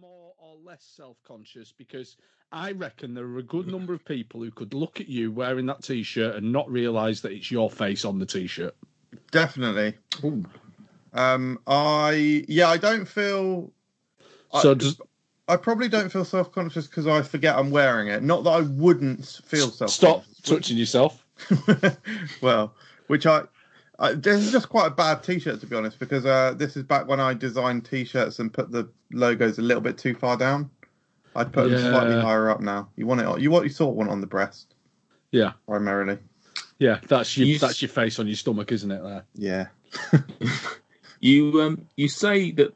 more or less self-conscious because I reckon there are a good number of people who could look at you wearing that t-shirt and not realise that it's your face on the t-shirt. Definitely. Um, I yeah, I don't feel. So I, does I probably don't feel self conscious because I forget I'm wearing it. Not that I wouldn't feel self. stop touching yourself? well, which I, I this is just quite a bad T-shirt to be honest because uh, this is back when I designed T-shirts and put the logos a little bit too far down. I'd put them slightly higher up now. You want it? You want you sort of want on the breast Yeah, primarily. yeah. That's your You s- that's your face on your stomach, isn't it? There. Yeah. You um you say that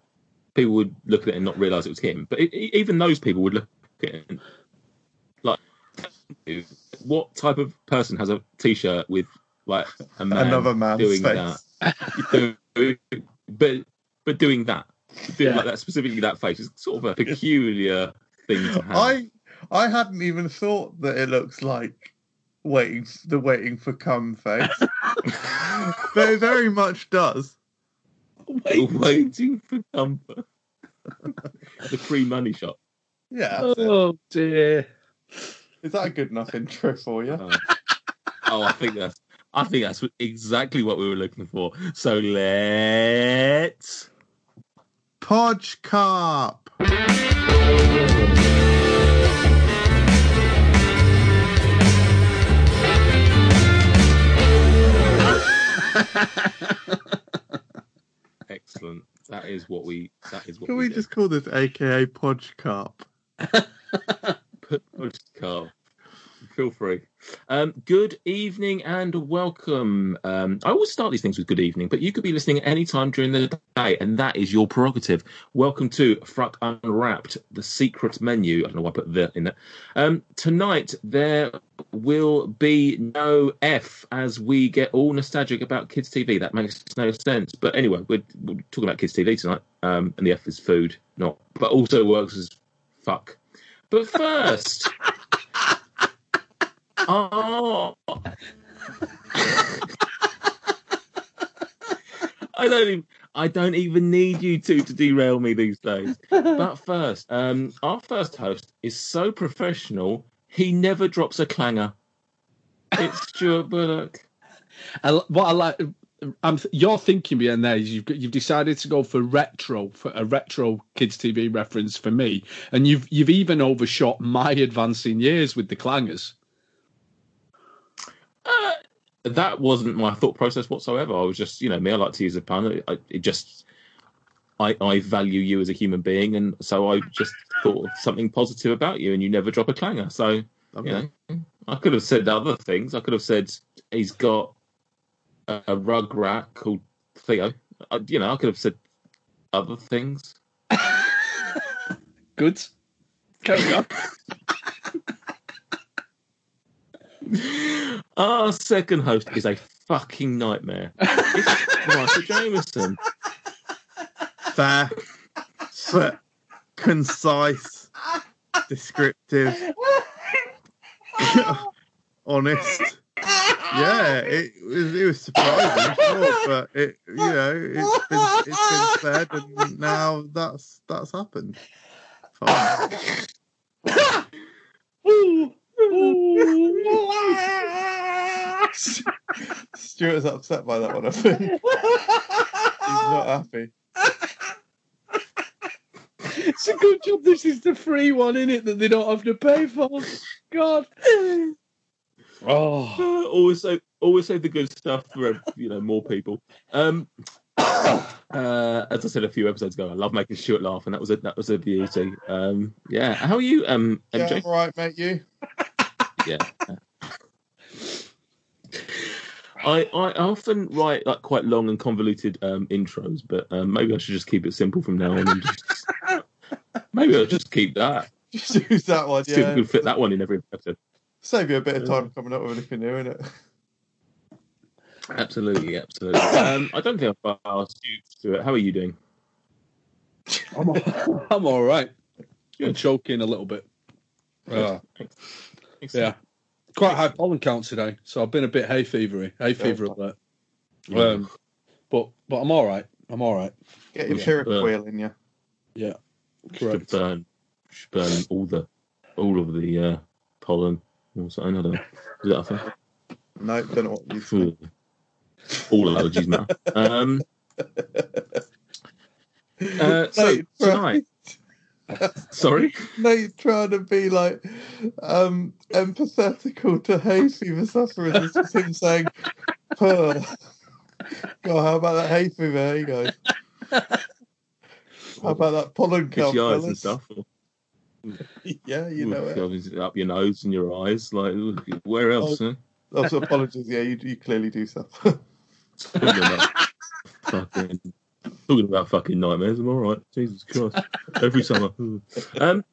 people would look at it and not realise it was him, but e e- even those people would look at it and, like what type of person has a t-shirt with like a man Another man's doing face. that, Do- but but doing that, doing Yeah. like that specifically that face is sort of a peculiar thing to have. I I hadn't even thought that it looks like waiting the waiting for cum face, but it very much does. waiting for comfort. the free money shot. Yeah. that's it. Oh dear. Is that a good enough intro for you? Oh. oh, I think that's I think that's exactly what we were looking for. So let's Podge Carp. excellent. That is what we that is what Can we do. just call this AKA Podge Carp? put Carl. Feel free. Um, good evening and welcome. Um, I always start these things with good evening, but you could be listening at any time during the day, and that is your prerogative. Welcome to Fruck Unwrapped, the secret menu. I don't know why I put the in there. Um, tonight there will be no F as we get all nostalgic about kids' TV. That makes no sense. But anyway, we're, we're talking about kids' TV tonight, um, and the F is food, not, but also works as fuck. But first. Oh. I don't even I don't even need you two to derail me these days. But first, um, our first host is so professional he never drops a clanger. It's Stuart Bullock. I, what I like, I'm you're thinking behind there is you've you've decided to go for retro for a retro kids TV reference for me, and you've you've even overshot my advancing years with the clangers. Uh, that wasn't my thought process whatsoever. I was just, you know, me. I like to use a pun. I, it just, I, I value you as a human being, and so I just thought of something positive about you, and you never drop a clanger. So, you know, I could have said other things. I could have said he's got a, a rug rat called Theo. I, you know, I could have said other things. Good. Carry on. Our second host is a fucking nightmare. It's Michael Jameson. Fair, but concise, descriptive, honest. Yeah, it was it was surprising, sure, but it you know it's been it's been said, and now that's that's happened. Fine. Stuart's upset by that one. I think he's not happy. It's a good job. This is the free one, in it that they don't have to pay for. God. Oh. always save, always save the good stuff for you know more people. Um, uh, as I said a few episodes ago, I love making Stuart laugh, and that was a that was a beauty. Um, yeah, how are you, um, Yeah, MJ? all right, mate. You. Yeah. I, I often write like quite long and convoluted um, intros, but um, maybe I should just keep it simple from now on. And just, maybe I'll just keep that. Just use that one. See if we Yeah. can fit that one in every episode. Save you a bit of time coming up with anything new, innit? Absolutely, absolutely. Um, I don't think I've asked you, Stuart. How are you doing? I'm, all- I'm all right. I'm choking a little bit. Uh, yeah. Quite high pollen count today, so I've been a bit hay fevery. Hay fever alert. Um, but but I'm all right. I'm all right. Get your Yeah, Pyrrhic but- wheel in you. Yeah. Should burn, should burn all the, all of the uh, pollen. Or something. I don't know. Is that a thing? No, don't know what you said. All allergies matter. Um, uh, so tonight, sorry. You're trying to be like um empathetical to hay fever sufferers. It's just him saying, "Puh." God, how about that hay fever? Hey guys, how about that pollen count, your eyes and stuff. Yeah, you know it. Up your nose and your eyes. Like where else? Huh? Oh, so apologies. Yeah, you, you clearly do suffer. Fucking, talking about fucking nightmares. I'm all right. Jesus Christ. Every summer. Um,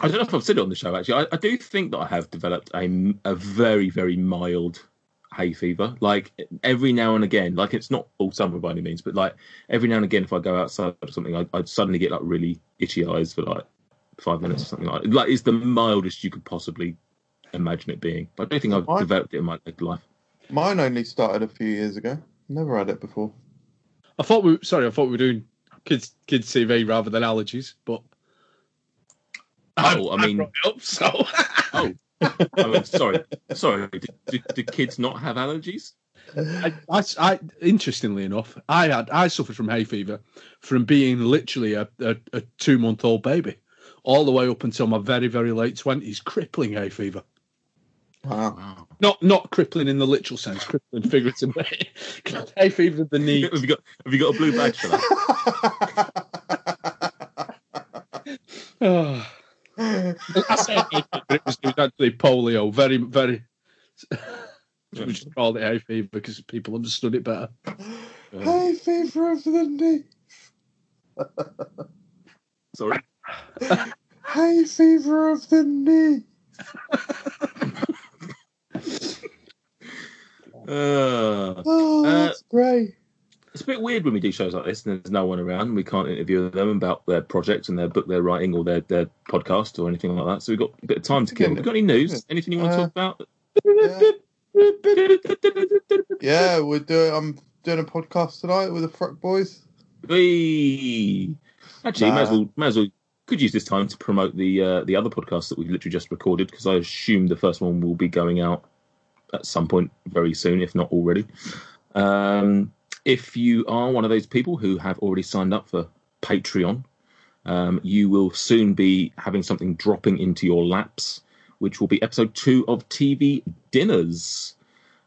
I don't know if I've said it on the show. Actually, I, I do think that I have developed a, a very very mild hay fever. Like every now and again, like it's not all summer by any means, but like every now and again, if I go outside or something, I, I'd suddenly get like really itchy eyes for like five minutes or something like. Like it's the mildest you could possibly imagine it being. But I don't think I've Mine- developed it in my life. Mine only started a few years ago. Never had it before. I thought we sorry, I thought we were doing kids kids TV rather than allergies, but Oh, I mean- brought it up, so Oh, I mean, sorry, sorry. Do, kids not have allergies? I, I, I- interestingly enough, I had I suffered from hay fever from being literally a, a, a two month old baby, all the way up until my very very late twenties, crippling hay fever. Wow. Wow. Not not crippling in the literal sense, crippling figuratively. hay fever of the knee. Have you got Have you got a blue badge for that? Oh. I say hay fever, it was, it was actually polio. Very very. we just called it hay fever because people understood it better. hay fever of the knee. Sorry. Hay fever of the knee. Uh, Oh, Uh, that's great. it's a bit weird when we do shows like this and there's no one around. and We can't interview them about their projects and their book they're writing or their, their podcast or anything like that. So we've got a bit of time to kill. Yeah. Have you got any news? Anything you want to Uh, talk about? Yeah. Yeah, we're doing. I'm doing a podcast tonight with the Fruck Boys. Whee! Actually, may as well, may as well could use this time to promote the uh, the other podcast that we've literally just recorded because I assume the first one will be going out at some point very soon, if not already. Um, if you are one of those people who have already signed up for Patreon, um, you will soon be having something dropping into your laps, which will be episode two of TV Dinners.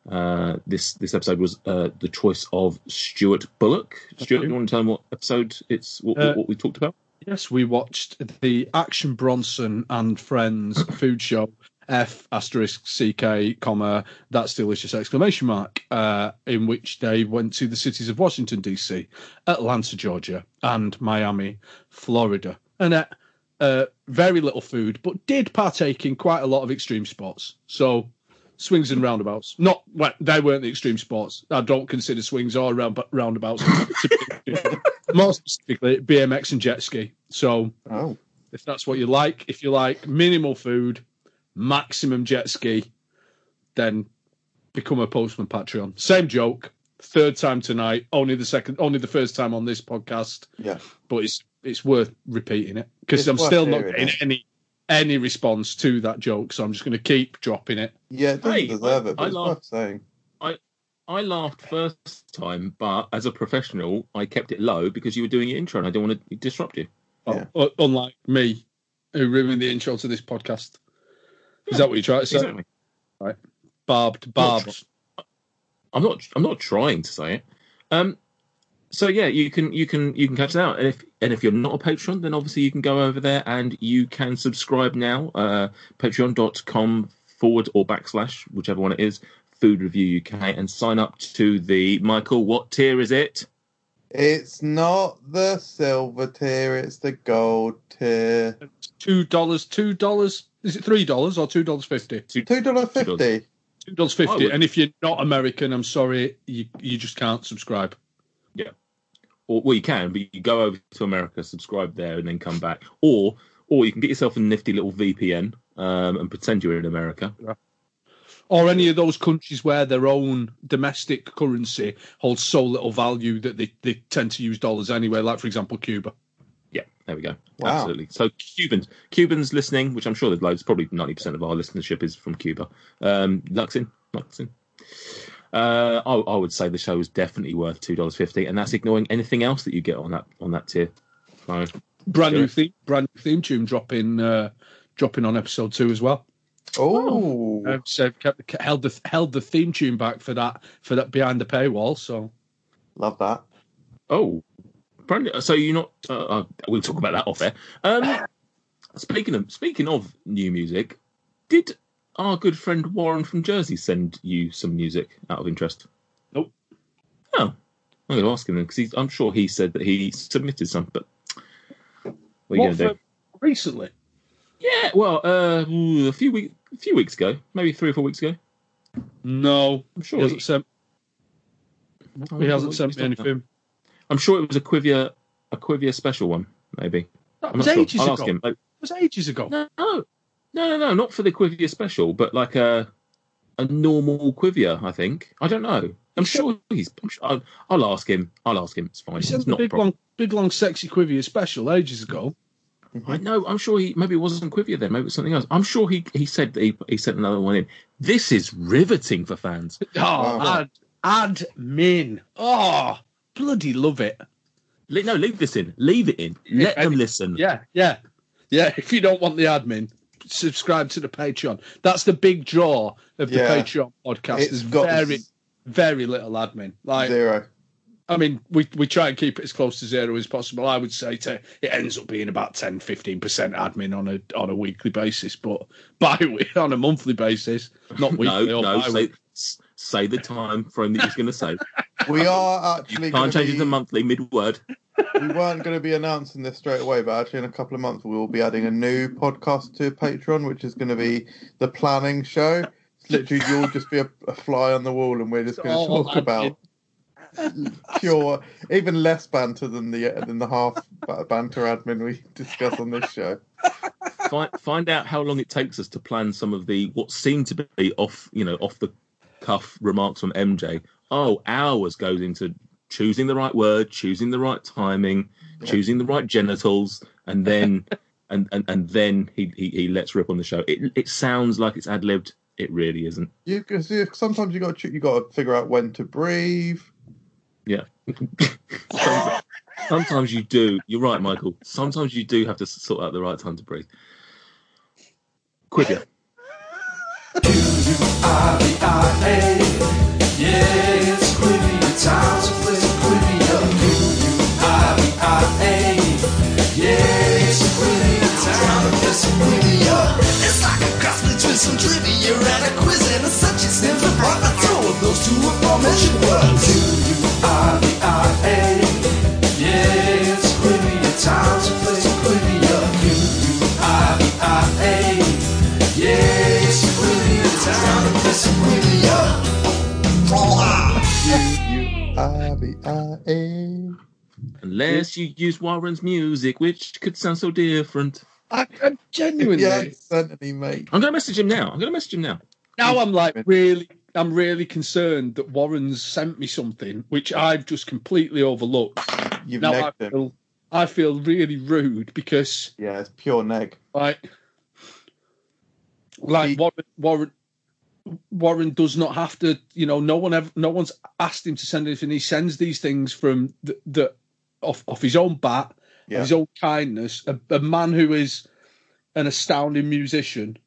Uh, this this episode was uh, the choice of Stuart Bullock. Stuart, you want to tell them what episode it's what, Uh, what we talked about? Yes, we watched the Action Bronson and Friends food show. F asterisk CK comma that's delicious exclamation mark uh, in which they went to the cities of Washington DC, Atlanta Georgia, and Miami, Florida, and uh, uh, very little food, but did partake in quite a lot of extreme sports. So swings and roundabouts. Not well, they weren't the extreme sports. I don't consider swings or round, roundabouts. More specifically, BMX and jet ski. So Oh, if that's what you like, if you like minimal food, maximum jet ski, then become a postman Patreon. Same joke. Third time tonight. Only the second. Only the first time on this podcast. yeah. But it's it's worth repeating it because I'm still not getting it. any any response to that joke. So I'm just going to keep dropping it. Yeah, it doesn't Hey, deserve I- it, but I it's laugh- worth saying. I laughed first time, but as a professional, I kept it low because you were doing your intro and I didn't want to disrupt you. Yeah. Oh, unlike me, who ruined the intro to this podcast. Is that what you try to say? Exactly. Barbed, barbed. I'm not. I'm not trying to say it. Um. So yeah, you can you can you can catch that out, and if and if you're not a patron, then obviously you can go over there and you can subscribe now. Uh, Patreon.com forward or backslash whichever one it is. Food Review UK and sign up to the Michael. What tier is it? It's not the silver tier, it's the gold tier. Two dollars. Two dollars. Is it three dollars or two dollars fifty? Two dollar fifty. Two dollars fifty. And if you're not American, I'm sorry, you you just can't subscribe. Or well, you can, but you go over to America, subscribe there, and then come back, or or you can get yourself a nifty little VPN um, and pretend you're in America. Or any of those countries where their own domestic currency holds so little value that they, they tend to use dollars anyway, like for example Cuba. Yeah, there we go. Wow. Absolutely. So Cubans, Cubans listening, which I'm sure there's loads. Probably ninety percent of our listenership is from Cuba. Um, Luxin, Luxin. Uh, I, I would say the show is definitely worth two dollars fifty, and that's ignoring anything else that you get on that on that tier. So, Brand new Sure. theme, brand new theme tune dropping, uh, dropping on episode two as well. Oh, Uh, so kept, kept- held the held the theme tune back for that for that behind the paywall. So love that. oh, brand new, so you're not. Uh, uh, we'll talk about that off air. Um, speaking of speaking of new music, did our good friend Warren from Jersey send you some music out of interest? Nope. Oh, I'm going to ask him then because I'm sure he said that he submitted some, but what are you going to do? recently? Yeah, well, uh, a few weeks, a few weeks ago, maybe three or four weeks ago. No, I'm he sure. hasn't sent. He hasn't sent me anything. I'm sure it was a Quivia, a Quivia special one, maybe. That I'm was not sure. I'll ago. ask him. Like, It was ages ago. no, no, no, no, no, not for the Quivia special, but like a a normal Quivia. I think. I don't know. I'm sure he's. I'm sure, I'll, I'll ask him. I'll ask him. It's fine. He It's sent the big long, big long, sexy Quivia special ages ago. I know. I'm sure he maybe it wasn't Quivia then. Maybe it was something else. I'm sure he he said that he, he sent another one in. This is riveting for fans. Oh, Wow. ad, admin. Oh, bloody love it. Le- No, leave this in. Leave it in. Let Yeah, them listen. Yeah, yeah, yeah. If you don't want the admin, subscribe to the Patreon. That's the big draw of the Yeah. Patreon podcast. It's There's got very, very little admin. Like, zero. I mean, we we try and keep it as close to zero as possible. I would say to it ends up being about 10, 15 percent admin on a on a weekly basis, but bi on a monthly basis, not No, weekly. or no. Say, say the time frame that you're going to say. We are You actually can't gonna change it to monthly mid word. We weren't going to be announcing this straight away, but actually in a couple of months we will be adding a new podcast to Patreon, which is going to be the planning show. It's literally you'll just be a, a fly on the wall, and we're just going to Oh, talk about pure, even less banter than the than the half banter admin we discuss on this show. Find, find out how long it takes us to plan some of the what seem to be off, you know, off the cuff remarks from MJ. Oh, hours goes into choosing the right word, choosing the right timing, choosing the right genitals, and then and, and, and then he, he he lets rip on the show. It it sounds like it's ad libbed. It really isn't. You can see sometimes you got to you got to figure out when to breathe. Sometimes, sometimes you do. You're right, Michael. Sometimes you do have to sort out the right time to breathe. Quicker. Yeah, it's Quivia time to play Quivia time to play some Quivia. It's like a cross between some trivia and a quiz and a such. It stems apart the two of those two aforementioned words. Q-U-I-V-I-A. Yeah, it's Quivia time to play some Quivia. Q-U-I-V-I-A. Yeah, it's Quivia time to play some Quivia. U I V I A. Unless you use Warren's music, which could sound so different. I, I genuinely Yeah, certainly, mate. I'm going to message him now. I'm going to message him now. now I'm like really I'm really concerned that Warren's sent me something which I've just completely overlooked. You've Now I negged him. feel I feel really rude because Yeah, it's pure neg. like like He- Warren Warren Warren does not have to you know no one ever no one's asked him to send anything he sends these things from the, the off off his own bat Yeah. his own kindness a, a man who is an astounding musician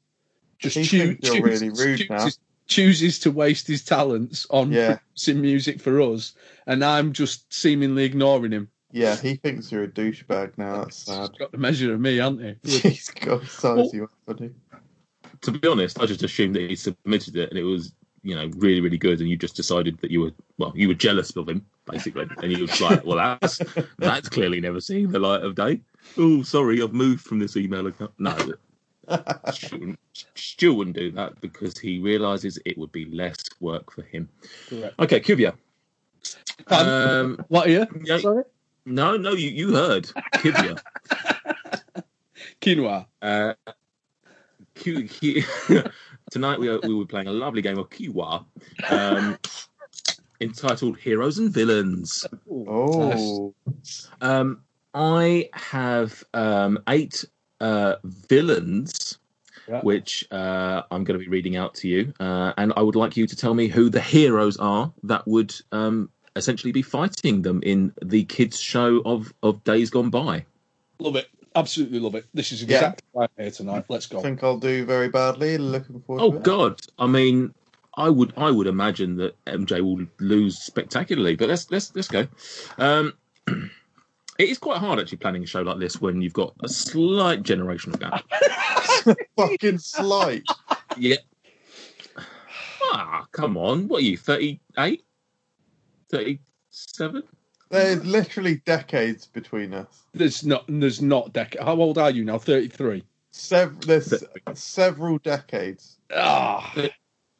just He choo- thinks really rude chooses, chooses to waste his talents on Yeah. producing music for us and I'm just seemingly ignoring him Yeah, he thinks you're a douchebag now. That's sad. He's got the measure of me hasn't he He's got size you up, buddy. To be honest, I just assumed that he submitted it and it was, you know, really, really good. And you just decided that you were, well, you were jealous of him, basically. And you was like, well, that's that's clearly never seen the light of day. Oh, sorry, I've moved from this email account. No, Stu wouldn't- Stu wouldn't do that because he realizes it would be less work for him. Correct. Okay, Kuvia. Um, what are you yeah, sorry no, no, you, you heard Kuvia. quinoa Uh, Q, Q, tonight we, are, we were playing a lovely game of Kiwa um, entitled Heroes and Villains. Oh, Um, I have um, eight uh, villains, Yeah. which uh, I'm going to be reading out to you, uh, and I would like you to tell me who the heroes are that would um, essentially be fighting them in the kids' show of of Days Gone By. Love it. Absolutely love it. This is Yeah. exactly why I'm here tonight. Let's go. I go. think I'll do very badly. Looking forward Oh to it. God! I mean, I would I would imagine that MJ will lose spectacularly, but let's let's let's go. Um, it is quite hard actually planning a show like this when you've got a slight generational gap. Fucking slight. yeah. Ah, come on! What are you? 38? 37? There's literally decades between us. There's not. There's not decade. How old are you now? Thirty-three. Sev- there's several decades. Ah.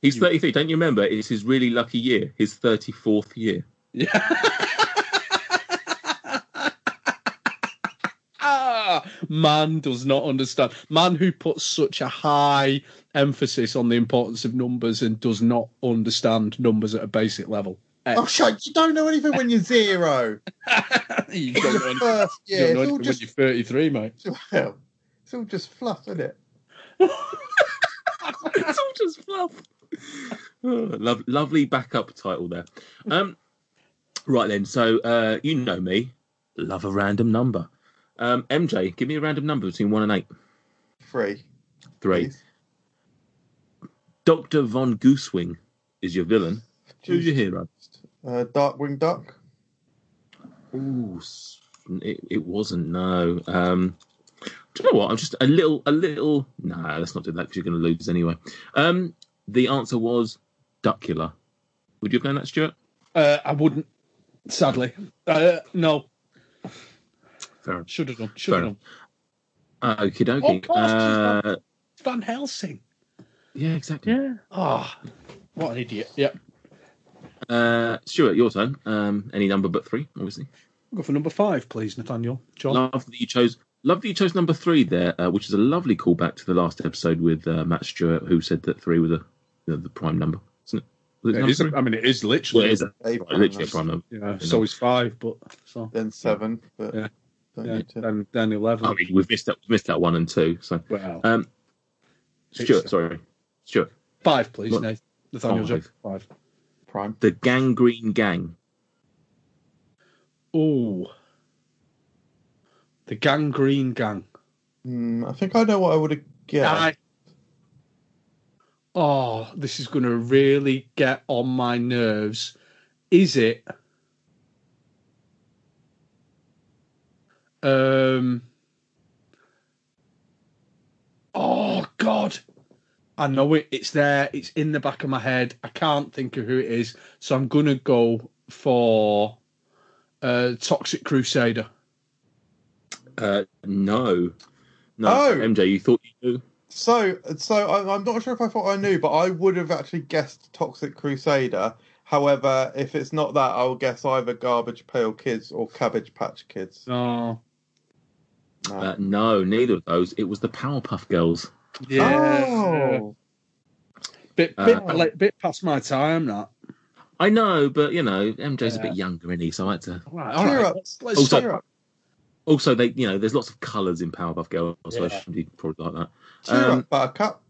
He's 33. Don't you remember? It's his really lucky year, his 34th year. Yeah. ah, man does not understand. Man who puts such a high emphasis on the importance of numbers and does not understand numbers at a basic level. Oh, shit! You don't know anything when you're zero. you don't know, anything- first you year. don't know It's all when just you're 33, mate. well, it's all just fluff, isn't it? it's all just fluff. Oh, lov lovely backup title there. Um, right then, so uh, you know me, love a random number. Um, MJ, give me a random number between one and eight. Three. please. Doctor von Goosewing is your villain. Who's your hero? Uh, Darkwing Duck. Ooh, it, it wasn't. No. Um, do you know what? I'm just a little, a little. Nah, let's not do that because you're going to lose anyway. Um, the answer was Duckula. Would you have known that, Stuart? Uh, I wouldn't, sadly. Uh, no, Fair enough. should have done. Should have done. Okie Of dokie. course, Uh, Van Helsing. yeah, exactly. Yeah. Ah, what an idiot. Yep. Uh, Stuart, your turn. Um, any number but three, obviously. I'll Go for number five, please, Nathaniel. John. Love that you chose. Love that you chose number three there, uh, which is a lovely callback to the last episode with uh, Matt Stewart, who said that three was a, you know, the prime number, isn't it? Was It number is? I mean, it is well, literally. it is a, Eight right, literally a prime prime number. Yeah, so is five, but so Then seven, but Yeah. yeah, then then eleven. I mean, we've missed out, we've missed out one and two. So, well, um, Stuart, sorry, Stuart, five, please, Look, Nate. Nathaniel, five. Jack, five. Prime. the Gangrene Gang. Oh, the Gangrene Gang. Hmm, I think I know what I would have guessed. I- Oh, this is going to really get on my nerves. Is it? Um. Oh God, I know it. It's there. It's in the back of my head. I can't think of who it is, so I'm gonna go for uh, Toxic Crusader. Uh, no, no, Oh. MJ, you thought you knew. So, so I, I'm not sure if I thought I knew, but I would have actually guessed Toxic Crusader. However, if it's not that, I'll guess either Garbage Pail Kids or Cabbage Patch Kids. Oh, No. Uh, no, neither of those. It was the Powerpuff Girls. yeah. Oh. Bit bit Uh, like, bit past my time. That. I know, but you know, MJ's a bit younger, isn't he? So I had to. Right, all Cheer right. up. Let's, let's Also- cheer up. Also, they, you know, there's lots of colours in Powerpuff Girls, so I Yeah. should probably like that. Cheer Um, up, Buttercup.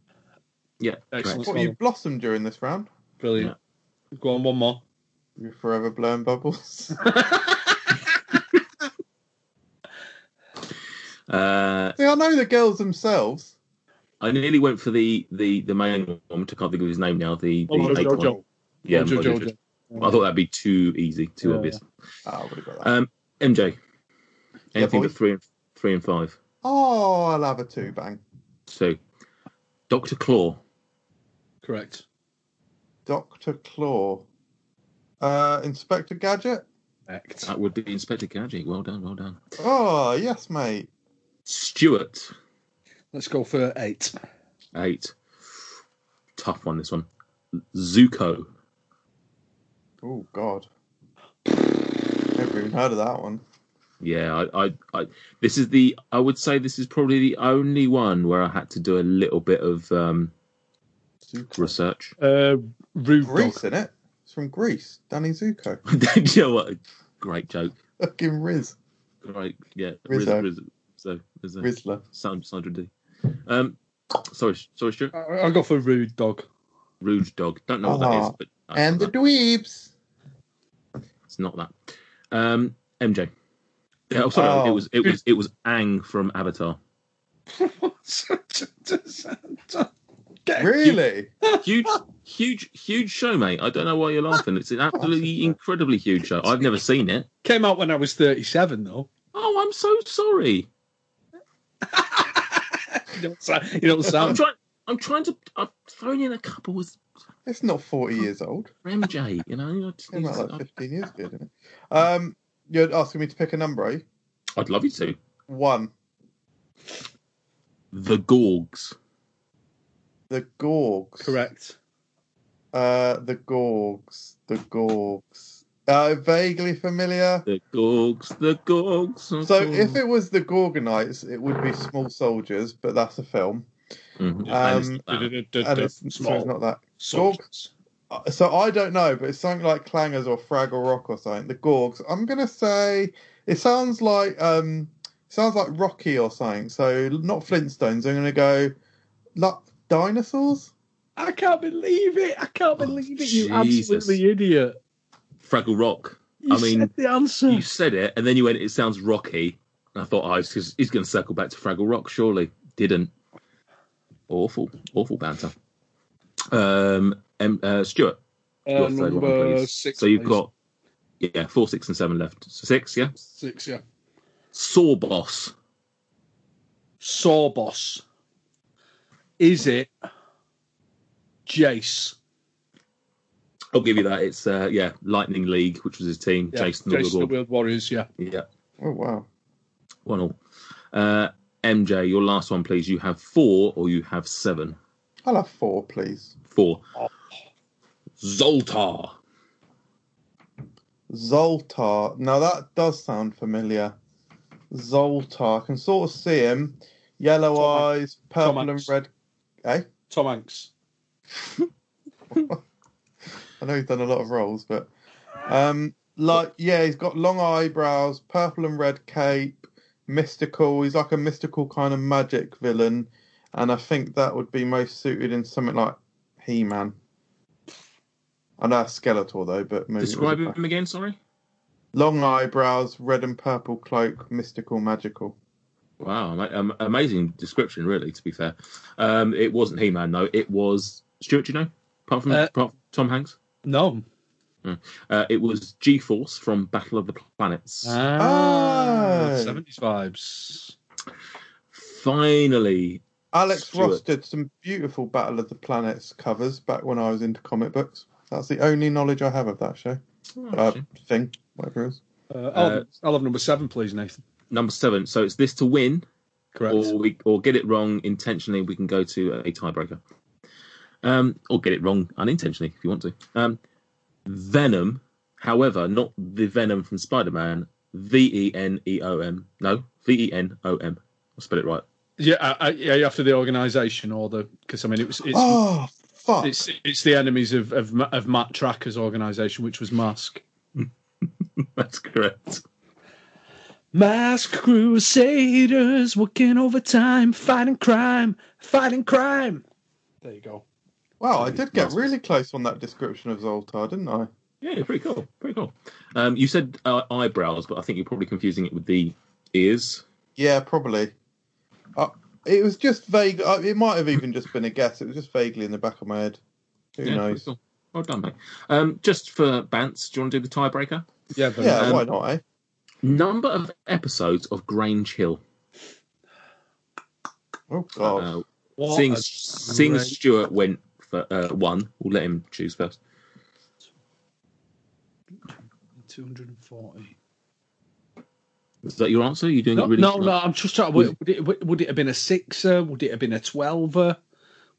Yeah, Excellent. correct. What you blossomed during this round? Brilliant. Go on, one more. You're forever blowing bubbles. Uh, See, I know the girls themselves. I nearly went for the the the main one, which I can't think of his name now. The, the Mojo eighth one. Yeah, Mojo Mojo Jojo. Jojo. I thought that'd be too easy, too Yeah, obvious. Oh, I would have got that. Um, MJ, anything boy. but three and three and five. oh, I'll have a two bang. So, Doctor Claw. Correct. Doctor Claw. Uh, Inspector Gadget. Correct. That would be Inspector Gadget. Well done, well done. Oh, yes, mate. Stuart, Let's go for eight. eight. Tough one. This one. Zuko. Oh, God. Never even heard of that one. Yeah, I, I, I, this is the. I would say this is probably the only one where I had to do a little bit of um, Zuko. research. Uh, Rude Grease, Dog. in it? It's from Grease. Danny Zuko. Do you know what? Great joke. Fucking Riz. great. Yeah, Rizzo. Rizzo. So there's a Rizzler. sound Sandra D. Um, sorry, sorry, Stuart. I, I'll go for rude dog. Rude Dog. Don't know what that Ah, is, but And the know dweebs. it's not that. Um, MJ. Yeah, oh, sorry, Oh. it was it was it was Aang from Avatar. Really? Huge, huge, huge show, mate. I don't know why you're laughing. It's an absolutely incredibly huge show. I've never seen it. Came out when I was 37, though. Oh, I'm so sorry. You don't sound. You don't I'm trying. I'm trying to. I'm thrown in a couple with It's not 40 years old. MJ. You know, I just Came out like 15 years ago, didn't it? Um, you're asking me to pick a number, eh? I'd love you to. One. The Gorgs. The Gorgs. correct. Uh, the Gorgs. The Gorgs. Uh, vaguely familiar. The Gorgs. The Gorgs. So if it was the Gorgonites, it would be Small Soldiers, but that's a film. Mhm. Um, And it's not that. And it's, so it's Small not that. soldiers. Uh, So I don't know, but it's something like Clangers or Fraggle Rock or something. The Gorgs. I'm gonna say it sounds like um sounds like Rocky or something. So not Flintstones. I'm gonna go like dinosaurs. I can't believe it. I can't Oh, believe it. You Jesus. absolutely idiot. Fraggle Rock. You I mean, said the answer. You said it, and then you went. It sounds rocky. And I thought, oh, he's, he's going to circle back to Fraggle Rock. Surely didn't. Awful, awful banter. Um, um uh, Stuart, Uh, your third one, six. so you've please. got yeah, four, six, and seven left. So six, yeah. six. Yeah. Saw Boss. Saw boss. Is it Jayce? I'll give you that. It's uh, yeah, Lightning League, which was his team. Yeah, Jayce and the Jayce and the Wheeled. Wheeled Warriors. Yeah. Yeah, Oh wow. one all. Uh, MJ, your last one, please. You have four, or you have seven. I'll have four, please. Four. Zoltar. Zoltar. Now that does sound familiar. Zoltar. I can sort of see him. Yellow Tom eyes, purple and Hanks. red. Eh? Tom Hanks. I know he's done a lot of roles, but um, like yeah, he's got long eyebrows, purple and red cape, mystical. He's like a mystical kind of magic villain, and I think that would be most suited in something like He-Man. I know that's Skeletor though, but maybe it Describe was a- him again. Sorry. long eyebrows, red and purple cloak, mystical, magical. Wow, um, amazing description, really. To be fair, um, it wasn't He Man though. It was Stuart. do You know, apart from, Uh, apart from Tom Hanks, No. uh, it was G Force from Battle of the Planets. Ah, Oh. 70s vibes. Finally, Alex Stuart. Ross did some beautiful Battle of the Planets covers back when I was into comic books. That's the only knowledge I have of that show. Oh, Uh, thing, whatever it is. Uh, I'll, Uh, I'll have number seven, please, Nathan. number seven. So it's this to win, Correct. or we or get it wrong intentionally. We can go to a tiebreaker, um, or get it wrong unintentionally if you want to. Um, Venom, however, not the Venom from Spider Man. V E N E O M. No, V E N O M. I'll spell it right. Yeah, I, I, yeah. After the organisation or the because I mean it was it's oh fuck! it's it's the enemies of of, of Matt Trakker's organisation, which was Mask. That's correct. Mask Crusaders working overtime, fighting crime, fighting crime. There you go. wow, I did get really close on that description of Zoltar, didn't I? Yeah, pretty cool. Pretty cool. Um, you said uh, eyebrows, but I think you're probably confusing it with the ears. Yeah, probably. Uh, it was just vague. Uh, it might have even just been a guess. It was just vaguely in the back of my head. Who yeah, knows? cool. Well done, mate. Um, just for Bants, do you want to do the tiebreaker? Yeah, Yeah, Um, why not? Eh? Number of episodes of Grange Hill. Oh god. Uh, what seeing a seeing Stuart went for uh, one, we'll let him choose first. 240. Is that your answer? you doing No, it really? no, no, I'm just trying. Would, would, it, would, would it have been a sixer? Would it have been a twelver?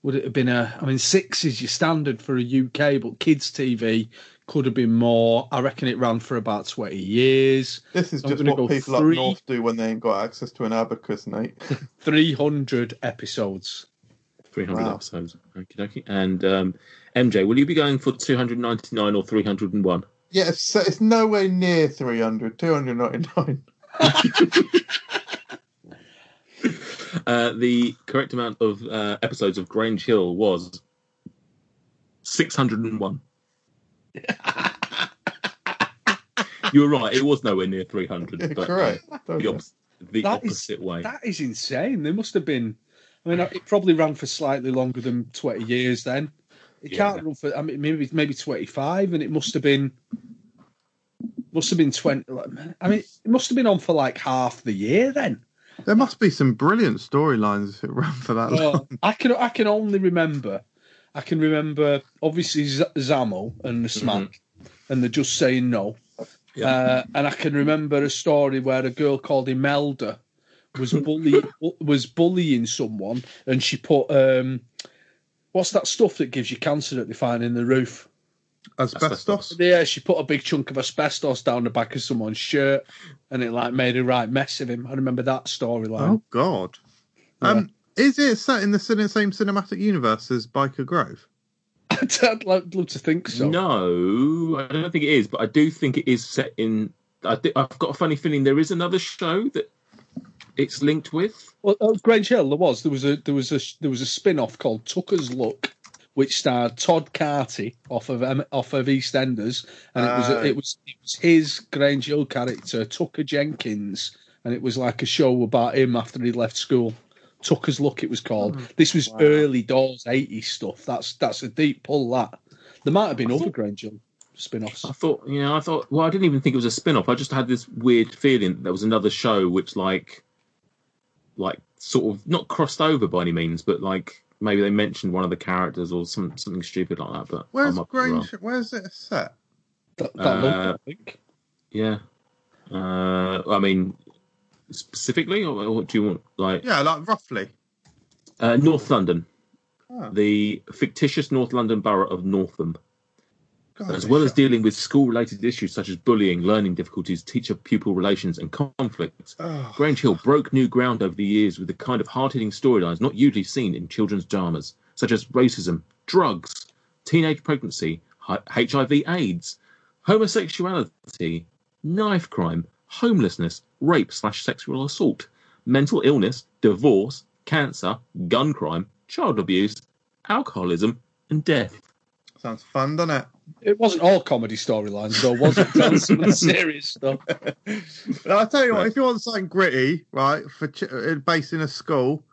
Would it have been a? I mean, six is your standard for a UK, but kids' TV could have been more. I reckon it ran for about 20 years. this is I'm just what people three. up north do when they ain't got access to an abacus, Nate. 300 episodes. 300 Wow. episodes. Okie dokie. And um, MJ, will you be going for 299 or 301? yeah, it's, it's nowhere near 300. 299. Uh, the correct amount of uh, episodes of Grange Hill was 601. you were right. It was nowhere near 300. But, Correct. uh, the, opposite, the That is- opposite way. That is insane. There must have been. I mean, it probably ran for slightly longer than twenty years. Then it Yeah. can't run for. I mean, maybe maybe twenty five, and it must have been. Must have been twenty. I mean, it must have been on for like half the year then. There must be some brilliant storylines if it ran for that long. I can I can only remember. I can remember obviously Z- Zammo and the smack, and the just saying no. Yeah. Uh, and I can remember a story where a girl called Imelda was bully was bullying someone, and she put um, what's that stuff that gives you cancer that they find in the roof? Asbestos. Yeah, she put a big chunk of asbestos down the back of someone's shirt, and it like made a right mess of him. I remember that storyline. Oh God. Um, is it set in the same cinematic universe as Byker Grove? I'd love love to think so. No, I don't think it is, but I do think it is set in. I thi- I've got a funny feeling there is another show that it's linked with. Well, oh, Grange Hill, there was there was a there was a there was a spin off called Tucker's Luck, which starred Todd Carty off of um, off of EastEnders, and it was it was it was his Grange Hill character Tucker Jenkins, and it was like a show about him after he left school. Tucker's Luck, it was called. this was Wow. early doors '80s stuff. That's that's a deep pull. That there might have been I other thought- Grange Hill spin-offs. I thought, you know, I thought, well, I didn't even think it was a spin off. I just had this weird feeling that there was another show which, like, like sort of not crossed over by any means, but like maybe they mentioned one of the characters or some something stupid like that. But Where's might. Grange? Where's it set? That, that look, Uh, I think. Yeah. Uh, I mean, specifically, or, or do you want like Yeah, like roughly. uh, North London, Oh, the fictitious North London borough of Northam? God, as well as dealing with school-related issues such as bullying, learning difficulties, teacher-pupil relations, and conflicts. Oh, Grange Hill broke new ground over the years with the kind of hard-hitting storylines not usually seen in children's dramas, such as racism, drugs, teenage pregnancy, HIV/AIDS, homosexuality, knife crime, homelessness, rape slash sexual assault, mental illness, divorce, cancer, gun crime, child abuse, alcoholism, and death. Sounds fun, doesn't it? It wasn't all comedy storylines, though, was it? Tell some of the serious stuff. But I'll tell you what, if you want something gritty, right, for ch- uh, based in a school,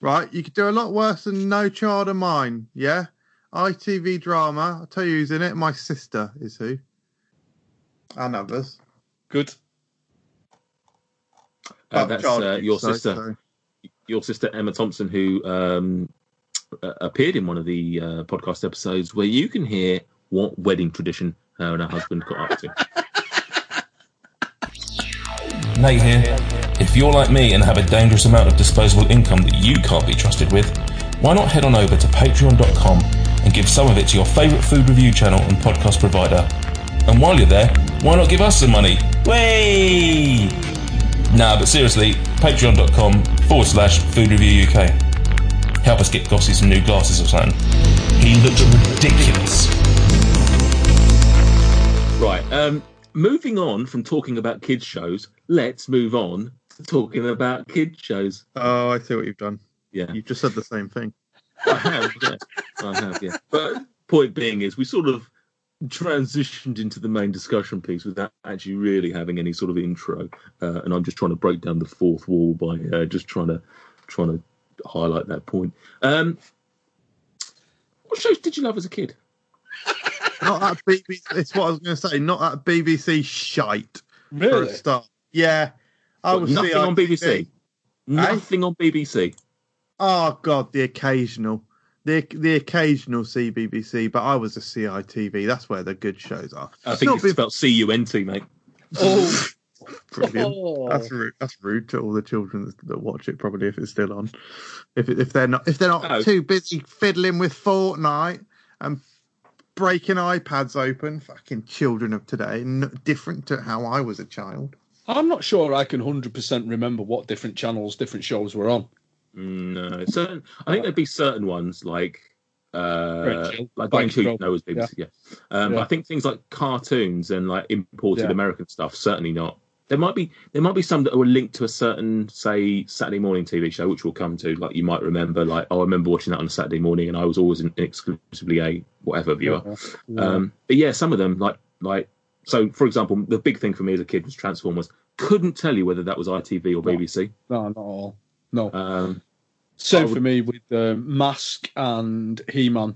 right, you could do a lot worse than No Child of Mine, yeah? ITV drama, I'll tell you who's in it. My sister is who. And others. Good. Uh, that's uh, your so- sister. so- your sister Emma Thompson, who um, appeared in one of the uh, podcast episodes where you can hear what wedding tradition her and her husband got up to. Nate here. If you're like me and have a dangerous amount of disposable income that you can't be trusted with, why not head on over to patreon.com and give some of it to your favourite food review channel and podcast provider? And while you're there, why not give us some money? Way! Nah, but seriously, patreon.com forward slash food review UK. Help us get Gossy some new glasses or something. He looks ridiculous. Right. Um, moving on from talking about kids shows, let's move on to talking about kids shows. Oh, I see what you've done. Yeah, you've just said the same thing. I have. Yeah, I have. Yeah. But point being is, we sort of transitioned into the main discussion piece without actually really having any sort of intro, uh, and I'm just trying to break down the fourth wall by uh, just trying to trying to highlight that point. Um, what shows did you love as a kid? Not that BBC. It's what I was going to say. Not that BBC shite for Really? a start. Yeah, I was nothing on BBC. Nothing on BBC. Oh God, the occasional, the the occasional CBBC, but I was a CITV. That's where the good shows are. I It's think not it's been- spelled C U N T, mate. Oh, Brilliant. oh. That's rude. That's rude to all the children that, that watch it. Probably if it's still on, if it, if they're not if they're not Oh. too busy fiddling with Fortnite and breaking iPads open. Fucking children of today, different to how I was a child. I'm not sure I can 100% remember what different channels, different shows were on. No, certain. I think there'd be certain ones like uh, like Byker Grange Hill, Grove, no, was BBC, yeah. Um, Yeah. But I think things like cartoons and like imported Yeah. American stuff, certainly not. There might be there might be some that were linked to a certain, say, Saturday morning TV show, which we'll come to. Like you might remember, like oh, I remember watching that on a Saturday morning, and I was always an exclusively a whatever viewer. Yeah. Um, but yeah, some of them, like like so, for example, the big thing for me as a kid was Transformers. Couldn't tell you whether that was ITV or BBC. no, not all. No. Um, Same I would- for me with uh, Mask and He Man.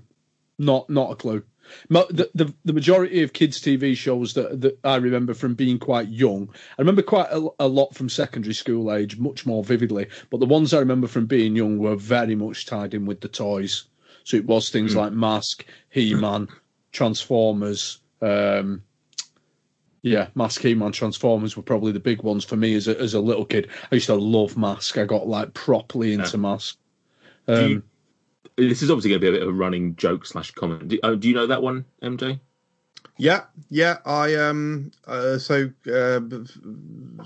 Not not a clue. The, the the majority of kids' TV shows that that I remember from being quite young, I remember quite a, a lot from secondary school age, much more vividly. But the ones I remember from being young were very much tied in with the toys. So it was things like Mask, He Man, Transformers. Um, yeah, Mask, He Man, Transformers were probably the big ones for me as a, as a little kid. I used to love Mask. I got like properly into Mask. do Um, this is obviously going to be a bit of a running joke slash comment. Do, oh, do you know that one, MJ? Yeah, yeah. I um uh, so uh,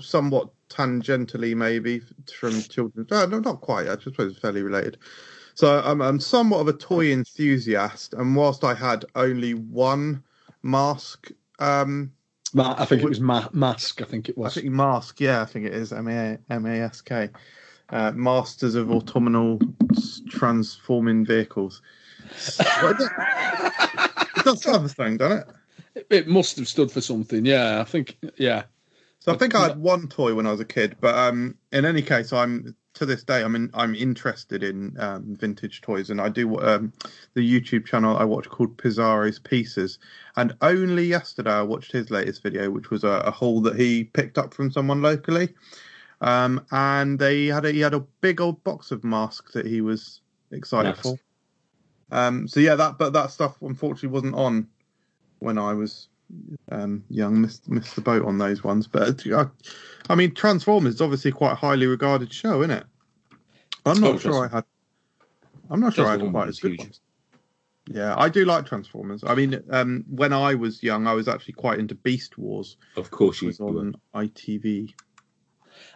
somewhat tangentially maybe from children. No, no, not quite. I suppose it's fairly related. So I'm I'm somewhat of a toy enthusiast, and whilst I had only one mask, um, Ma- I think it was Ma- Mask. I think it I was. think mask. Yeah, I think it is M A M A S K. Uh, Masters of Autumnal Transforming Vehicles. It? does have a thing, doesn't it? It must have stood for something. Yeah, I think. Yeah, So I think I had one toy when I was a kid, but um, in any case, I'm to this day I'm in, I'm interested in um, vintage toys, and I do um, the YouTube channel I watch called Pizarro's Pieces, and only yesterday I watched his latest video, which was a, a haul that he picked up from someone locally, um, and they had a, he had a big old box of masks that he was excited Nice. for. Um, so yeah, that but that stuff unfortunately wasn't on when I was um, young. Missed missed the boat on those ones, but uh, I mean, Transformers is obviously quite a highly regarded show, isn't it? I'm not Oh, sure I had. I'm not sure I had quite as good ones. Yeah, I do like Transformers. I mean, um, when I was young, I was actually quite into Beast Wars, Of course you was were. on ITV.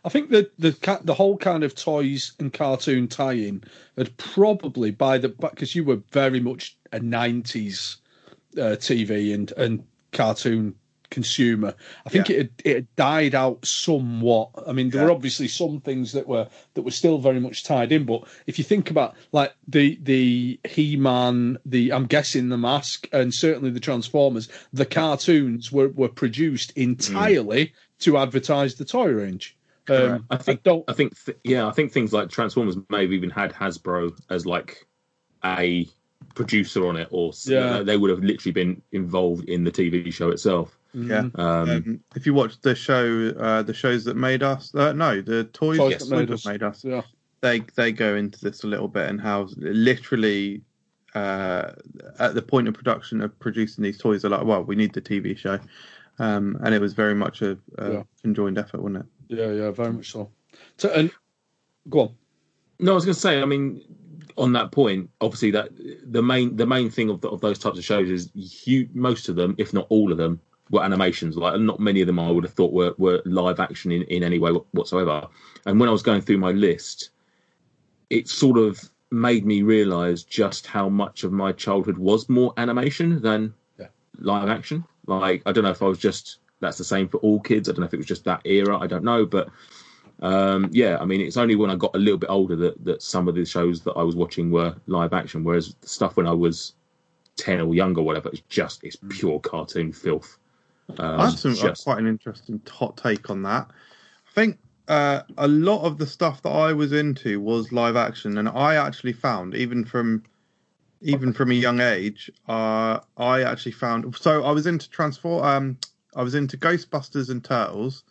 I think that the the whole kind of toys and cartoon tie-in had probably by the because you were very much a '90s uh, TV and and cartoon consumer. I think it had, it had died out somewhat. I mean, there were obviously some things that were that were still very much tied in, but if you think about like the the He-Man, the I'm guessing the Mask, and certainly the Transformers, the cartoons were were produced entirely to advertise the toy range. Um, I think don't. I think th- yeah, I think things like Transformers may have even had Hasbro as like a producer on it, or s- Yeah. they would have literally been involved in the TV show itself. Yeah. Um, Um, if you watch the show, uh, the shows that made us, uh, no, the toys, Toys that that made made, us. made us, Yeah. they they go into this a little bit and how literally uh, at the point of production of producing these toys, they're like, well, we need the TV show, um, and it was very much a, a Yeah. conjoined effort, wasn't it? Yeah, yeah, very much so. so and go on. No, I was going to say. I mean, on that point, obviously that the main the main thing of, the, of those types of shows is huge, most of them, if not all of them, were animations. Like not many of them I would have thought were, were live action in, in any way whatsoever. And when I was going through my list, it sort of made me realise just how much of my childhood was more animation than Yeah. live action. Like I don't know if I was just that's the same for all kids. I don't know if it was just that era. I don't know, but um, yeah, I mean, it's only when I got a little bit older that, that some of the shows that I was watching were live action, whereas the stuff when I was ten or younger, whatever, it's just it's pure cartoon filth. Um, I have some uh, just- quite an interesting hot take on that. I think uh, a lot of the stuff that I was into was live action, and I actually found even from even from a young age, uh, I actually found so I was into transform. Um, I was into Ghostbusters and Turtles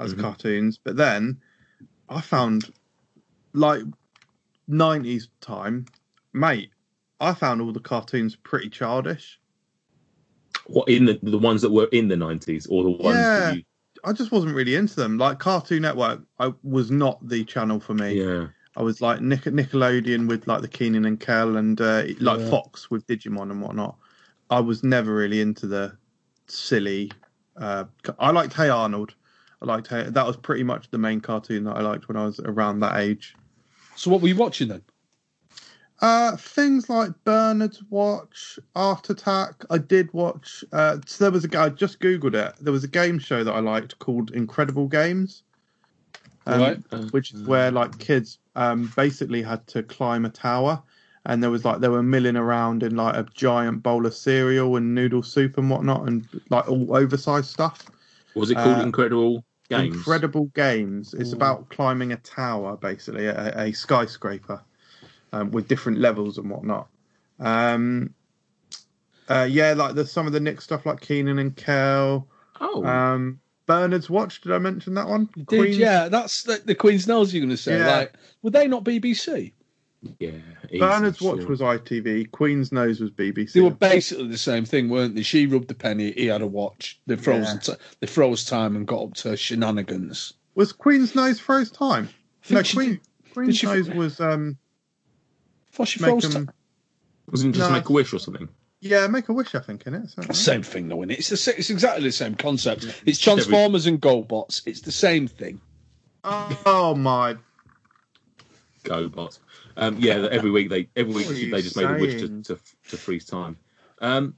as Mhm. cartoons, but then I found like '90s time, mate. I found all the cartoons pretty childish. what in the the ones that were in the nineties or the ones Yeah. that you, I just wasn't really into them. Like Cartoon Network, I was not the channel for me. yeah. I was like Nick- Nickelodeon with like the Keenan and Kel and uh, like Yeah. Fox with Digimon and whatnot. I was never really into the silly. Uh, I liked Hey Arnold. I liked Hey. That was pretty much the main cartoon that I liked when I was around that age. So what were you watching then? Uh, things like Bernard's Watch, Art Attack. I did watch. Uh, so there was a guy. I just googled it. There was a game show that I liked called Incredible Games, um, Right. which is where like kids um, basically had to climb a tower, and there was like they were milling around in like a giant bowl of cereal and noodle soup and whatnot, and like all oversized stuff. Was it called Uh, Incredible Games? Incredible Games. It's Ooh. about climbing a tower, basically, a, a skyscraper um, with different levels and whatnot. Um, uh, yeah, like there's some of the Nick stuff like Keenan and Kel. Oh, Um, Bernard's Watch, did I mention that one? You did, yeah. That's the, the Queen's Nose you're going to say. Yeah. Like, were they not BBC? Yeah. Bernard's Watch sure. was ITV, Queen's Nose was BBC. They were basically the same thing, weren't they? She rubbed the penny, he had a watch. They froze, Yeah. t- they froze time and got up to shenanigans. Was Queen's Nose froze time? think No, she Queen, Queen's she- Nose was um, I thought she make froze 'em- time. Wasn't it just No. Make a Wish or something? yeah, Make a Wish, I think, in it. Something. Same thing, though, innit? It's the it's exactly the same concept. It's Transformers and GoBots. It's the same thing. Oh my! Go bots. Um, yeah, every week they every week What are you they just made a wish to, to to freeze time. Um,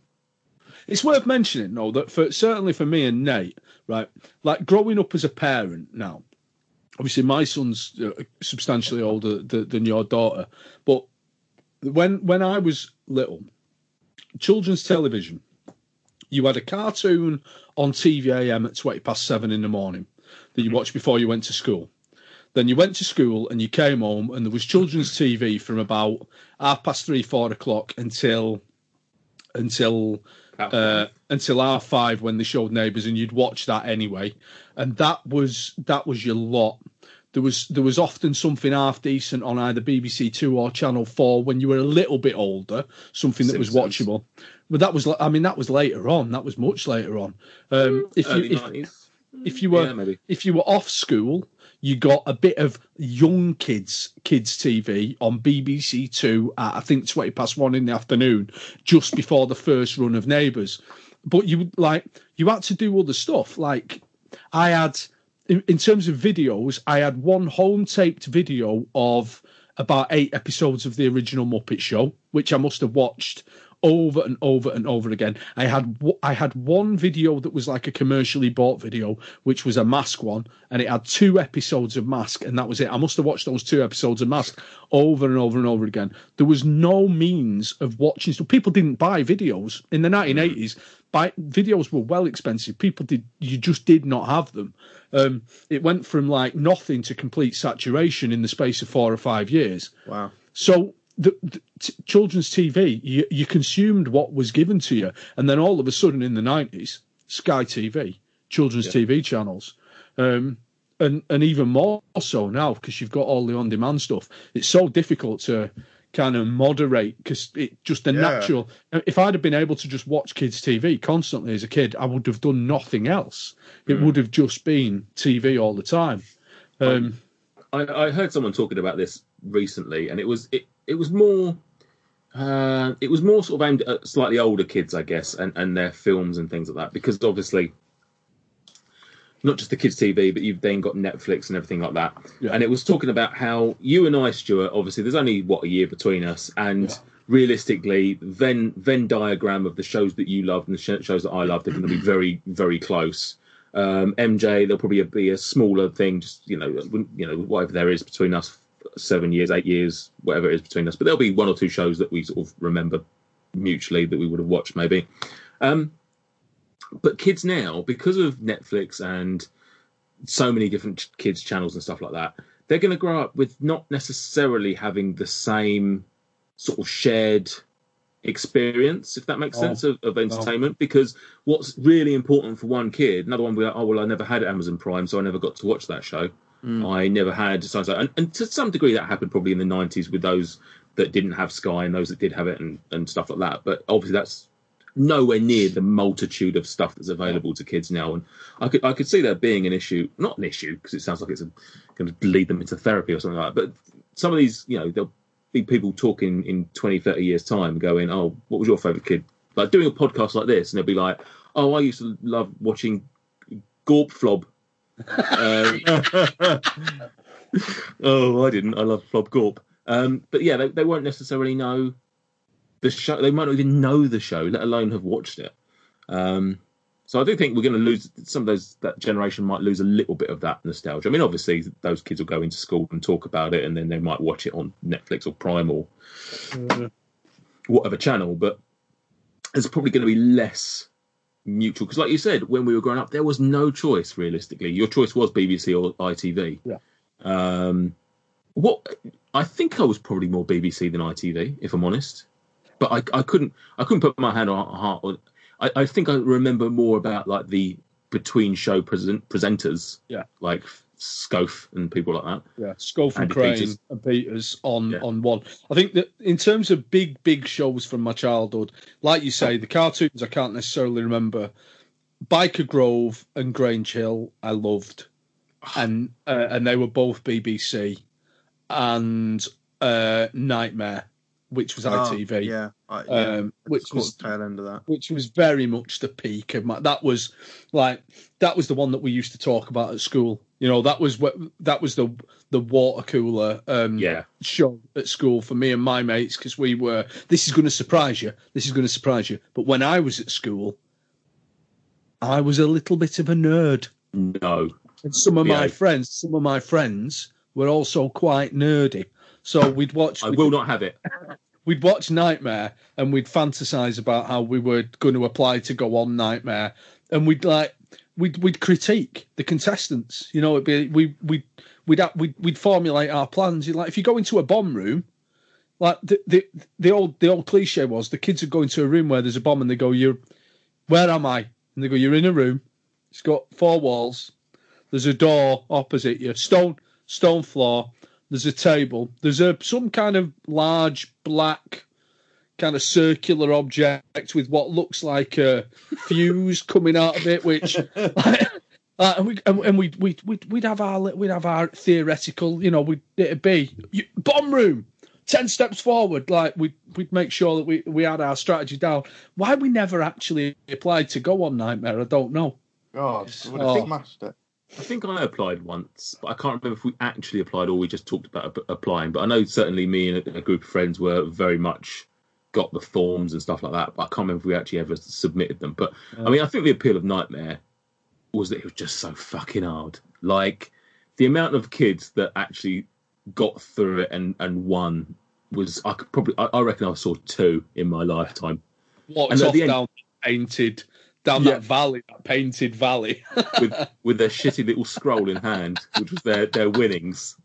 It's worth mentioning, though, that for certainly for me and Nate, right, like growing up as a parent now, obviously my son's uh, substantially older th- than your daughter, but when when I was little, children's television, you had a cartoon on TVAM at twenty past seven in the morning that you watched before you went to school. Then you went to school and you came home, and there was children's TV from about half past three, four o'clock until until uh, until R five when they showed Neighbours, and you'd watch that anyway, and that was that was your lot. There was there was often something half decent on either BBC Two or Channel Four when you were a little bit older, something that was watchable. But that was I mean that was later on. That was much later on. Um, if you if, 90s. if you were yeah, if you were off school, you got a bit of young kids kids TV on BBC Two at I think twenty past one in the afternoon, just before the first run of Neighbours. But you like you had to do other stuff. Like I had in, in terms of videos, I had one home taped video of about eight episodes of the original Muppet Show, which I must have watched over and over and over again. I had w- I had one video that was like a commercially bought video, which was a Mask one, and it had two episodes of Mask, and that was it. I must have watched those two episodes of Mask over and over and over again. There was no means of watching. So people didn't buy videos in the 1980s. Buy videos were well expensive. People did you just did not have them. Um, it went from like nothing to complete saturation in the space of four or five years. Wow. So the, the t- children's TV, you, you consumed what was given to you, and then all of a sudden in the nineties, Sky TV, children's TV channels, um, and and even more so now because you've got all the on-demand stuff. It's so difficult to kind of moderate because it just the Yeah. natural. If I'd have been able to just watch kids' TV constantly as a kid, I would have done nothing else. It would have just been TV all the time. Um, I, I heard someone talking about this recently, and it was it, it was more uh, it was more sort of aimed at slightly older kids, I guess, and, and their films and things like that, because obviously not just the kids' TV, but you've then got Netflix and everything like that. Yeah. And it was talking about how you and I, Stuart, obviously there's only what a year between us, and realistically, Venn Venn diagram of the shows that you loved and the sh- shows that I loved are going to be very very close. Um, MJ, there'll probably be a smaller thing, just you know, you know, whatever there is between us, seven years, eight years, whatever it is between us. But there'll be one or two shows that we sort of remember mutually that we would have watched, maybe. Um, but kids now, because of Netflix and so many different ch- kids channels and stuff like that, they're going to grow up with not necessarily having the same sort of shared experience, if that makes Oh, sense, of, of entertainment. Because what's really important for one kid, another one will be like, oh, well, I never had Amazon Prime, so I never got to watch that show. Mm. I never had so and. And, to some degree, that happened probably in the 90s with those that didn't have Sky and those that did have it and, and stuff like that. But obviously, that's nowhere near the multitude of stuff that's available to kids now. And I could I could see there being an issue, not an issue because it sounds like it's going to lead them into therapy or something like that. But some of these, you know, there'll be people talking in 20, 30 years time, going, "Oh, what was your favorite kid?" Like doing a podcast like this, and they'll be like, "Oh, I used to love watching Gorp Flob." Um, oh, I didn't. I love Flob Gorp. Um, but yeah, they, they won't necessarily know the show. They might not even know the show, let alone have watched it. Um, so I do think we're going to lose some of those. That generation might lose a little bit of that nostalgia. I mean, obviously those kids will go into school and talk about it, and then they might watch it on Netflix or Prime or whatever channel. But there's probably going to be less neutral because, like you said, when we were growing up, there was no choice realistically. Your choice was BBC or ITV. Yeah. Um, what I think I was probably more BBC than ITV, if I'm honest. But I, I couldn't I couldn't put my hand on heart. On, I, I think I remember more about like the between show present, presenters. Yeah. Like Scoff and people like that. Yeah, Schofield, Andy Crane, Peters. and Peters on Yeah. on one. I think that in terms of big big shows from my childhood, like you say, the cartoons I can't necessarily remember. Byker Grove and Grange Hill I loved, and uh, and they were both BBC, and uh, Knightmare, which was Oh, ITV, yeah, I, yeah. um, which was tail end of that. which was very much the peak of my. That was like that was the one that we used to talk about at school. You know, that was what that was the the water cooler um, Yeah. show at school for me and my mates because we were. This is going to surprise you. This is going to surprise you. But when I was at school, I was a little bit of a nerd, No. and some of my friends, some of my friends were also quite nerdy. So we'd watch. I we'd- will not have it. we'd watch Knightmare and we'd fantasize about how we were going to apply to go on Knightmare, and we'd like we'd we'd critique the contestants. You know, it'd be we we we'd we'd we'd formulate our plans. Like if you go into a bomb room, like the the the old the old cliche was the kids would go into a room where there's a bomb and they go, "You're where am I?" And they go, "You're in a room. It's got four walls. There's a door opposite you. Stone stone floor. There's a table. There's a some kind of large black kind of circular object with what looks like a fuse coming out of it, which like, uh, and we and, and we'd, we'd we'd we'd have our we'd have our theoretical, you know, we'd it'd be you- bomb room. Ten steps forward, like we'd we'd make sure that we, we had our strategy down. Why we never actually applied to go on Knightmare, I don't know. God, we would have Oh. smashed it. I think I applied once, but I can't remember if we actually applied or we just talked about applying. But I know certainly me and a, a group of friends were very much got the forms and stuff like that. But I can't remember if we actually ever submitted them. But I mean, I think the appeal of Knightmare was that it was just so fucking hard. Like the amount of kids that actually got through it and and won was I could probably I, I reckon I saw two in my lifetime. Walked And off the end- down painted down Yeah. that valley, that painted valley. with with their shitty little scroll in hand, which was their their winnings.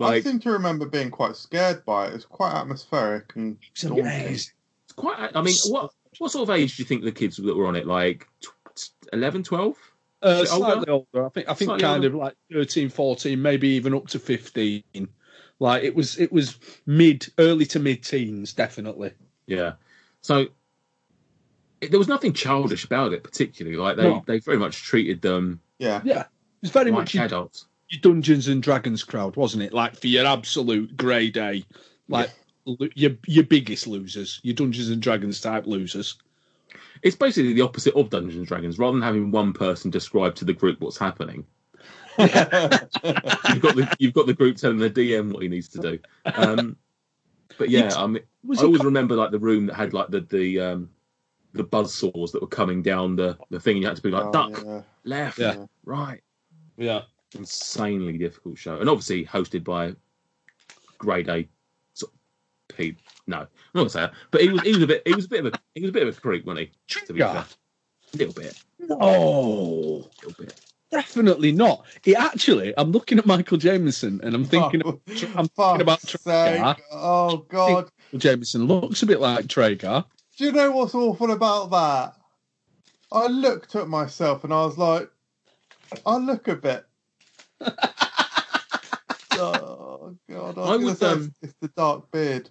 I seem to remember being quite scared by it. It's quite atmospheric and daunting. it's quite. I mean, what what sort of age do you think the kids that were on it? Like tw- 11, 12? Uh, Is it older? slightly older. I think. I think Slightly kind older? of like 13, 14, maybe even up to fifteen. Like it was. It was mid, early to mid teens, definitely. Yeah. So it, there was nothing childish about it, particularly. Like they No. they very much treated them Yeah. Yeah, It's very like much your, adults. Your Dungeons and Dragons crowd, wasn't it? Like for your absolute grade A, like lo- your your biggest losers, your Dungeons and Dragons type losers. It's basically the opposite of Dungeons and Dragons. Rather than having one person describe to the group what's happening, you've got the you've got the group telling the DM what he needs to do. Um, but yeah, It's- I mean, Was I always co- remember like the room that had like the the um, the buzz saws that were coming down the, the thing, and you had to be like Oh, duck yeah. left, Yeah. right. yeah. Insanely difficult show, and obviously hosted by grade A sort of Pete. No, I'm not gonna say that, but he was he was a bit he was a bit of a he was a bit of a creep, wasn't he? To be Yeah. fair, a little bit, No, a little bit. definitely not. It actually, I'm looking at Michael Jameson and I'm thinking, Oh, I'm fuck's thinking about sake. Treguard. Oh God! Michael Jameson looks a bit like Treguard. Do you know what's awful about that? I looked at myself and I was like, I look a bit. oh God! I, was I would, say um, it's, it's the dark beard.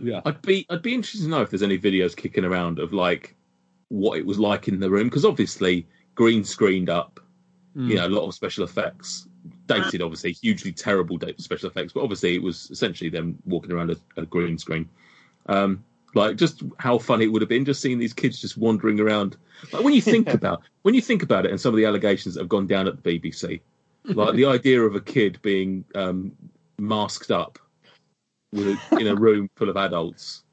Yeah. I'd be I'd be interested to know if there's any videos kicking around of like what it was like in the room because obviously green screened up, you know, a lot of special effects, dated obviously, hugely terrible dated special effects, but obviously it was essentially them walking around a, a green screen. Um, like just how funny it would have been just seeing these kids just wandering around. Like when you think about when you think about it, and some of the allegations that have gone down at the BBC, like the idea of a kid being um, masked up with a, in a room full of adults.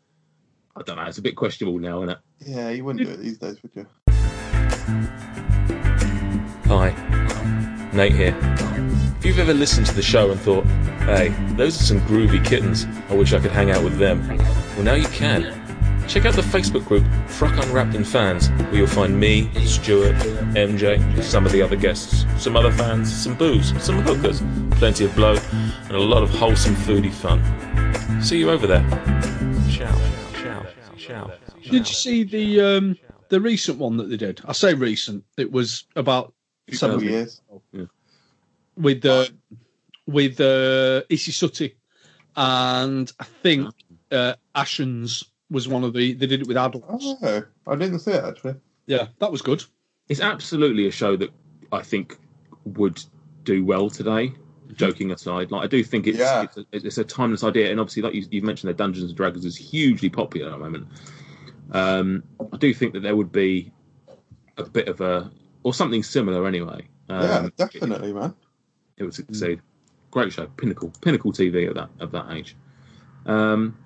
I don't know. It's a bit questionable now, isn't it? Yeah, you wouldn't do it these days, would you? Hi, Nate here. If you've ever listened to the show and thought, hey, those are some groovy kittens, I wish I could hang out with them, well, now you can. Check out the Facebook group Fruck Unwrapped and Fans, where you'll find me, Stuart, MJ, some of the other guests, some other fans, some booze, some hookers, plenty of blow, and a lot of wholesome foodie fun. See you over there. Ciao, ciao, ciao. Did you see the um, the recent one that they did? I say recent. It was about Two seven years. with uh, with uh, Issy Suttie, and I think uh, Ashens was one of the. They did it with adults. Oh, I didn't see it actually. Yeah, that was good. It's absolutely a show that I think would do well today. Joking aside, like I do think it's Yeah. it's, a, it's a timeless idea, and obviously, like you, you've mentioned, that Dungeons and Dragons is hugely popular at the moment. Um, I do think that there would be a bit of a or something similar anyway. Um, yeah, definitely, man. it would succeed. Great show, pinnacle, pinnacle TV at that of that age. Um,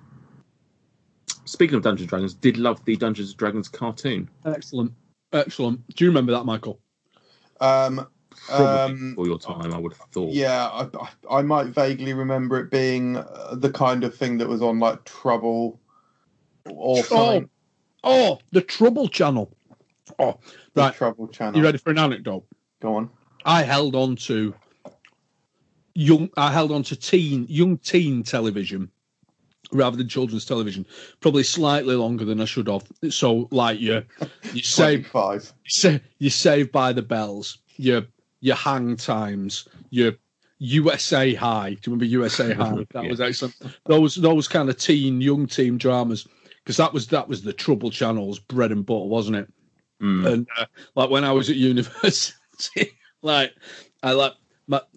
speaking of Dungeons and Dragons, did love the Dungeons and Dragons cartoon. Excellent, excellent. Do you remember that, Michael? Um, Probably Um, before your time, I would have thought. yeah, I, I, I might vaguely remember it being uh, the kind of thing that was on like Trouble or Oh, something. oh, the Trouble Channel. Oh, The right. Trouble Channel. You ready for an anecdote? Go on. I held on to young. I held on to teen, young teen television rather than children's television, probably slightly longer than I should have. So, like you, you save, sa- you save by the bells. Your your hang times. Your USA High. Do you remember USA High? That Yeah. was excellent. Those those kind of teen, young teen dramas. Because that was that was the Trouble Channel's bread and butter, wasn't it? Mm. and uh, like when I was at university, like I like.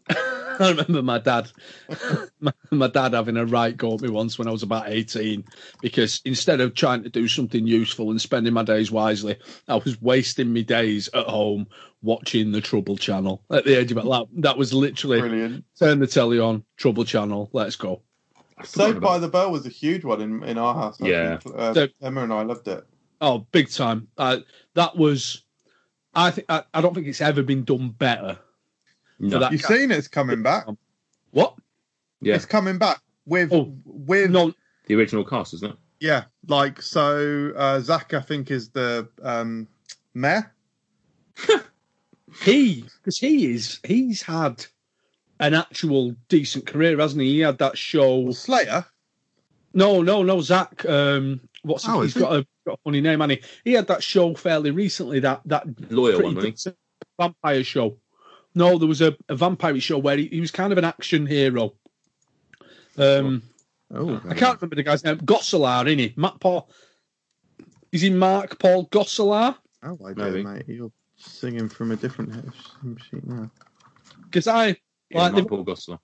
I remember my dad, my, my dad having a right go at me once when I was about eighteen, because instead of trying to do something useful and spending my days wisely, I was wasting my days at home watching the Trouble Channel. At the age of like that was literally Brilliant. turn the telly on, Trouble Channel, let's go. I Saved by the Bell was a huge one in, in our house. I Yeah. think. Uh, So- Emma and I loved it. Oh, big time! Uh, that was, I think I, I don't think it's ever been done better. No. You've seen it's coming back. What? Yeah, It's coming back with Oh, with No, the original cast, isn't it? yeah, like so. Uh, Zach, I think, is the um, mayor. he because he is he's had an actual decent career, hasn't he? He had that show. Well, Slater. No, no, no, Zach. Um, what's Oh, he's is he? got a got a funny name, and he he had that show fairly recently. That that Lawyer one, vampire show. No, there was a, a vampire show where he, he was kind of an action hero. Um, Oh, I can't remember the guy's name. Gosselaar, isn't he? Matt Paul. Is he Mark Paul Gosselaar? Oh, I Maybe. do, mate. You're singing from a different hymn sheet now. Because I he? Yeah, Like Mark the- Paul Gosselaar.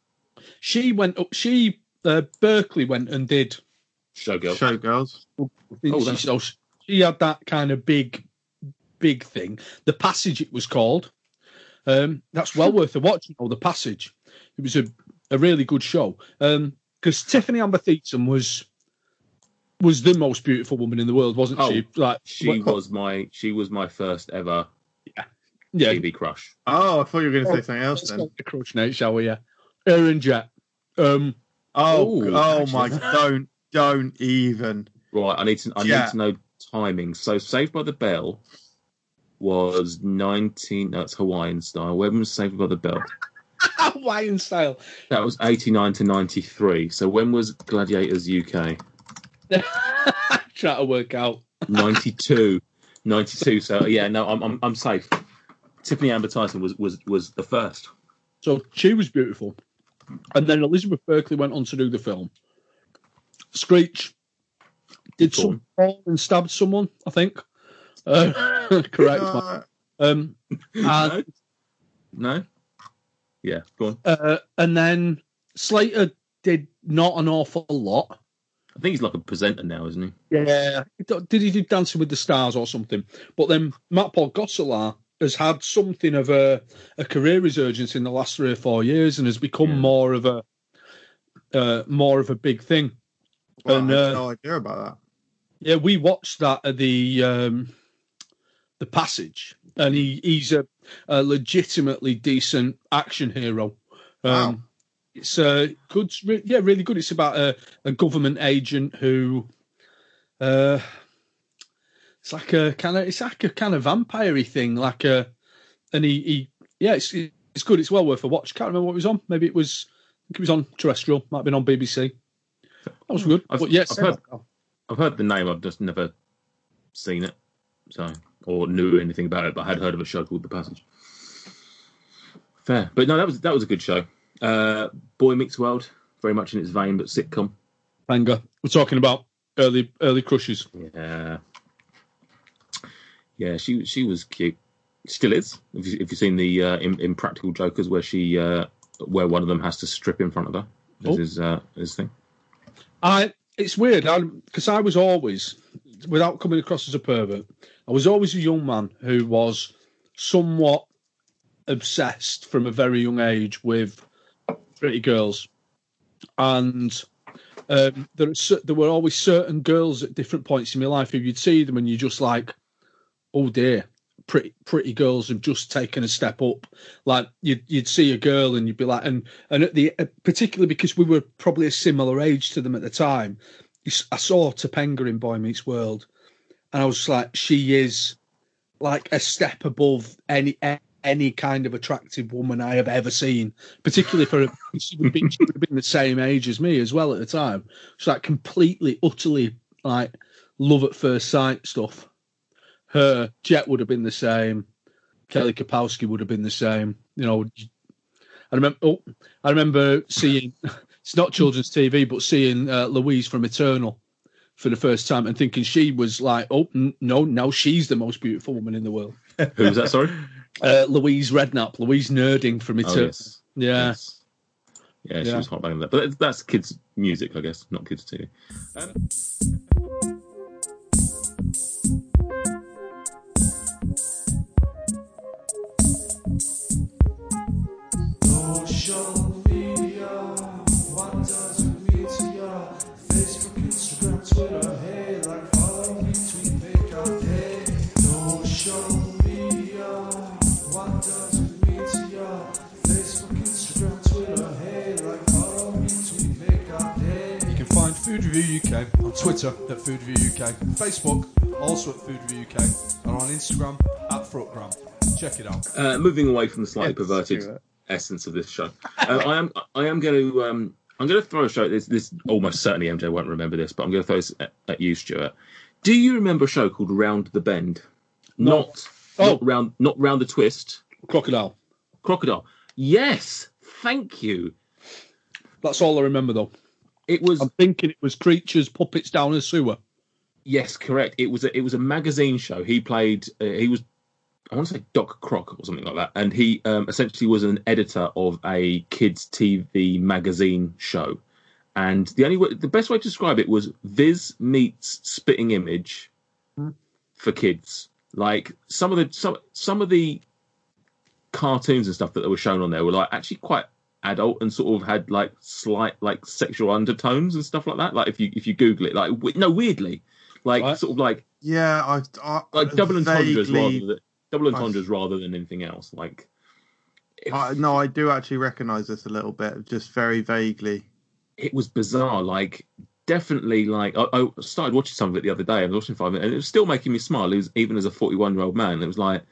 she went up. She uh, Berkley went and did Showgirl. Showgirls. didn't Oh, she? that's- So she had that kind of big, big thing. The Passage, it was called. Um, that's well worth a watch. You know, the Passage. It was a, a really good show. Because Tiffani Amber Thiessen was was the most beautiful woman in the world, wasn't Oh, she? Like She well, was my she was my first ever yeah. TV crush. Oh, I thought you were going to Oh, say something else Let's then. go to Crush Nate, shall we? Yeah. Aaron Jet. Um, Oh, Ooh, oh actually, my! Don't, don't even. Right, I need to I Yeah. need to know timing. So Saved by the Bell was nineteen that's Hawaiian style. When was Saved by the Bell? Hawaiian style. That was eighty nine to ninety three. So when was Gladiators UK? Try to work out. 92. 92. So yeah, no, I'm I'm, I'm safe. Tiffani Amber Thiessen was was was the first. So she was beautiful. And then Elizabeth Berkley went on to do the film. Screech did some and stabbed someone, I think. Uh, correct. Uh, Um, and, no? No? Yeah, go on. uh, and then Slater did not an awful lot. I think he's like a presenter now, isn't he? Yeah. Did he do Dancing with the Stars or something? But then Matt Paul Gosselaar has had something of a, a career resurgence in the last three or four years and has become Yeah. more of a uh, more of a big thing. Well, And, I had uh, no idea about that. Yeah, we watched that at the um, the passage, and he, he's a, a legitimately decent action hero. Wow. Um, It's uh, good, re- yeah, really good. It's about a, a government agent who, uh, it's like a kind of, it's like a kind of vampire thing, like a, and he, he yeah, it's it's good. It's well worth a watch. Can't remember what it was on. Maybe it was, I think it was on terrestrial. Might have been on BBC. That was good. I've- but yes, I've heard- I've heard the name. I've just never seen it, so or knew anything about it. But I had heard of a show called The Passage. Fair, but no, that was that was a good show. Uh, Boy Meets World, very much in its vein, but sitcom. banger. We're talking about early early crushes. Yeah, yeah. She she was cute. Still is. If, you, if you've seen the uh, in, Impractical Jokers, where she uh, where one of them has to strip in front of her, this Oh. is uh, his thing. I it's weird because I, was always, without coming across as a pervert, I was always a young man who was somewhat obsessed from a very young age with pretty girls, and um, there there were always certain girls at different points in my life who you'd see them and you're just like, oh dear. Pretty pretty girls have just taken a step up. Like you'd you'd see a girl and you'd be like, and and at the uh, particularly because we were probably a similar age to them at the time. I saw Topanga in Boy Meets World, and I was like, she is like a step above any any kind of attractive woman I have ever seen. Particularly for a, she would, be, she would have been the same age as me as well at the time. She's like completely, utterly like love at first sight stuff. Her Jet would have been the same. Kelly Kapowski would have been the same. You know, I remember. Oh, I remember seeing. It's not children's TV, but seeing uh, Louise from Eternal for the first time and thinking she was like, oh n- no, now she's the most beautiful woman in the world. Who's that? Sorry. Uh, Louise Redknapp, Louise Nurding from Oh, Eternal. yes. Yeah, Yes. Yeah, she Yeah. was hot banging that. But that's- that's kids' music, I guess, not kids' TV. Um, Social Twitter, hey, like, follow, retweet, make our day. Social media, what does it mean to ya? Facebook, Instagram, Twitter, hey, like, follow, retweet, make our day. You can find Food Review UK on Twitter at Food Review UK, Facebook also at Food Review UK, and on Instagram at Fruitgram. Check it out. uh, moving away from the slightly Yes, perverted Stuart. essence of this show, uh, I am I am going to um, I'm going to throw a show. This, this almost certainly MJ won't remember this, but I'm going to throw this at, at you, Stuart. Do you remember a show called Round the Bend? No. Not Oh. not round not round the twist. Crocodile. Crocodile. Yes, thank you. That's all I remember though. It was I'm thinking it was creatures, puppets down a sewer. Yes, correct. It was a, it was a magazine show. He played. Uh, he was. I want to say Doc Croc or something like that, and he um, essentially was an editor of a kids' TV magazine show. And the only way, the best way to describe it was Viz meets Spitting Image for kids. Like some of the some some of the cartoons and stuff that were shown on there were like actually quite adult and sort of had like slight like sexual undertones and stuff like that. Like if you if you Google it, like no weirdly, like Right. sort of like Yeah, I, I like double entendres vaguely- rather than double I- entendres rather than anything else. Like it, I, no, I do actually recognise this a little bit, just very vaguely. it was bizarre. Like definitely like I, I started watching some of it the other day. I was watching five minutes and it was still making me smile. It was, even as a forty-one year old man, it was like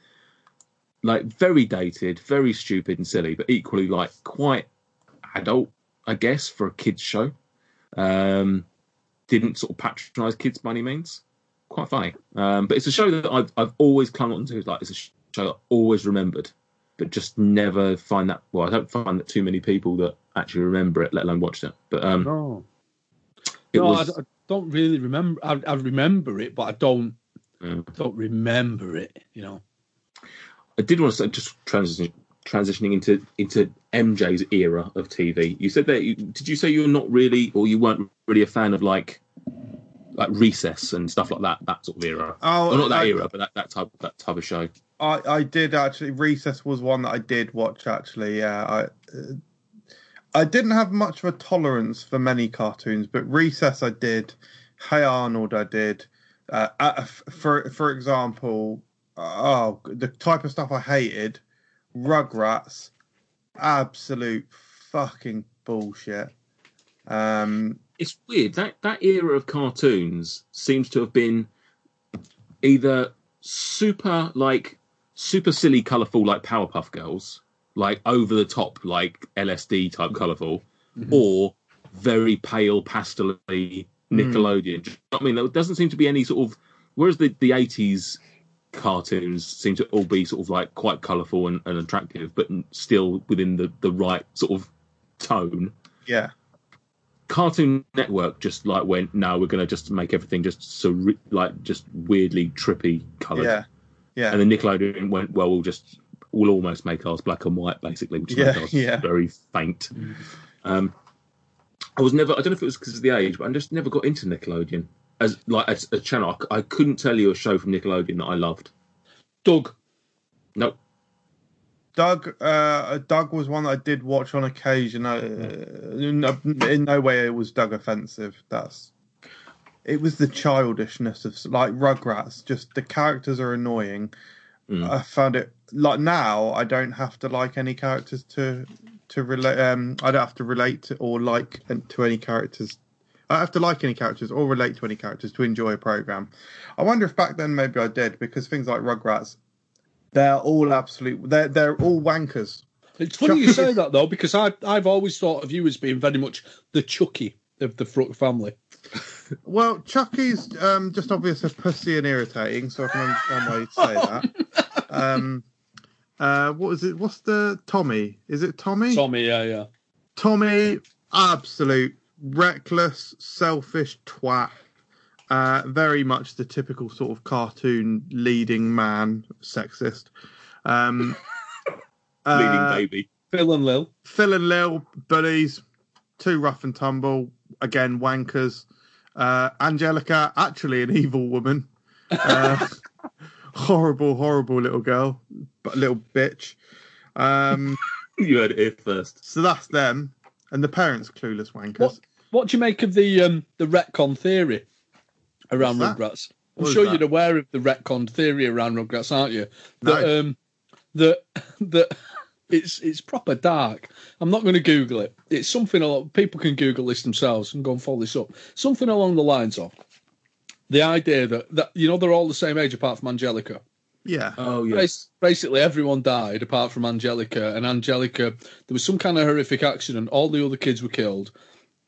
like very dated, very stupid and silly, but equally like quite adult, I guess, for a kids show. Um, didn't sort of patronise kids by any means. Quite funny, um, but it's a show that I've I've always clung on to. It's like it's a show that I always remembered, but just never find that. Well, I don't find that too many people that actually remember it, let alone watched it. But um, No, no, was. I, I don't really remember. I, I remember it, but I don't Yeah. don't remember it. You know. I did want to say just transition, transitioning into into MJ's era of TV. You said that you, did you say you're not really or you weren't really a fan of like like Recess and stuff like that that sort of era. Oh, Well, not that I, era, but that, that type that type of show. I, I did actually. Recess was one that I did watch. Actually, yeah. I, uh, I didn't have much of a tolerance for many cartoons, but Recess I did. Hey Arnold I did. Uh, uh, for for example, oh, the type of stuff I hated, Rugrats, absolute fucking bullshit. Um, It's weird that that era of cartoons seems to have been either super like super silly, colourful like Powerpuff Girls, like over the top like LSD type colourful, mm-hmm. or very pale pastely mm. Nickelodeon. Do you know what I mean, there doesn't seem to be any sort of. Whereas the the eighties cartoons seem to all be sort of like quite colourful and, and attractive, but still within the the right sort of tone. yeah, Cartoon Network just like went, no, we're going to just make everything just so like just weirdly trippy coloured. yeah, yeah. And then Nickelodeon went, well, we'll just we'll almost make ours black and white, basically, which Yeah, makes ours yeah. very faint. Um, I was never, I don't know if it was because of the age, but I just never got into Nickelodeon as like as a channel. I, I couldn't tell you a show from Nickelodeon that I loved. Doug. Nope. Doug, uh, Doug was one that I did watch on occasion. Uh, in, in no way it was Doug offensive. That's it was the childishness of like Rugrats. Just the characters are annoying. Mm. I found it like now I don't have to like any characters to to relate. Um, I don't have to relate to or like to any characters. I don't have to like any characters or relate to any characters to enjoy a program. I wonder if back then maybe I did because things like Rugrats, they're all absolute. They're they're all wankers. It's funny you say that though, because I I've always thought of you as being very much the Chuckie of the Fruit family. Well, Chuckie's um, just obviously pussy and irritating, so I can understand why you'd say that. Um, uh, what is it? What's the Tommy? Is it Tommy? Tommy, yeah, yeah. Tommy, absolute reckless, selfish twat. Uh, very much the typical sort of cartoon leading man, sexist. Um, Leading uh, baby. Phil and Lil. Phil and Lil, bullies, too rough and tumble, again wankers. Uh, Angelica, actually an evil woman. Uh, horrible, horrible little girl, but little bitch. Um, You heard it here first. so that's them, and the parents clueless wankers. What what do you make of the um the retcon theory around What's that? Rugrats? I'm What is sure that? you're aware of the retcon theory around Rugrats, aren't you? No. That um that that it's it's proper dark. I'm not going to Google it. It's something a lot people can Google this themselves and go and follow this up. Something along the lines of the idea that that you know they're all the same age apart from Angelica. Yeah, Oh Bas- yes. Basically, everyone died apart from Angelica, and Angelica, there was some kind of horrific accident. All the other kids were killed.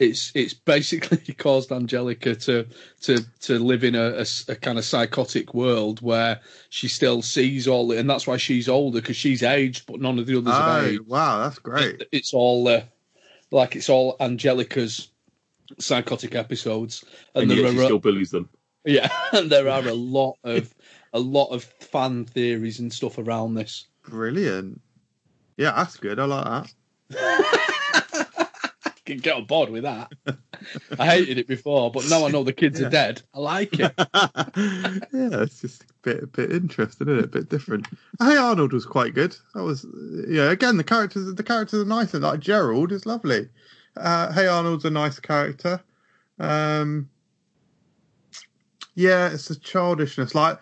It's it's basically caused Angelica to to to live in a kind of psychotic world where she still sees all, the, and that's why she's older because she's aged, but none of the others have oh aged. wow, that's great. It's all uh, like it's all Angelica's psychotic episodes, And, and, yet there she are still bullies them. yeah, and there are a lot of a lot of fan theories and stuff around this. Brilliant. Yeah, that's good. I like that. can get on board with that. I hated it before, but now I know the kids Yeah. are dead. I like it. yeah, it's just a bit, a bit interesting, isn't it? A bit different. Hey Arnold was quite good. That was, yeah. Again, the characters, the characters are nice, and like Gerald is lovely. Uh, hey Arnold's a nice character. Um, yeah, it's a childishness, like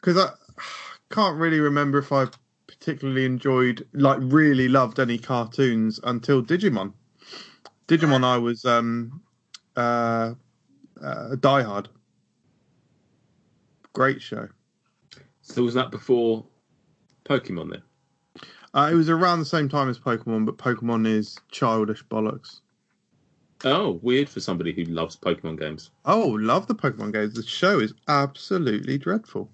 because I can't really remember if I particularly enjoyed, like, really loved any cartoons until Digimon. Digimon, I was um, uh, uh, Die Hard. Great show. So was that before Pokemon then? Uh, it was around the same time as Pokemon, but Pokemon is childish bollocks. Oh, weird for somebody who loves Pokemon games. Oh, love the Pokemon games. The show is absolutely dreadful.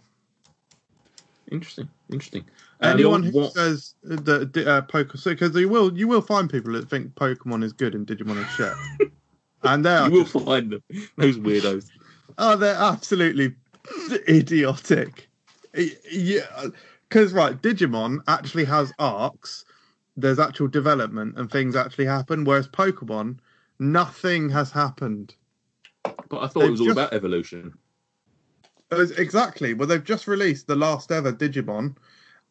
Interesting. Interesting. Uh, Anyone who what- says that uh, Pokemon, because you will you will find people that think Pokemon is good and Digimon is shit, and they are you will find them. Those weirdos. Oh, they're absolutely idiotic. Yeah, because right, Digimon actually has arcs. There's actual development and things actually happen, whereas Pokemon, nothing has happened. But I thought They've it was all just- about evolution. Exactly. Well, they've just released the last ever Digimon,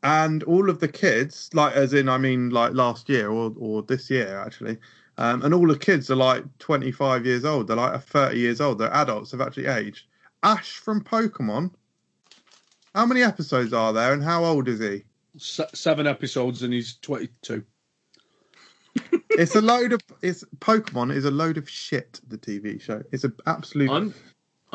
and all of the kids, like as in, I mean, like last year or or this year actually, Um, and all the kids are like 25 years old. They're like 30 years old. They're adults. Have actually aged. Ash from Pokemon. How many episodes are there, and how old is he? Se- seven episodes and he's 22. It's a load of. It's Pokemon is a load of shit. The TV show. It's an absolute. I'm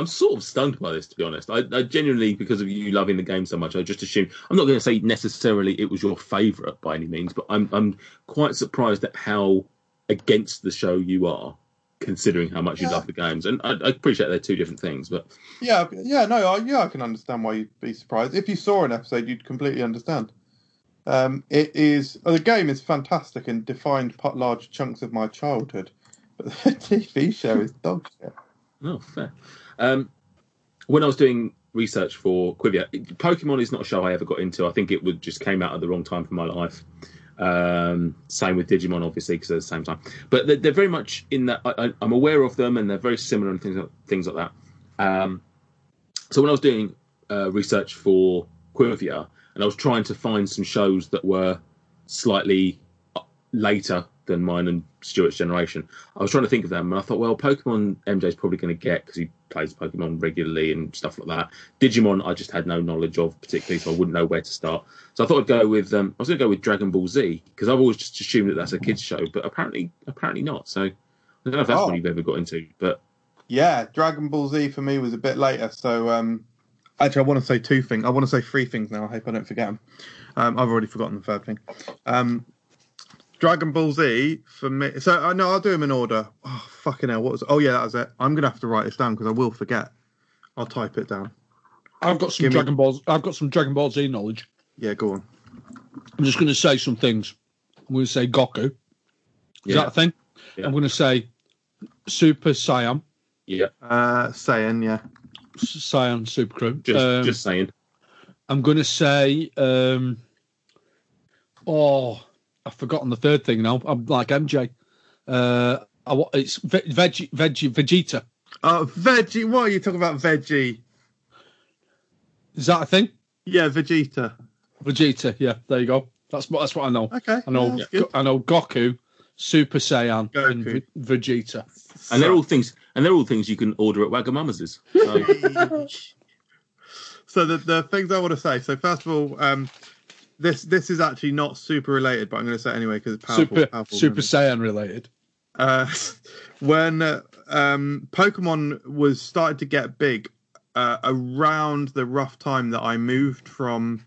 I'm sort of stunned by this, to be honest. I, I genuinely, because of you loving the game so much, I just assume I'm not going to say necessarily it was your favourite by any means, but I'm I'm quite surprised at how against the show you are, considering how much you love the games. And I, I appreciate they're two different things, but Yeah, yeah, no, I, yeah, I can understand why you'd be surprised. If you saw an episode, you'd completely understand. Um, it is oh, the game is fantastic and defined large chunks of my childhood, but the TV show is dog shit. Oh, fair. Um, when I was doing research for Quivia, Pokemon is not a show I ever got into. I think it would just came out at the wrong time for my life. Um, same with Digimon, obviously, because they're the same time. But they're, they're very much in that. I, I'm aware of them, and they're very similar and things like, things like that. Um, so when I was doing uh, research for Quivia, and I was trying to find some shows that were slightly uh, later than mine and Stuart's generation, I was trying to think of them, and I thought, well, Pokemon MJ's probably going to get because he plays Pokemon regularly and stuff like that. Digimon, I just had no knowledge of particularly, so I wouldn't know where to start. So I thought I'd go with um, I was going to go with Dragon Ball Z because I've always just assumed that that's a kids show, but apparently, apparently not. So I don't know if that's Oh. one you've ever got into, but Yeah, Dragon Ball Z for me was a bit later, so um, Actually, I want to say two things. I want to say three things now. I hope I don't forget them. Um, I've already forgotten the third thing. Um, Dragon Ball Z for me. So I know I'll do them in order. Oh fucking hell! What was? Oh yeah, that was it. I'm gonna have to write this down because I will forget. I'll type it down. I've got some Give me- Dragon Balls. I've got some Dragon Ball Z knowledge. Yeah, go on. I'm just going to say some things. I'm going to say Goku. Is yeah, that a thing? Yeah. I'm going to say Super Saiyan, yeah, Uh, saying yeah. Saiyan Super Crew. just Um, just saying. I'm going to say, um, oh, I've forgotten the third thing now. I'm like MJ. Uh, I, it's ve- veggie, veggie, Vegeta. Oh, veggie. What are you talking about? Veggie. Is that a thing? Yeah, Vegeta. Vegeta. Yeah, there you go. That's what that's what I know. Okay. I know. yeah. I know Goku, Super Saiyan, and v- Vegeta. And they're all things, and they're all things you can order at Wagamama's. So, so the the things I want to say. So first of all, um, this this is actually not super related, but I'm going to say it anyway because it's powerful. Super powerful Super. Saiyan related. uh, when uh, um, Pokemon was started to get big uh, around the rough time that I moved from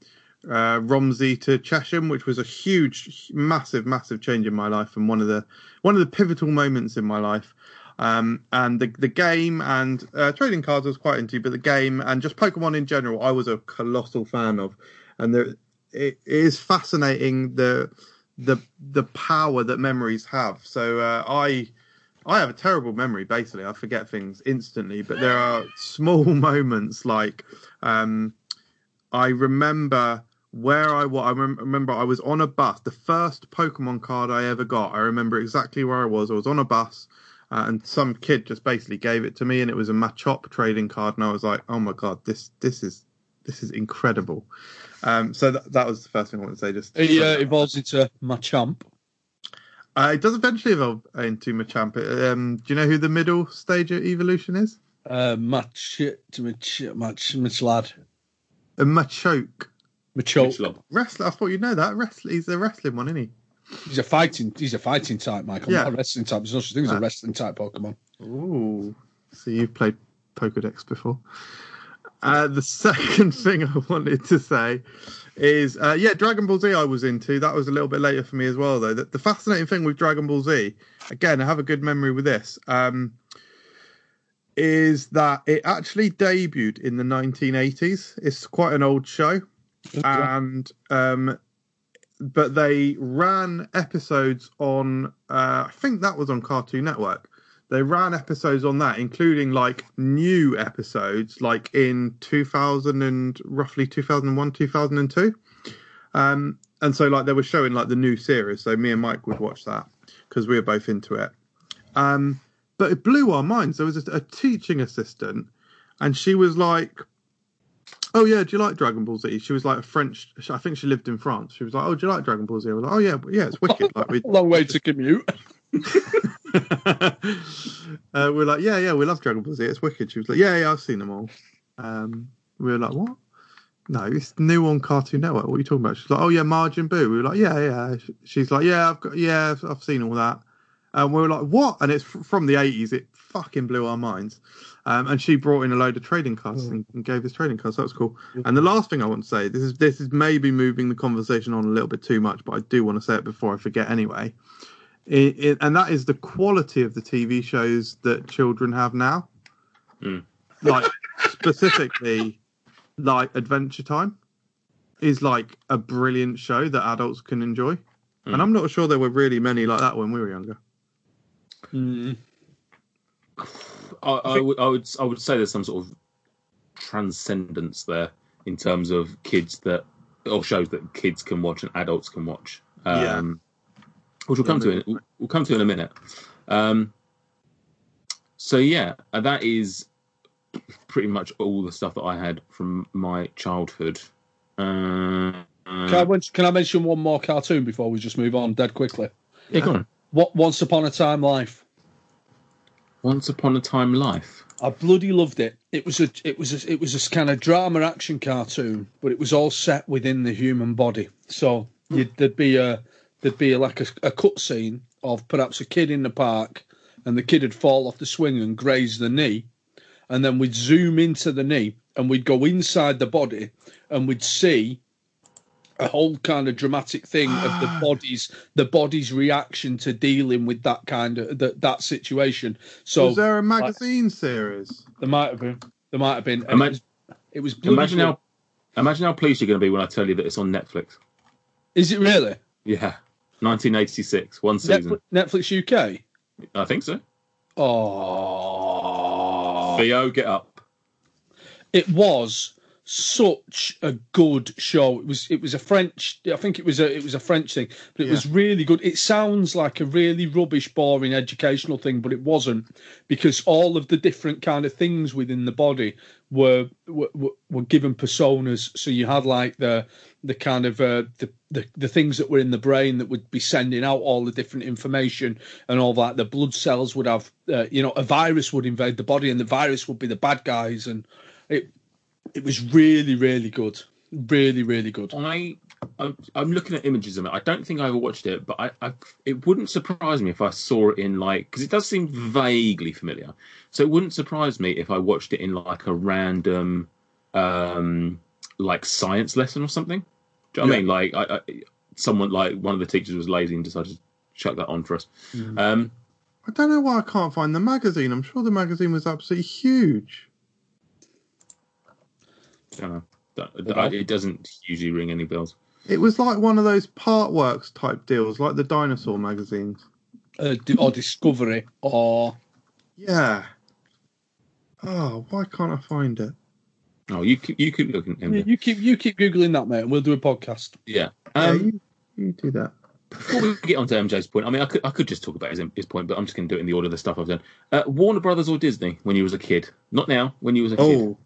uh, Romsey to Chesham, which was a huge, massive, massive change in my life and one of the one of the pivotal moments in my life. Um, and the the game and uh, trading cards I was quite into, but the game and just Pokemon in general, I was a colossal fan of. And there, it is fascinating the the the power that memories have. So uh, I I have a terrible memory. Basically, I forget things instantly. But there are small moments like um, I remember where I was. I rem- remember I was on a bus. The first Pokemon card I ever got. I remember exactly where I was. I was on a bus. Uh, and some kid just basically gave it to me, and it was a Machop trading card, and I was like, "Oh my god, this this is this is incredible." Um, so that that was the first thing I wanted to say. Just He uh, evolves into Machamp. Uh, it does eventually evolve into Machamp. Um, do you know who the middle stage of evolution is? Uh, Mach, Mach, Mach, Mach lad. A Machoke. Machoke. Michelin. Wrestler. I thought you'd know that. Wrestler. He's a wrestling one, isn't he? He's a fighting. He's a fighting type, Michael. Yeah. Not a wrestling type. There's no such thing as a Ah. wrestling type Pokemon. Ooh. So you've played Pokedex before. Uh, the second thing I wanted to say is, uh, yeah, Dragon Ball Z I was into. That was a little bit later for me as well, though. The, the fascinating thing with Dragon Ball Z, again, I have a good memory with this, um, is that it actually debuted in the 1980s. It's quite an old show. and um but they ran episodes on uh i think that was on cartoon network they ran episodes on that including like new episodes like in 2000 and roughly 2001 2002 um and so like they were showing like the new series so me and mike would watch that because we were both into it um but it blew our minds there was a, a teaching assistant and she was like oh yeah, do you like Dragon Ball Z? She was like a French. I think she lived in France. She was like, oh, do you like Dragon Ball Z? I was like, oh yeah, yeah, it's wicked. Like we, Long way to commute. uh, we're like, yeah, yeah, we love Dragon Ball Z. It's wicked. She was like, yeah, yeah, I've seen them all. Um, we were like, what? No, it's new on Cartoon Network. What are you talking about? She's like, oh yeah, Majin Buu. We were like, yeah, yeah. She's like, yeah, I've got, yeah, I've, seen all that. And we were like, what? And it's from the eighties. It fucking blew our minds. Um, and she brought in a load of trading cards and, and gave us trading cards. That was cool. And the last thing I want to say, this is this is maybe moving the conversation on a little bit too much, but I do want to say it before I forget anyway. It, it, and that is the quality of the TV shows that children have now. Mm. Like specifically, like Adventure Time is like a brilliant show that adults can enjoy. And I'm not sure there were really many like that when we were younger. Mm. I, I, would, I would I would say there's some sort of transcendence there in terms of kids that or shows that kids can watch and adults can watch. Um, Which we'll come to in, we'll come to in a minute. Um, so yeah, uh, that is pretty much all the stuff that I had from my childhood. Uh, Can, I, can I mention one more cartoon before we just move on dead quickly? yeah, go on. What Once Upon a Time Life. Once upon a time, life. I bloody loved it. It was a it was a, it was a kind of drama action cartoon, but it was all set within the human body. So you'd, there'd be a there'd be like a, a cut scene of perhaps a kid in the park, and the kid would fall off the swing and graze the knee, and then we'd zoom into the knee and we'd go inside the body and we'd see a whole kind of dramatic thing of the body's the body's reaction to dealing with that kind of that that situation. So was there a magazine series? there might have been. There might have been. Imagine- it was, it was Imagine good. how imagine how pleased you're going to be when I tell you that it's on Netflix. Is it really? Yeah, 1986, one season. Netflix, Netflix UK? I think so. Oh, Theo, get up. it was such a good show. It was. It was a French. I think it was a. It was a French thing, but it was really good. It sounds like a really rubbish, boring educational thing, but it wasn't because all of the different kind of things within the body were were, were- were given personas. So you had like the the kind of uh, the, the the things that were in the brain that would be sending out all the different information and all that. The blood cells would have, uh, you know, a virus would invade the body, and the virus would be the bad guys, and it it was really really good, really really good. I, I'm, I'm looking at images of it. I don't think I ever watched it, but I, I it wouldn't surprise me if I saw it in like because it does seem vaguely familiar. So it wouldn't surprise me if I watched it in like a random, um, like science lesson or something. Do you know what I mean? Like I, I, someone like one of the teachers was lazy and decided to chuck that on for us. Um, I don't know why I can't find the magazine. I'm sure the magazine was absolutely huge. I don't know. That- that- it doesn't usually ring any bells. It was like one of those part works type deals, like the dinosaur magazines. Uh, or Discovery, or Yeah. Oh, why can't I find it? Oh, you keep, you keep looking. Yeah, you keep you keep googling that, mate, and we'll do a podcast. Yeah. yeah, Um, you, you do that. Before we get on to MJ's point, I mean, I could I could just talk about his, his point, but I'm just going to do it in the order of the stuff I've done. Uh, Warner Brothers or Disney when you was a kid? Not now. When you was a kid. Oh,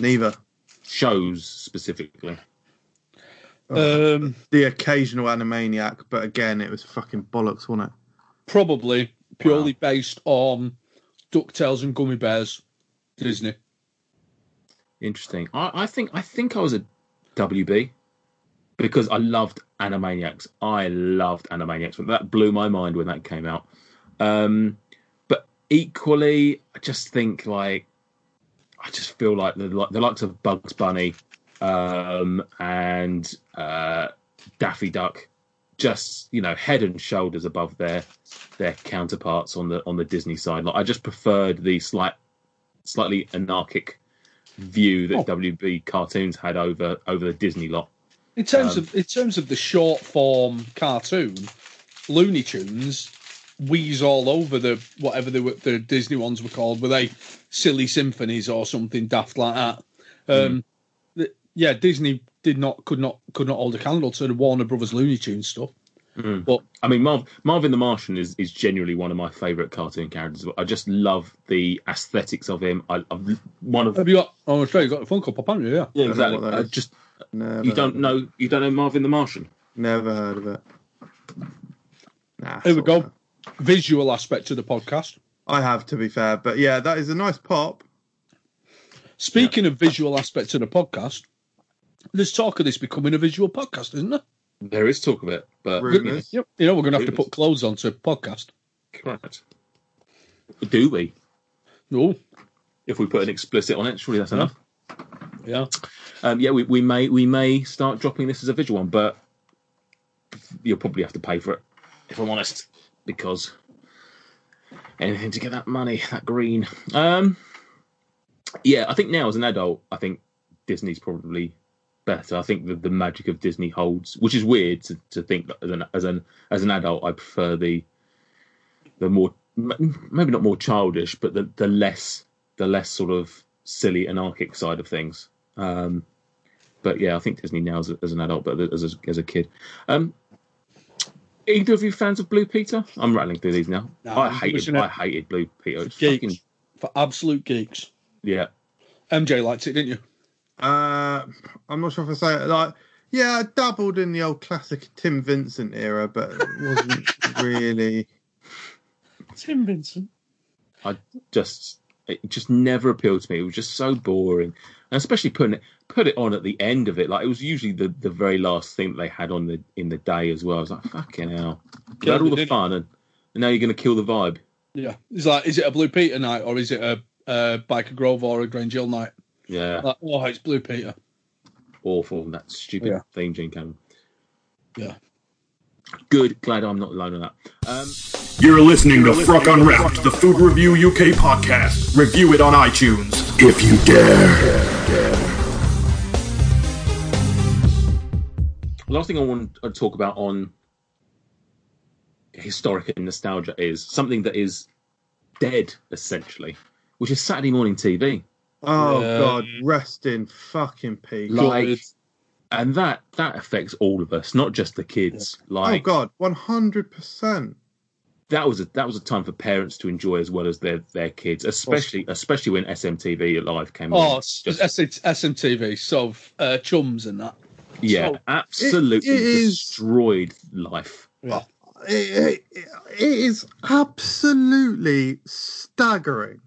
neither. Shows specifically. Um, The occasional Animaniac, but again, it was fucking bollocks, wasn't it? probably purely based on Ducktales and Gummi Bears, Disney. Interesting. I, I think I think I was a WB because I loved Animaniacs. I loved Animaniacs. That blew my mind when that came out. Um, but equally, I just think like I just feel like the the likes of Bugs Bunny um, and uh, Daffy Duck, just you know, head and shoulders above their their counterparts on the on the Disney side. Like I just preferred the slight, slightly anarchic view that Oh. WB cartoons had over over the Disney lot. In terms Um, of in terms of the short form cartoon, Looney Tunes wheeze all over the whatever the the Disney ones were called. Were they silly symphonies or something daft like that? Um, the- yeah, Disney did not could not could not hold a candle to the Warner Brothers Looney Tunes stuff. Mm. But I mean, Marv, Marvin the Martian is, is genuinely one of my favourite cartoon characters. I just love the aesthetics of him. I, I've one of have you got? Oh, I'm sure you got the Funko Pop, haven't you? Yeah. yeah, know exactly. what that I just Never you don't know you don't know Marvin the Martian. Never heard of it. Nah, Here we go. of. Visual aspect to the podcast. I have to be fair, but yeah, that is a nice pop. Speaking of visual aspect to the podcast, there's talk of this becoming a visual podcast, isn't there? There is talk of it, but Rumours. Yep. You know, we're going to have to put clothes onto a podcast. correct. Do we? No. If we put an explicit on it, surely that's enough. Yeah. Um, yeah, we, we may we may start dropping this as a visual one, but you'll probably have to pay for it, if I'm honest, because anything to get that money, that green. Um, yeah, I think now as an adult, I think Disney's probably better. I think the, the magic of Disney holds, which is weird to, to think that as an as an as an adult, I prefer the the more maybe not more childish, but the the less the less sort of silly anarchic side of things. Um, but yeah, I think Disney now as, as an adult, but as a, as a kid. Um, either of you fans of Blue Peter? I'm rattling through these now. No, I hated I hated Blue Peter. It's Geeks. fucking For absolute geeks. yeah. MJ liked it, didn't you? Uh, I'm not sure if I say it like. Yeah, I dabbled in the old classic Tim Vincent era, but it wasn't really. Tim Vincent. I just it just never appealed to me. It was just so boring, and especially putting it put it on at the end of it. Like it was usually the, the very last thing that they had on the in the day as well. I was like, fucking hell, you had all the fun, and, and now you're going to kill the vibe. Yeah. It's like, is it a Blue Peter night or is it a, a Byker Grove or a Grange Hill night? Yeah, Like, oh, it's Blue Peter. awful. That stupid Yeah. theme tune came. Yeah. Good. Glad I'm not alone on that. Um, You're listening to Fruck Unwrapped, the Food Review UK podcast. Review it on iTunes if you dare. The last thing I want to talk about on historic and nostalgia is something that is dead, essentially, which is Saturday morning TV. Oh Yeah. God, rest in fucking peace. Like, Good. and that that affects all of us, not just the kids. oh Like oh God, one hundred percent. that was a that was a time for parents to enjoy as well as their their kids, especially especially when SMTV Live came Oh, on. Just- SMTV, so uh, chums and that. yeah, so- absolutely it is- destroyed life. Yeah. It, it, it is absolutely staggering.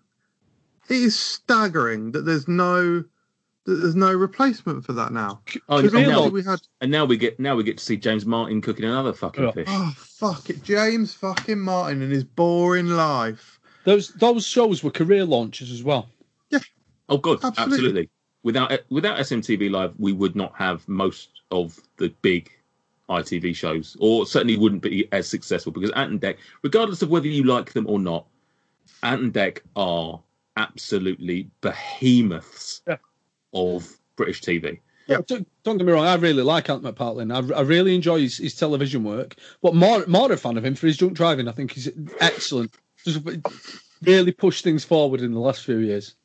It is staggering that there's no that there's no replacement for that now. Oh, Because and, now, we had and now we get now we get to see James Martin cooking another fucking Yeah. fish. oh fuck it, James fucking Martin and his boring life. Those those shows were career launches as well. Yeah. Oh god, Absolutely. absolutely. Without eh, without SMTV Live, we would not have most of the big ITV shows, or certainly wouldn't be as successful because Ant and Dec, regardless of whether you like them or not, Ant and Dec are absolutely behemoths Yeah. of British TV. Yeah. Don't, don't get me wrong, I really like Ant McPartlin. I, I really enjoy his, his television work. But more more a fan of him for his drunk driving. I think he's excellent. Just really pushed things forward in the last few years.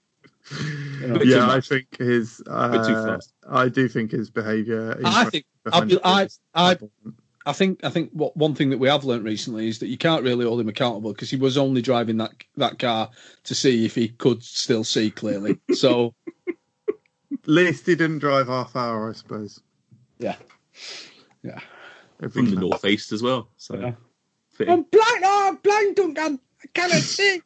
You know. Yeah, I think his. Bit too Uh, fast. I do think his behaviour. I think I'll be- I- is I- abhorrent. I think I think what one thing that we have learned recently is that you can't really hold him accountable because he was only driving that that car to see if he could still see clearly. So At least he didn't drive half hour, I suppose. yeah, yeah. Every From the time. northeast as well. So Yeah. I'm blind. Oh, I'm blind, Duncan. I cannot see.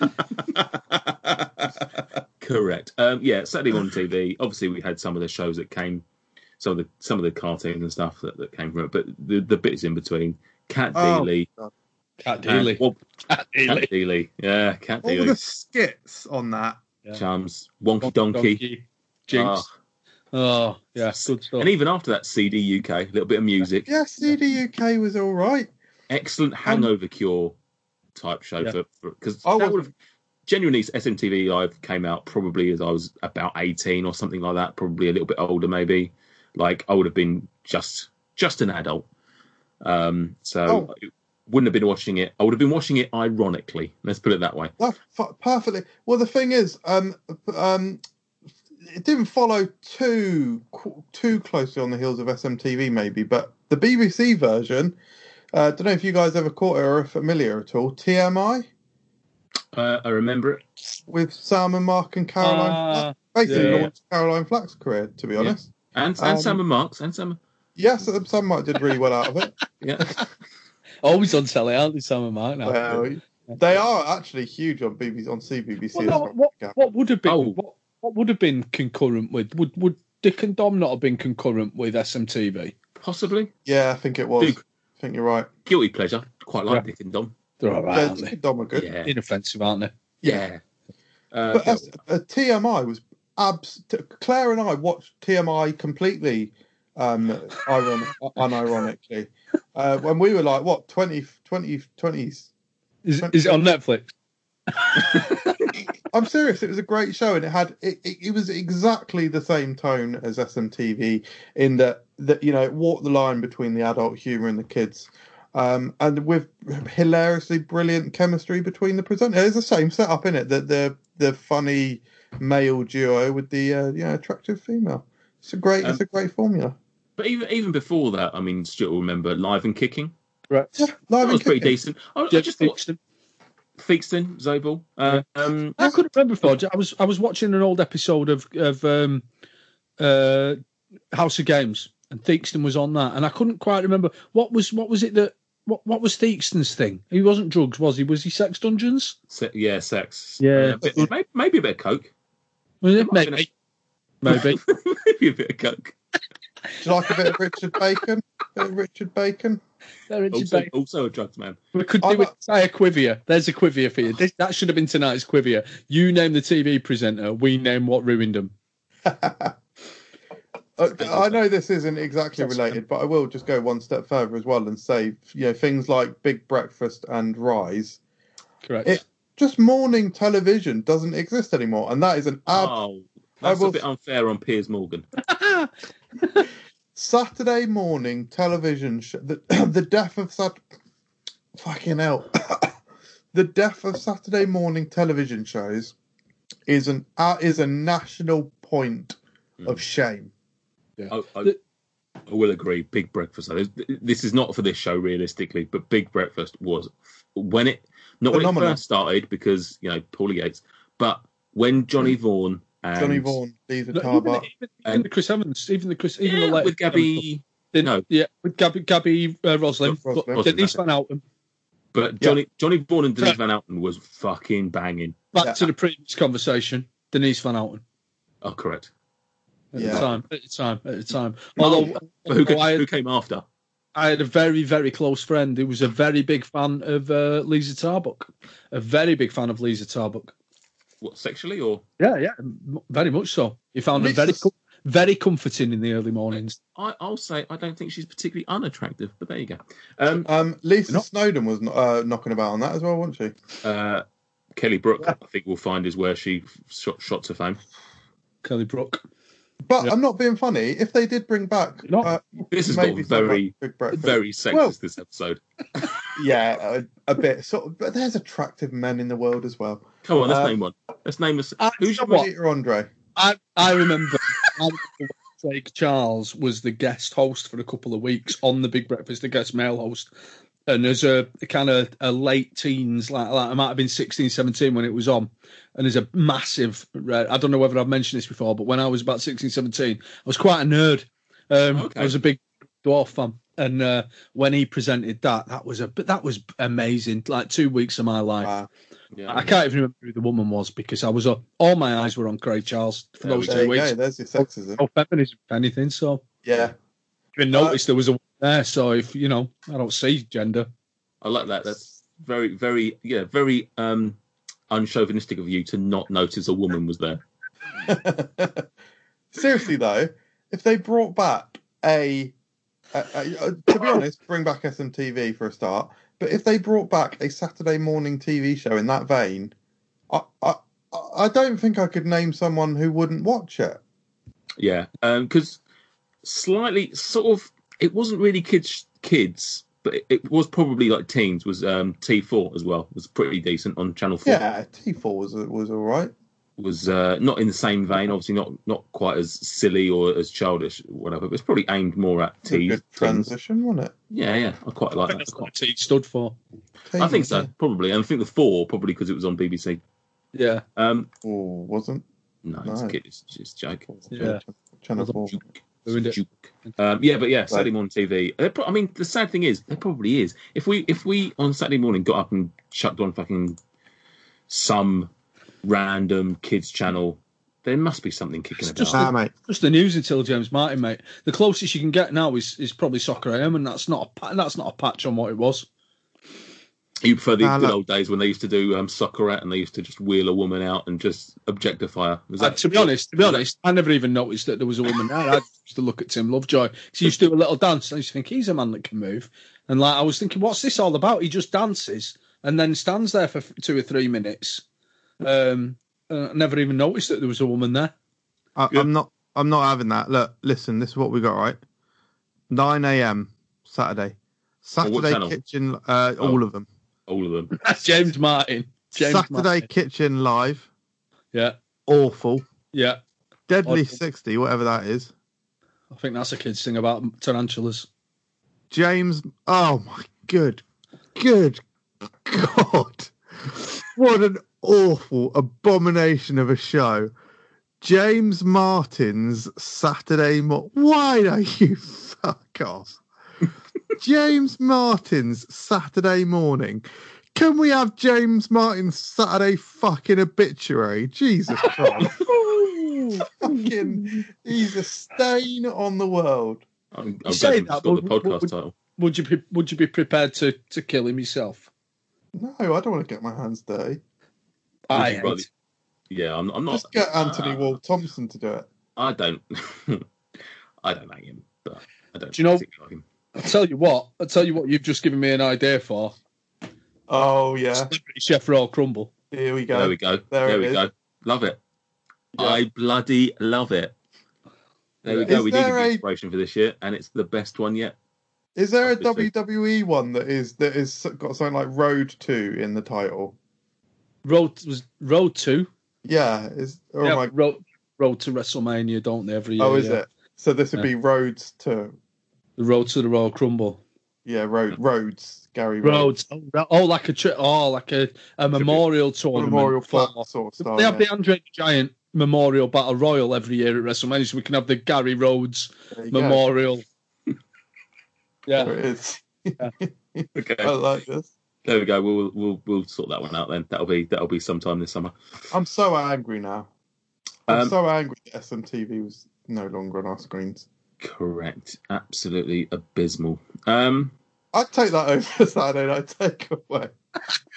Correct. Um, yeah, Saturday morning TV. Obviously, we had some of the shows that came, some of the some of the cartoons and stuff that, that came from it, but the the bits in between. Cat Oh, Deeley, Cat and- Deeley. well, Cat Cat Deeley, yeah, Cat All Deeley, the skits on that. Chums, Wonky Donkey, Jinx. Ah. Oh, yeah, good stuff. and even after that, CD UK, a little bit of music, Yeah, CD UK was all right. excellent hangover cure type show Yeah. for because I would have genuinely SMTV Live came out probably as I was about eighteen or something like that, probably a little bit older maybe. Like I would have been just just an adult, um, so Oh. I wouldn't have been watching it. I would have been watching it ironically. Let's put it that way. That fu- perfectly. Well, the thing is, um, um, it didn't follow too too closely on the heels of SMTV, maybe, but the BBC version. I uh, don't know if you guys ever caught it or are familiar at all. TMI Uh, I remember it. with Sam and Mark and Caroline. Flack. Basically, yeah. launched Caroline Flack's career. To be honest, And and Um, Sam and Marks and Sam. yes, Sam Mark did really well out of it. Yeah. Always on telly, aren't they, Sam and Mark? Now? Well, they are actually huge on BBC on CBBC. Well, no, what, what would have been Oh. what, what would have been concurrent with would would Dick and Dom not have been concurrent with SMTV? Possibly. Yeah, I think it was. Big. I think you're right. Guilty pleasure. Quite like Yeah. Dick and Dom. They're all right, Yeah, aren't Dick they? and Dom are good. Yeah. Inoffensive, aren't they? Yeah. Uh, But as, uh, TMI was abs. Claire and I watched TMI completely, um, iron- unironically. Uh, when we were like, what, 20, 20, 20s? Is, is it on Netflix? I'm serious. It was a great show, and it had it, it, it was exactly the same tone as SMTV in that that you know it walked the line between the adult humour and the kids, um, and with hilariously brilliant chemistry between the presenters. It's the same setup in it that the the funny male duo with the uh, you know attractive female. It's a great it's Um, a great formula. but even even before that, I mean, Stuart will remember Live and Kicking. Right. Yeah, That live was and pretty decent. I, I just thought Dixon. Theakston, Zoe Ball. Uh, um, I couldn't remember before. I was I was watching an old episode of of um, uh, House of Games, and Theakston was on that, and I couldn't quite remember what was what was it that what what was Theakston's thing? He wasn't drugs, was he? Was he sex dungeons? se- yeah, sex. Yeah. Uh, bit- maybe, maybe a bit of coke. Was it? might have been Maybe, maybe. maybe a bit of coke. Do you like a bit of Richard Bacon? A bit of Richard Bacon. Richard Also, Bacon. also a drugs man. We could I'm do a- it. Say a quivia. There's a quivia for you. This, that should have been tonight's quivia. You name the TV presenter. We name what ruined them. Uh, I know this isn't exactly related, but I will just go one step further as well and say, you know, things like Big Breakfast and Rise. Correct. It- Just morning television doesn't exist anymore, and that is an ab- oh, that's will- a bit unfair on Piers Morgan. Saturday morning television. Sh- the the death of Sat. Fucking hell. the death of Saturday morning television shows is an uh, is a national point of shame. I, I, I will agree. Big Breakfast. This is not for this show realistically, but Big Breakfast was when it not when Phenomenal. it first started because you know Paula Yates, but when Johnny Vaughan and Johnny Vaughan, Lisa No, even, Tarbuck. even, even And- the Chris Evans, even the Chris, even yeah, the late with Gaby, Didn't- no. yeah, with Gaby, Gaby uh, Roslin, Roslin. Denise Van Outen. but Johnny Johnny Vaughan and Denise Van Outen was fucking banging. Back Yeah. to the previous conversation. Denise Van Outen. Oh, correct. At Yeah. the time, at the time, at the time. Oh, Although, But who, although who came after? I had a very, very close friend who was a very big fan of uh, Lisa Tarbuck. A very big fan of Lisa Tarbuck. What sexually or? Yeah, yeah, very much so. He found her very, com- very comforting in the early mornings. I, I'll say I don't think she's particularly unattractive, but there you go. Um, Um, Lisa Not- Snowdon was uh, knocking about on that as well, wasn't she? uh, Kelly Brook, I think we'll find is where she shot, shot to fame. Kelly Brook. But Yeah. I'm not being funny. If they did bring back, No. uh, This has maybe got very, like very sexist. Well- this episode. yeah, a, a bit sort of. But there's attractive men in the world as well. Come on, let's Uh, name one. Let's name us. Uh, Who's you know what? Peter Andre. I, I remember I remember Craig Charles was the guest host for a couple of weeks on the Big Breakfast, the guest male host. And as a, kind of a late teens, like, like I might have been 16, 17 when it was on. And there's a massive, uh, I don't know whether I've mentioned this before, but when I was about 16, 17, I was quite a nerd. Um, Okay. I was a big dwarf fan. And uh, when he presented that, that was a but that was amazing. Like two weeks of my life. Wow. Yeah. I can't even remember who the woman was because I was uh, all my eyes were on Craig Charles for those two weeks. go. There's your sexism. No feminism, if anything. So Yeah. Even Uh, noticed there was a woman there. So if you know, I don't see gender. I like that. That's very, very, yeah, very um, unchauvinistic of you to not notice a woman was there. Seriously though, if they brought back a, a, a- uh, to be honest, bring back SMTV for a start. But if they brought back a Saturday morning TV show in that vein, I I, I don't think I could name someone who wouldn't watch it. Yeah, um because slightly, sort of, it wasn't really kids, kids, but it, it was probably like teens. Was um, T4 as well? Was pretty decent on Channel Four. Yeah, T4 was was all right. Was uh, not in the same vein, obviously not not quite as silly or as childish, or whatever. But it's probably aimed more at It was teens. transition, wasn't it? Yeah, yeah, I quite like that. That's quite- what T stood for. I think so, probably, and I think the four probably because it was on BBC. Yeah, Um, Oh, wasn't. no, it's No. kid, it's just Jake. Yeah. Channel Four. Ruined it. Duke. Um, yeah, but yeah, Saturday morning TV. Pro- I mean, the sad thing is, there probably is. If we if we on Saturday morning got up and chucked on fucking some random kids channel, there must be something kicking about. just Nah, mate. Just the news until James Martin, mate. The closest you can get now is, is probably Soccer AM, and that's not a pa- that's not a patch on what it was. You prefer the Nah, good look. old days when they used to do um, Soccerette and they used to just wheel a woman out and just objectify her. Was Uh, to be honest, to be honest, I never even noticed that there was a woman there. I used to look at Tim Lovejoy because he used to do a little dance. And I used to think he's a man that can move. And like I was thinking, what's this all about? He just dances and then stands there for two or three minutes. Um, uh, never even noticed that there was a woman there. I, I'm not. I'm not having that. Look, listen. This is what we got right. 9 a.m. Saturday. Saturday channel? kitchen. Uh, Oh. all of them. All of them? James Martin. James Saturday Martin. kitchen live. Yeah, Awful. yeah. Deadly Awful. 60, whatever that is. I think that's a kid's thing about tarantulas. James. Oh my good, good God! What an awful abomination of a show. James Martin's Saturday. Mo- Why don't you fuck off? James Martin's Saturday morning. Can we have James Martin's Saturday fucking obituary? Jesus Christ! Fucking, he's a stain on the world. I'm, I'm say that, we've got the but- podcast but- title. Would you be, would you be prepared to, to kill him yourself? No, I don't want to get my hands dirty. I Would rather- Yeah, I'm, I'm not. Just get Anthony uh, Worrall Thompson to do it. I don't. I don't like him, but I don't. Do you know- like him. I tell you what. I tell you what. You've just given me an idea for Oh yeah, Celebrity Chef Royal Crumble. here we go. There we go. There There, we is. go. Love it. Yeah. I bloody love it. There we Is go. we needed there the a- inspiration for this year, and it's the best one yet. Is there a Obviously. WWE one that is that is got something like Road Two in the title? Road was Road to. Yeah, is or yeah, am I- road, road to WrestleMania, don't they? Every oh, year. oh, is yeah. it? So this would Yeah. be Roads to The Road to the Royal Crumble. yeah, Road Roads Gary Rhodes. Roads. Oh, oh, like a tri- oh, like a, a memorial tournament. Memorial for- sort of style. They have yeah. the Andre the Giant Memorial Battle Royal every year at WrestleMania, so we can have the Gary Rhodes There you go. Memorial. yeah. There it is. Okay. I like this. There we go. We'll we'll we'll sort that one out then. That'll be that'll be sometime this summer. I'm so angry now. I'm Um, so angry that SMTV was no longer on our screens. Correct. Absolutely abysmal. Um, I'd take that over Saturday Night Takeaway.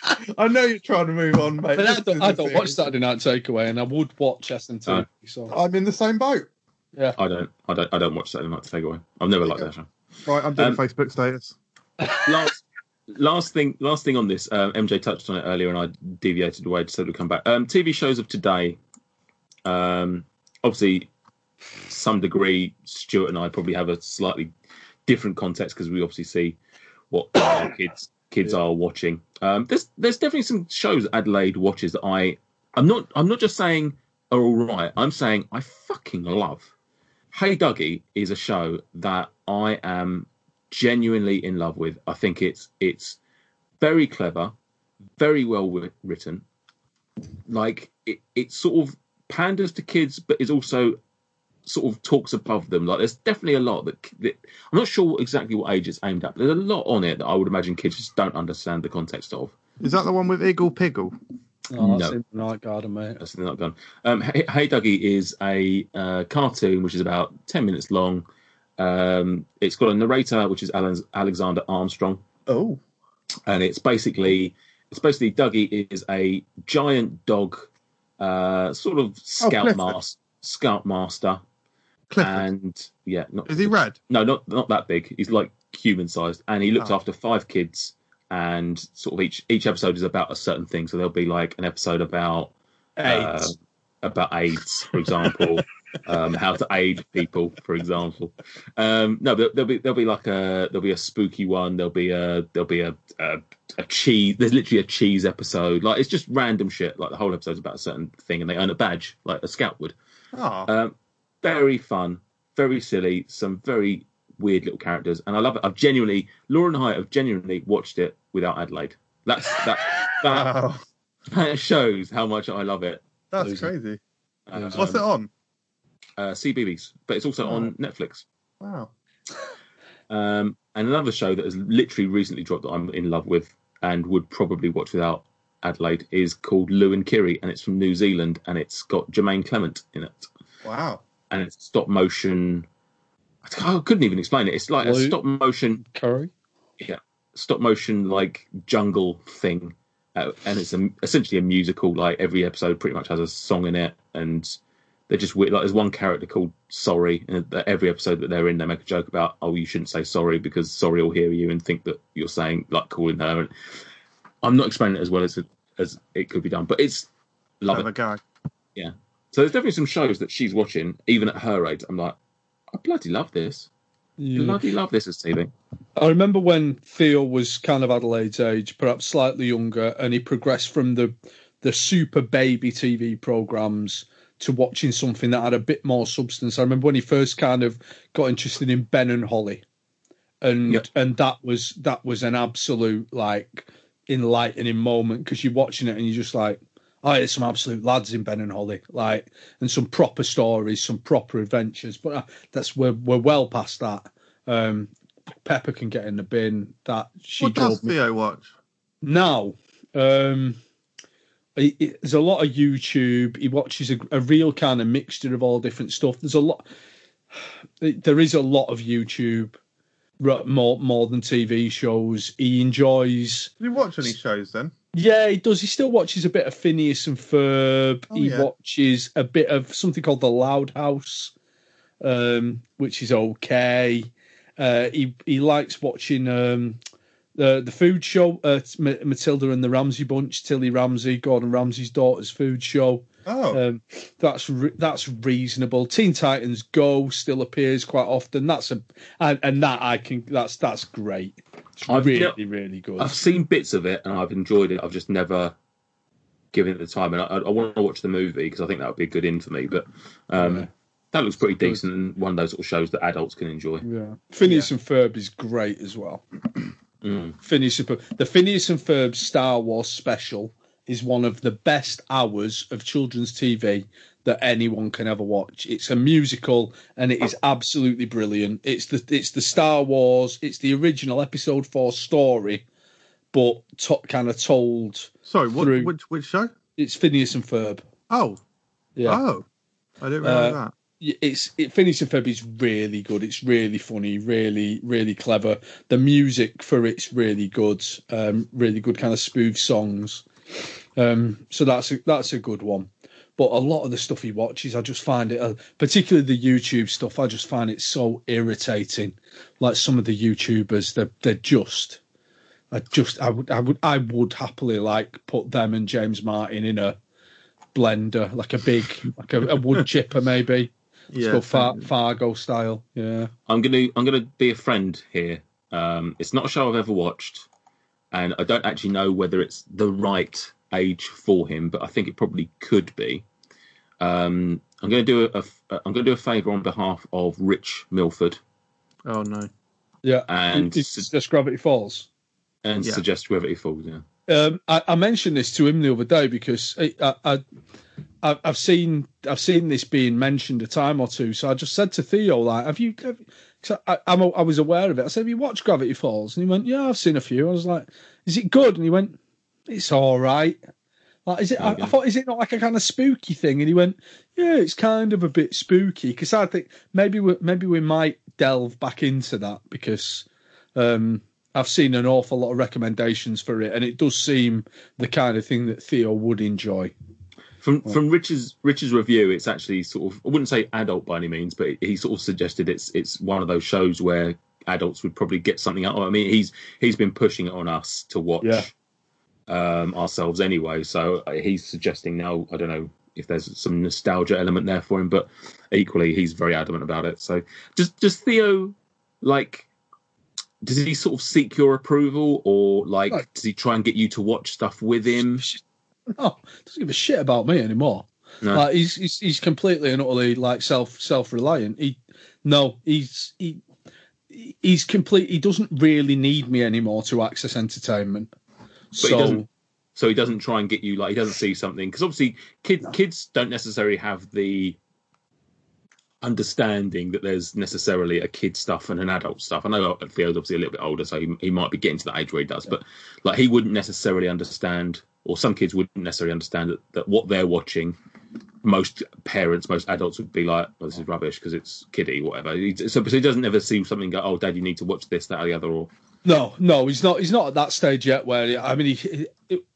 I know you're trying to move on, mate. But I don't, is I a don't watch Saturday Night Takeaway, and I would watch SNT. Oh. So I'm in the same boat. yeah, I don't I don't I don't watch Saturday Night Takeaway. I've never liked that show. Right, I'm doing Um, Facebook status. last last thing last thing on this um, mj touched on it earlier and i deviated away so to come back um, tv shows of today um, obviously some degree stuart and i probably have a slightly different context because we obviously see what our kids kids are watching um, there's there's definitely some shows adelaide watches that i i'm not i'm not just saying are all right i'm saying i fucking love hey duggee is a show that i am genuinely in love with. I think it's it's very clever, very well written. Like it, it sort of panders to kids, but is also sort of talks above them. Like there's definitely a lot that, that I'm not sure exactly what age it's aimed at, but there's a lot on it that I would imagine kids just don't understand the context of. Is that the one with Iggle Piggle? oh, that's No. in Night Garden, mate. That's not done. Um, hey, hey Duggee is a uh, cartoon which is about ten minutes long. Um, it's got a narrator which is Alan, Alexander Armstrong. Oh, and it's basically it's basically Duggee is a giant dog, uh, sort of scout Clifford. master, scout master, Clifford. and yeah, not Is he red? no, not not that big. He's like human sized, and he looks Oh. after five kids. And sort of each each episode is about a certain thing. So there'll be like an episode about uh, AIDS. about AIDS, for example, um, how to aid people, for example. Um, no, but there'll be there'll be like a there'll be a spooky one. There'll be a there'll be a a, a cheese. There's literally a cheese episode. Like it's just random shit. Like the whole episode's about a certain thing, and they earn a badge, like a scout would. Oh, Um, very fun, very silly, some very weird little characters, and I love it. I've genuinely, Laura and I have genuinely watched it without Adelaide. That's that that, wow. that shows how much I love it. That's Loser. crazy. Um, What's it on? uh, CBeebies, but it's also on Netflix. Wow. Um, and another show that has literally recently dropped that I'm in love with and would probably watch without Adelaide is called Lou and Kiri, and it's from New Zealand, and it's got Jemaine Clement in it, Wow. And it's stop motion. I couldn't even explain it. It's like a stop motion Curry. Yeah, stop motion like jungle thing, uh, and it's a, essentially a musical. Like every episode pretty much has a song in it, and they're just weird. Like there's one character called Sorry, and every episode that they're in, they make a joke about, oh, you shouldn't say sorry because Sorry will hear you and think that you're saying like calling her. And I'm not explaining it as well as it, as it could be done, but it's love Clever it. guy. So there's definitely some shows that she's watching, even at her age. I'm like, I bloody love this. Yeah. Bloody love this as TV. I remember when Theo was kind of Adelaide's age, perhaps slightly younger, and he progressed from the the super baby TV programs to watching something that had a bit more substance. I remember when he first kind of got interested in Ben and Holly, and Yep. and that was that was an absolute like enlightening moment because you're watching it and you're just like, oh, there's some absolute lads in Ben and Holly, like, and some proper stories, some proper adventures. But uh, that's we're we're well past that. Um, Peppa can get in the bin. That she What does me Theo watch? now. Um, he- he- there's a lot of YouTube. He watches a, a real kind of mixture of all different stuff. There's a lot. There is a lot of YouTube, more more than TV shows. He enjoys. Do you watch any shows then? Yeah, he does. He still watches a bit of Phineas and Ferb. Oh, he yeah. watches a bit of something called The Loud House, um, which is okay. Uh, he he likes watching um, the the food show, uh, Matilda and the Ramsay Bunch, Tilly Ramsay, Gordon Ramsay's daughter's food show. Oh, Um, that's re- that's reasonable. Teen Titans Go still appears quite often. That's a and, and that I can that's that's great. It's I've really ne- really good. I've seen bits of it and I've enjoyed it. I've just never given it the time, and I, I want to watch the movie because I think that would be a good in for me. But um, Yeah. that looks pretty decent and one of those sort of shows that adults can enjoy. Yeah, Phineas and Ferb is great as well. Mm. Phineas and Ferb. The Phineas and Ferb Star Wars special is one of the best hours of children's TV that anyone can ever watch. It's a musical and it is absolutely brilliant. It's the it's the Star Wars. It's the original Episode Four story, but to, kind of told. sorry. What? through- Which which show? It's Phineas and Ferb. Oh, Yeah. oh, I didn't realize Uh, that. it's it Phineas and Ferb is really good. It's really funny, really really clever. The music for it's really good. Um, really good kind of spoof songs. Um, so that's a, that's a good one. But a lot of the stuff he watches, I just find it, uh, particularly the YouTube stuff, I just find it so irritating. Like some of the YouTubers, they're they're just, I just, I would, I would, I would happily like put them and James Martin in a blender, like a big, like a, a wood chipper maybe. It's Yeah, called Far, Fargo style. Yeah. I'm gonna I'm gonna be a friend here. Um, it's not a show I've ever watched, and I don't actually know whether it's the right age for him, but I think it probably could be. Um, I'm gonna do a, a I'm gonna do a favour on behalf of Rich Milford Oh no. Yeah. and it's just Gravity Falls. and Yeah. suggest Gravity Falls. Yeah. Um, I, I mentioned this to him the other day because I, I, I, I- I've seen I've seen this being mentioned a time or two. So I just said to Theo, like, "Have you?" Have, cause I, I'm, I was aware of it. I said, "Have you watched Gravity Falls?" And he went, "Yeah, I've seen a few." I was like, "Is it good?" And he went, "It's all right." Like, is it? I, I thought, is it not like a kind of spooky thing? And he went, "Yeah, it's kind of a bit spooky." Because I think maybe we maybe we might delve back into that because um, I've seen an awful lot of recommendations for it, and it does seem the kind of thing that Theo would enjoy. From from Rich's Rich's review, it's actually sort of I wouldn't say adult by any means, but he sort of suggested it's it's one of those shows where adults would probably get something out. I mean, he's he's been pushing it on us to watch Yeah. um, ourselves anyway. So uh, he's suggesting now. I don't know if there's some nostalgia element there for him, but equally he's very adamant about it. So does does Theo like? Does he sort of seek your approval, or like does he try and get you to watch stuff with him? No, doesn't give a shit about me anymore. No. Like he's, he's he's completely and utterly like self self reliant. He no, he's he he's complete. He doesn't really need me anymore to access entertainment. he so doesn't- so he doesn't try and get you like he doesn't see something because obviously kids kids don't necessarily have the understanding that there's necessarily a kid stuff and an adult stuff. I know Theo's obviously a little bit older, so he, he might be getting to that age where he does, but like he wouldn't necessarily understand, or some kids wouldn't necessarily understand that, that what they're watching. Most parents, most adults would be like, "Well, this is rubbish because it's kiddie, whatever." So, so he doesn't ever see something go, "Oh, Dad, you need to watch this, that, or the other," or No, no, he's not. He's not at that stage yet. Where I mean, he,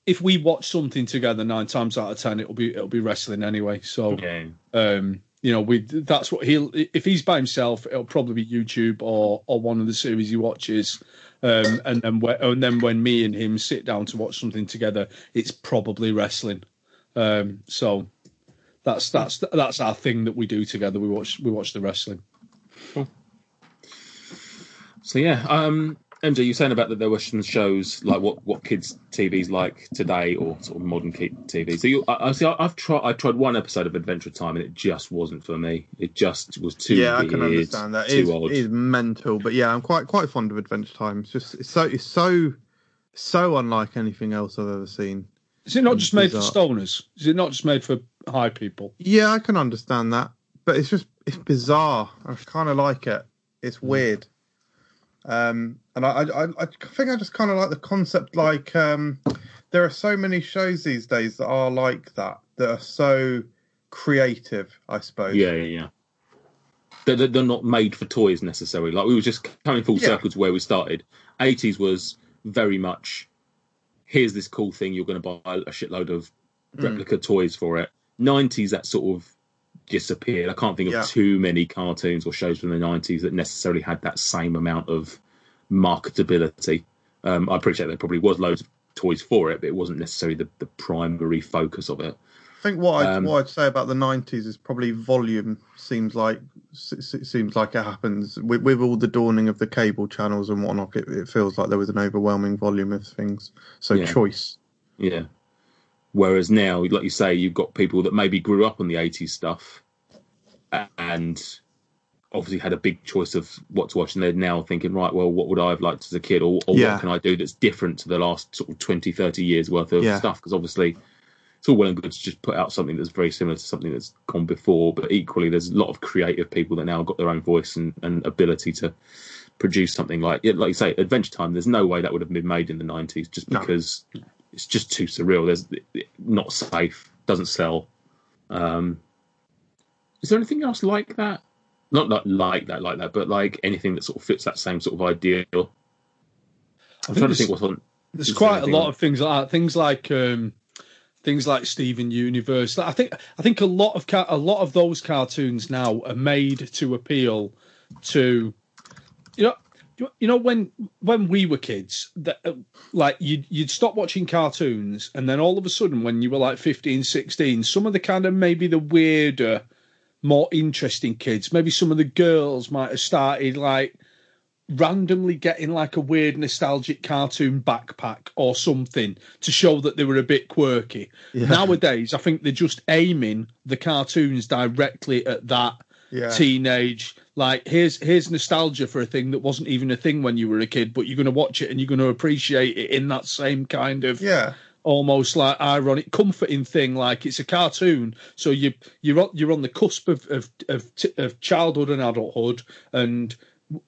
if we watch something together, nine times out of ten, it'll be it'll be wrestling anyway. So, yeah, um, you know, we that's what he'll. If he's by himself, it'll probably be YouTube or or one of the series he watches. Um, and then when, and then when me and him sit down to watch something together, it's probably wrestling. Um, so that's that's that's our thing that we do together. We watch we watch the wrestling. So yeah, um, MJ, you're saying about that there were some shows like what what kids TV's like today or sort of modern TV. So you, I, I see. I, I've tried. I tried one episode of Adventure Time and it just wasn't for me. It just was too. yeah, I can understand that. Too It is, odd. it is mental, but yeah, I'm quite quite fond of Adventure Time. It's just it's so it's so so unlike anything else I've ever seen. Is it not just made for stoners? Is it not just made for high people? Yeah, I can understand that, but it's just it's bizarre. I kind of like it. It's mm. weird. Um, and I, I, I think I just kind of like the concept. Like, um, there are so many shows these days that are like that, that are so creative. I suppose. Yeah, yeah, yeah. They're, they're not made for toys necessarily. Like we were just coming full Yeah. circle to where we started. 80s was very much here's this cool thing. You're going to buy a shitload of Mm. replica toys for it. 90s that sort of disappeared. I can't think of Yeah. too many cartoons or shows from the 90s that necessarily had that same amount of marketability. Um, I appreciate there probably was loads of toys for it, but it wasn't necessarily the, the primary focus of it. I think what I'd, Um, what I'd say about the '90s is probably volume. Seems like seems like it happens with, with all the dawning of the cable channels and whatnot. It, it feels like there was an overwhelming volume of things. So Yeah. choice. Yeah. Whereas now, like you say, you've got people that maybe grew up on the 80s stuff and obviously had a big choice of what to watch. And they're now thinking, right, well, what would I have liked as a kid? Or, or Yeah. what can I do that's different to the last sort of 20, 30 years worth of Yeah. stuff? Because obviously it's all well and good to just put out something that's very similar to something that's gone before. But equally, there's a lot of creative people that now got their own voice and, and ability to produce something like, like you say, Adventure Time. There's no way that would have been made in the 90s just No. because it's just too surreal. There's not safe, doesn't sell. Um, is there anything else like that? Not like, like that, like that, but like anything that sort of fits that same sort of ideal. I'm trying to think what's on. There's quite a lot of things like that. Things like um, things like Steven Universe. I think I think a lot of ca- a lot of those cartoons now are made to appeal to you know you- you know when when we were kids that uh, like you'd you'd stop watching cartoons and then all of a sudden when you were like 15 16 some of the kind of maybe the weirder more interesting kids maybe some of the girls might have started like randomly getting like a weird nostalgic cartoon backpack or something to show that they were a bit quirky. Yeah. Nowadays, I think they're just aiming the cartoons directly at that Yeah. teenage. Like here's here's nostalgia for a thing that wasn't even a thing when you were a kid, but you're going to watch it and you're going to appreciate it in that same kind of Yeah. Almost like ironic, comforting thing. Like it's a cartoon, so you you're on, you're on the cusp of of of, of childhood and adulthood, and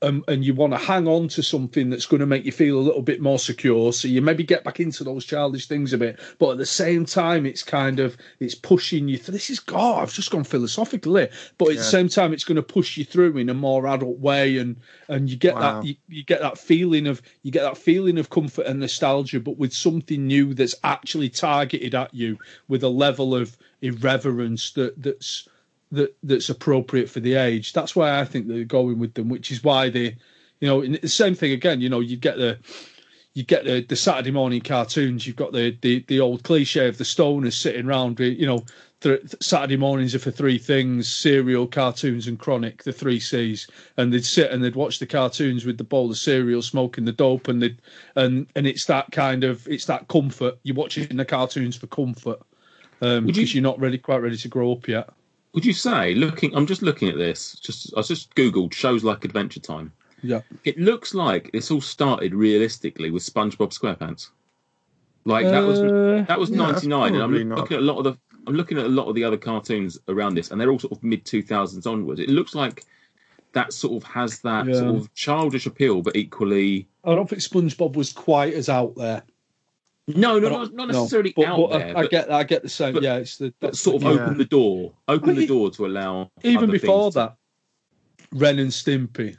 um, and you want to hang on to something that's going to make you feel a little bit more secure. So you maybe get back into those childish things a bit, but at the same time, it's kind of it's pushing you. Through. This is God. I've just gone philosophical here, but at the same time, it's going to push you through in a more adult way, and and you get Wow. that you, you get that feeling of you get that feeling of comfort and nostalgia, but with something new that's actually targeted at you with a level of irreverence that that's that that's appropriate for the age. That's why I think they're going with them, which is why they, you know, the same thing again. You know, you get the you get the, the Saturday morning cartoons. You've got the, the the old cliche of the stoners sitting around. You know, th- Saturday mornings are for three things: cereal, cartoons, and chronic. The three C's. And they'd sit and they'd watch the cartoons with the bowl of cereal, smoking the dope, and they and and it's that kind of it's that comfort. You're watching the cartoons for comfort um, because you, are not really quite ready to grow up yet. Would you say, looking, I'm just looking at this, just I just googled shows like Adventure Time. Yeah. It looks like this all started realistically with SpongeBob SquarePants. Like that was Uh, that was yeah, 99, and I'm probably looking at a lot of the I'm looking at a lot of the other cartoons around this, and they're all sort of mid 2000s onwards. It looks like that sort of has that Yeah. sort of childish appeal, but equally I don't think SpongeBob was quite as out there. No, no, not, don't- not no. necessarily But, out but there. I, I get, I get the same. but- yeah, it's the but that's sort of the- open the door, open Well, the e- door to allow even before things to- that. Ren and Stimpy.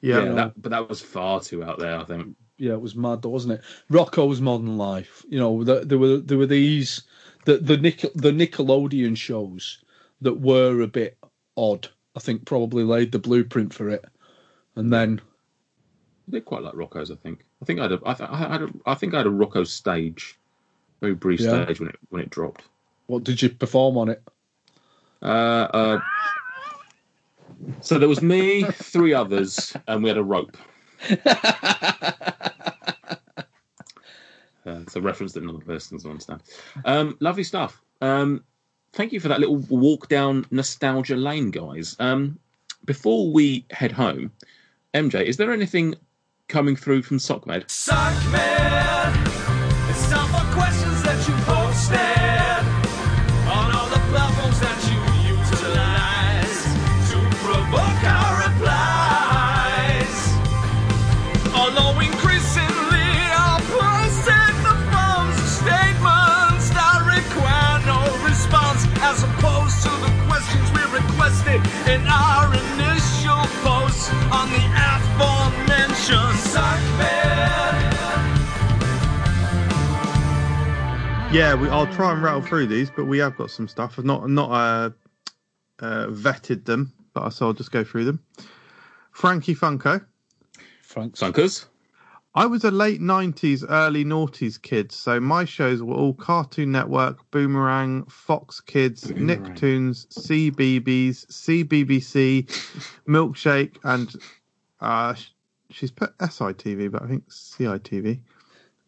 Yeah, Yeah. that, but that was far too out there. I think. yeah, it was mad, though, wasn't it? Rocko's Modern Life. You know, the, there were there were these the the Nickel, the Nickelodeon shows that were a bit odd. I think probably laid the blueprint for it, and then They're quite like Rocko's. I think. I think I had a. I, th- I had a. I think I had a Rocko stage, very brief Yeah. stage when it when it dropped. what did you perform on it? Uh, uh, so there was me, three others, and we had a rope. Uh, it's a reference that none of the listeners will understand. Um, lovely stuff. Um, thank you for that little walk down nostalgia lane, guys. Um, before we head home, MJ, is there anything coming through from SOCMED? Suckman, Yeah, we, I'll try and rattle through these, but we have got some stuff. I've not not uh, uh, vetted them, but so I'll just go through them. Frankie Funko. Frank. Sunkers? I was a late '90s, early noughties kid, so my shows were all Cartoon Network, Boomerang, Fox Kids, Boomerang. Nicktoons, CBBS, CBBC, Milkshake, and uh, she's put SITV, but I think CITV.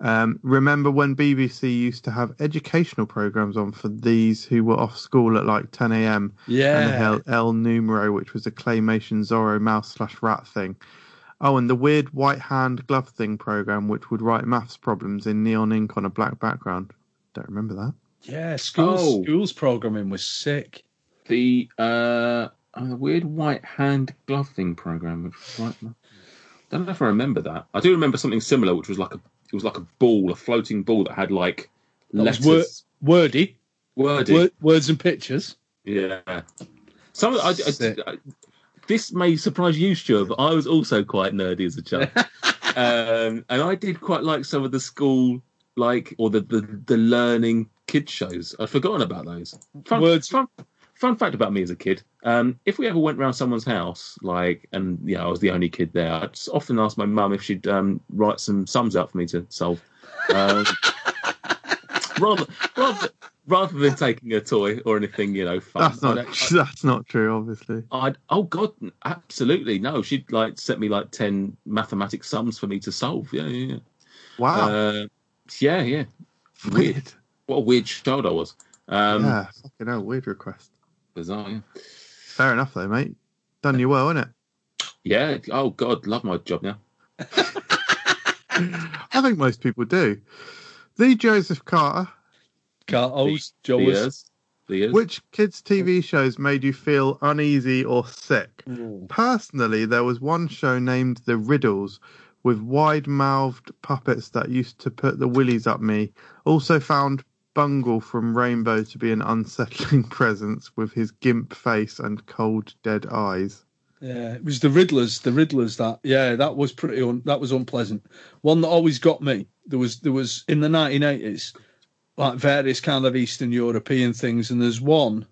Um, remember when BBC used to have educational programs on for these who were off school at like 10 a.m. Yeah. and they Yeah, held El Numero, which was a claymation Zorro mouse slash rat thing. Oh, and the weird white hand glove thing program, which would write maths problems in neon ink on a black background. Don't remember that. yeah. Schools Oh. schools programming was sick. The uh, the weird white hand glove thing program. Which was right. I don't know if I remember that. I do remember something similar, which was like a it was like a ball, a floating ball that had like That letters, wor- wordy, wordy. word, words and pictures. Yeah. Some I, I- I- this may surprise you, Stuart, but I was also quite nerdy as a child, um, and I did quite like some of the school like or the the, the learning kids shows. I'd forgotten about those. Fun, Words- fun, fun fact about me as a kid: um, if we ever went round someone's house, like, and yeah, I was the only kid there, I'd often ask my mum if she'd um, write some sums out for me to solve. Um, rather, rather, rather than taking a toy or anything, you know, fun. That's not. I'd- that's not true, obviously. I'd oh god, absolutely no. She'd like set me like ten mathematics sums for me to solve. Yeah, yeah, yeah. Wow. Uh, yeah, yeah. weird. What a weird child I was. Um, yeah, fucking hell, weird request. Bizarre. Yeah. Fair enough, though, mate. Done you well, innit? yeah. Oh god, love my job now. I think most people do. The Joseph Carter. Cartos, The Joes. years. Which kids' TV shows made you feel uneasy or sick? Personally, there was one show named The Riddles with wide mouthed puppets that used to put the willies up me. Also found Bungle from Rainbow to be an unsettling presence with his gimp face and cold, dead eyes. Yeah, it was the Riddlers. The Riddlers. That yeah, that was pretty. Un, that was unpleasant. One that always got me. There was there was in the 1980s, like various kind of Eastern European things, and there's one.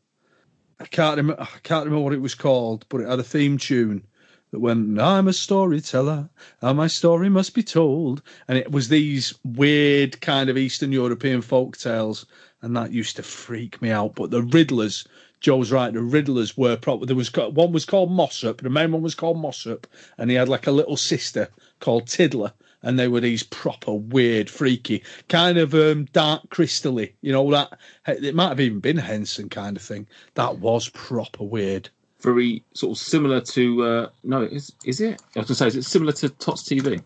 I can't remember. I can't remember what it was called, but it had a theme tune that went, "I'm a storyteller, and my story must be told." And it was these weird kind of Eastern European folk tales, and that used to freak me out. But the Riddlers. Joe's right. The Riddlers were proper. There was one was called Mossop. The main one was called Mossop, and he had like a little sister called Tiddler, and they were these proper weird, freaky, kind of um, dark crystally. You know that it might have even been Henson kind of thing. That was proper weird. Very sort of similar to uh, no, is is it? I was gonna say, is it similar to Tots TV?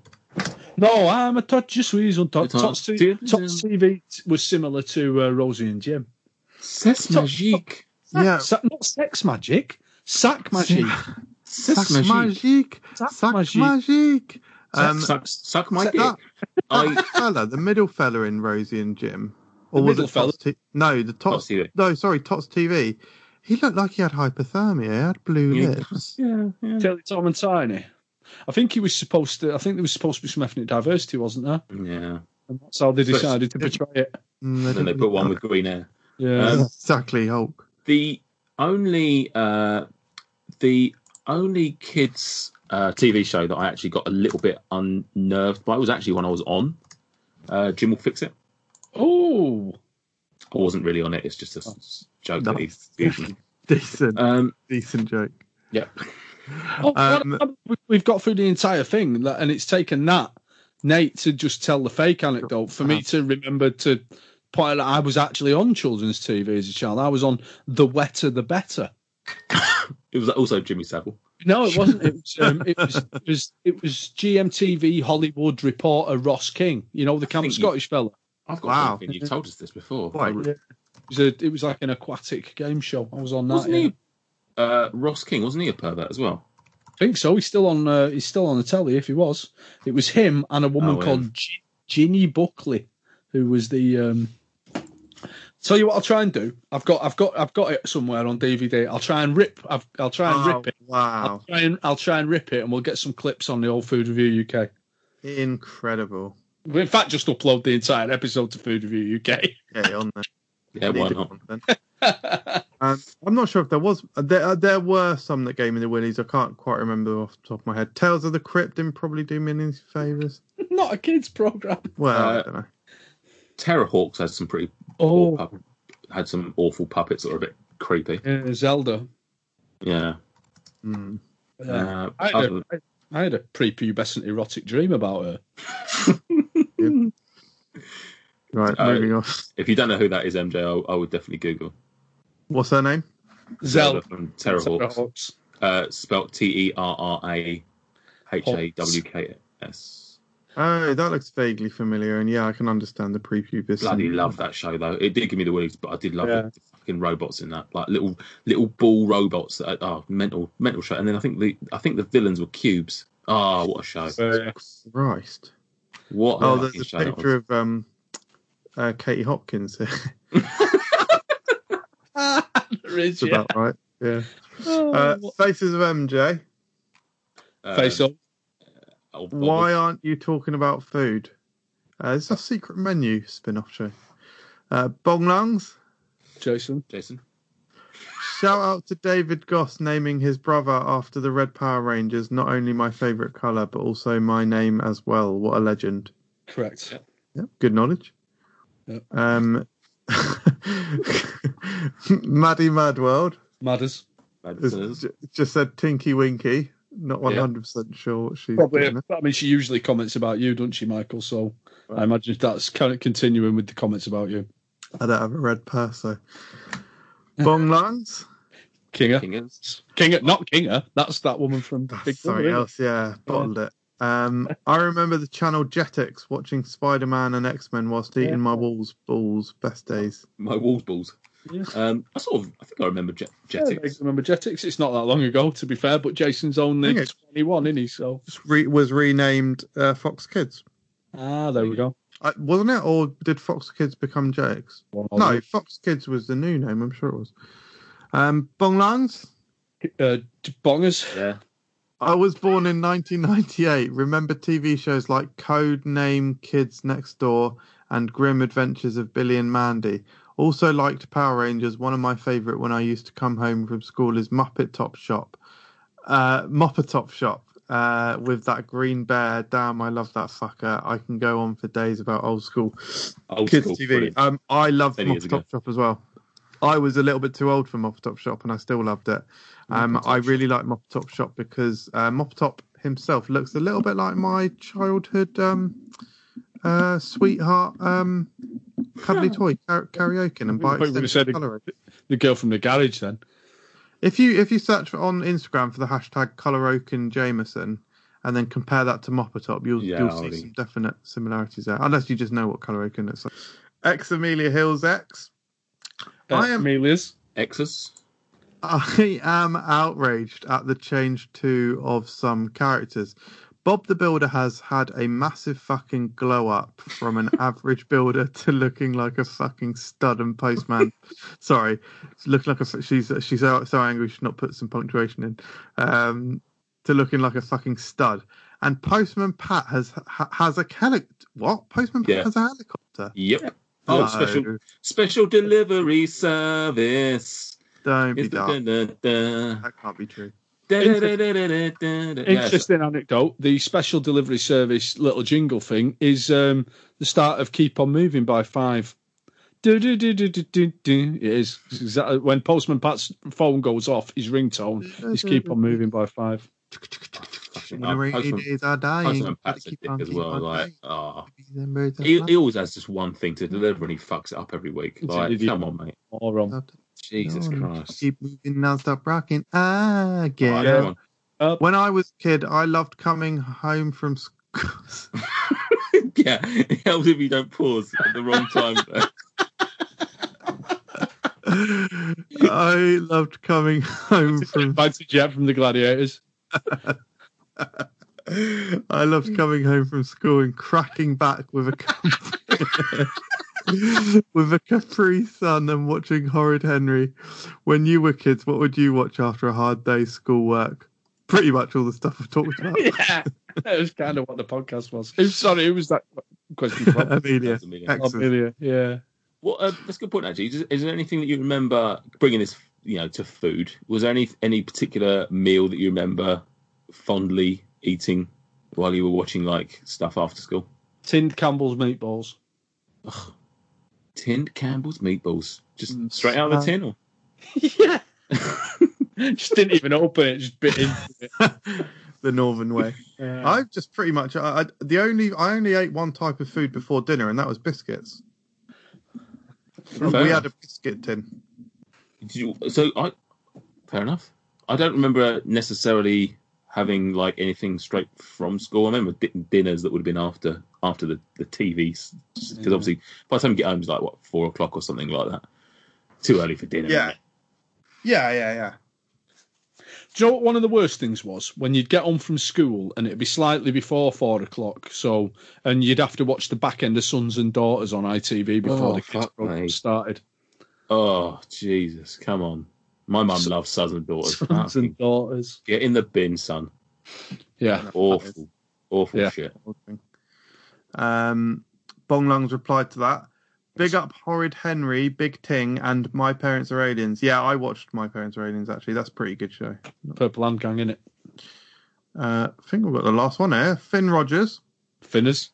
No, I'm a touch of squeeze on. Tots Tots TV, TV. Tots TV was similar to uh, Rosie and Jim. C'est magique. Yeah. Sa- not sex magic. Sack magic. C'est Sac magique. magique. Sac Sac magique. magique. Um, suck, suck my that- dick. I fella, the middle fella in Rosie and Jim, or The was middle it Tots T- no, the Tots. Tots TV. No, sorry, Tots TV. He looked like he had hypothermia. He had blue Yeah. lips. yeah, yeah. Tilly Tom and Tiny. I think he was supposed to. I think there was supposed to be some ethnic diversity, wasn't there? Yeah. And that's how they So- decided to portray it. Mm, And then they put one with green hair. Yeah. Um, exactly Hulk. the only uh, the only kids uh, TV show that I actually got a little bit unnerved by was actually when I was on. Uh, Jim will fix it. oh, I wasn't really on it. It's just a s- joke that he's Nice. usually. Decent, Um, decent joke. yeah. oh Um, we- we've got through the entire thing, and it's taken that Nate to just tell the fake anecdote for me to remember to point out I was actually on children's TV as a child. I was on The Wetter the Better. It was also Jimmy Savile. No, it wasn't. It was, um, it was, it was, it was GMTV Hollywood reporter Ross King. You know the camp think you- Scottish fella. I've got Wow. a feeling you've told us this before. Right. It was, a, it was like an aquatic game show. I was on that. Wasn't yeah. he? Uh, Ross King wasn't he a pervert as well? I think so. He's still on. Uh, he's still on the telly. If he was, it was him and a woman Oh, yeah. called G- Ginny Buckley, who was the. Um... Tell you what, I'll try and do. I've got, I've got, I've got it somewhere on DVD. I'll try and rip. I've, I'll try and Oh, rip it. I'll wow, try and, I'll try and rip it, and we'll get some clips on the old Food Review UK. incredible. We'll in fact just upload the entire episode to Food Review UK. Yeah, on there. Yeah, why Needed not? content. Um, I'm not sure if there was there uh, there were some that gave me the willies. I can't quite remember off the top of my head. Tales of the Crypt didn't probably do me any favors. Not a kids program. Well, Uh, I don't know. Terrahawks had some pretty Oh, pup- had some awful puppets that were a bit creepy. yeah, Zelda. Yeah. Yeah. Uh, I, had other- a, I had a prepubescent erotic dream about her. Right, Uh, moving on. if you don't know who that is, MJ, I, I would definitely Google What's her name? Zelda. from Terrahawks. Terrahawks. Uh, spelt T E R R A H A W K S. Oh, that looks vaguely familiar, and yeah, I can understand the prepubescent. Bloody love that show though. It did give me the willies, but I did love Yeah. the fucking robots in that, like little little ball robots. That oh, mental mental show. And then I think the I think the villains were cubes. Oh, what a show! Uh, Christ. What a Oh, there's a picture of um, uh, Katie Hopkins there is, That's yeah. about right. Yeah. Oh, Uh, Faces of MJ. Uh, Face up. oh, Why aren't you talking about food? Uh, it's a secret menu spin-off show. Uh, Bong Lungs. Jason. Jason? Shout out to David Goss naming his brother after the Red Power Rangers. Not only my favourite colour, but also my name as well. What a legend! Correct. Yeah, good knowledge. Yep. Um, Maddie Madworld Matters. has just said Tinky Winky. Not hundred percent sure what she's Probably. doing. I mean, she usually comments about you, doesn't she, Michael? So I imagine that's kind of continuing with the comments about you. I don't have a red purse, so. Bong Lungs. Kinger. Kingers? Kinger. Not Kinger. That's that woman from Big That's Brother. something isn't else, yeah. Bottled it. Um, I remember the channel Jetix watching Spider Man and X Men whilst eating Yeah. my walls balls. Best days. My walls balls. Yeah. Um, I sort of, I think I remember Jet, Yeah, I Jetix. remember Jetix. It's not that long ago, to be fair, but Jason's only it's- 21, isn't he? So, Re- was renamed uh, Fox Kids. ah, there we go. Uh, wasn't it, or did Fox Kids become Jetix? One No, them. Fox Kids was the new name. I'm sure it was. Um, Bong Uh, bongers. Yeah. I was born in 1998. Remember TV shows like Code Name, Kids Next Door, and Grim Adventures of Billy and Mandy. Also liked Power Rangers. One of my favourite when I used to come home from school is Mopatop Shop. Uh, Mopatop Shop uh, with that green bear. Damn, I love that fucker. I can go on for days about old school Old kids school. TV. Um, I loved Ten Muppet. Top Shop as well. I was a little bit too old for Mopatop Shop, and I still loved it. Um, I really like Mopatop Shop because uh, Mopatop himself looks a little bit like my childhood um, uh, sweetheart um, cuddly toy Car- karaoke and by I thought you were gonna say extension the- The girl from the garage, then. If you if you search on Instagram for the hashtag Colour Oaken Jameson and then compare that to Mopatop, you'll Yeah, you'll see some definite similarities there. Unless you just know what Colour Oaken looks like. Ex Amelia Hills X. I am- Amelia's. X's. I am outraged at the change to of some characters. Bob the Builder has had a massive fucking glow up from an average builder to looking like a fucking stud and postman. Sorry, looking like a she's she's so, so angry she's not put some punctuation in. Um, to looking like a fucking stud. And Postman Pat has ha, has a heli- what? Postman Pat Yeah. has a helicopter. Yep. Oh, No, special special delivery service. Don't be It's the dark. da-da-da. That can't be true. Interesting anecdote. The special delivery service little jingle thing is um, the start of Keep On Moving by Five. Do, do, do, do, do, do, do. It's exactly, when Postman Pat's phone goes off, his ringtone is Keep On Moving by Five. When Oh, the rainy days are dying. Postman Pat's a keep dick on, as well. Like, dying. oh. Them birds are He, he always has just one thing to deliver and he fucks it up every week. Like, idiot. come on, mate. All wrong. Jesus No, Christ. Keep moving now, stop rocking. Ah, get Right, up. Up. When I was a kid, I loved coming home from school. yeah, it helps if you don't pause at the wrong time. I loved coming home from. Fancy Jet from the Gladiators. I loved coming home from school and cracking back with a with a Capri Sun and watching Horrid Henry. When you were kids, what would you watch after a hard day's schoolwork? Pretty much all the stuff I've talked about. yeah, that was kind of what the podcast was. Who- Sorry, who was that question from? Amelia, Amelia. Amelia, yeah. Well, uh, that's a good point, actually. Is, is there anything that you remember bringing this, you know, to food? Was there any any particular meal that you remember fondly eating while you were watching like stuff after school? Tinned Campbell's meatballs. Tinned Campbell's meatballs, just Mm. straight out of the tin, or yeah. just didn't even open it, just bit into it. the northern way. Yeah. I've just pretty much I, I, the only I only ate one type of food before dinner, and that was biscuits. Fair we enough. had a biscuit tin. Did you, so I, fair enough. I don't remember necessarily having like anything straight from school. I remember di- dinners that would have been after after the the TVs because mm-hmm. obviously by the time you get home it's like what four o'clock or something like that. Too early for dinner. Yeah. Yeah, yeah, yeah. Do you know what one of the worst things was? When you'd get home from school and it'd be slightly before four o'clock, so and you'd have to watch the back end of Sons and Daughters on ITV before Oh, the kids program started. Oh Jesus! Come on. My mum loves Sons and Daughters. Sons and Daughters. Get in the bin, son. Yeah. Awful, awful Yeah. shit. Um, Bong Lung's replied to that. Big up Horrid Henry, Big Ting, and My Parents Are Aliens. Yeah, I watched My Parents Are Aliens actually. That's a pretty good show. Purple Hand Gang in it. Uh, I think we've got the last one here. Finn Rogers. Finners.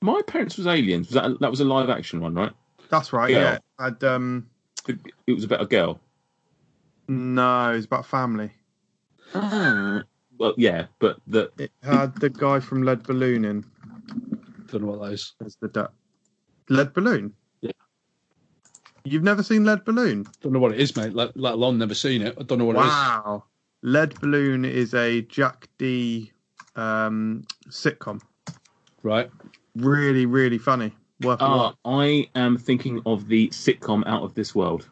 My parents was aliens. Was that that was a live action one, right? That's right. Yeah. Yeah. And um, It, it was about a girl. No, it's about family. Well, yeah, but the It had the guy from Lead Balloon in Don't know what that is. as the dad. Lead Balloon. Yeah. You've never seen Lead Balloon? Don't know what it is, mate. Let, let alone never seen it. I don't know what it is. Wow. Lead Balloon is a Jack Dee um, sitcom. Right. Really, really funny. Worth a Ah, watch. I am thinking of the sitcom Out of This World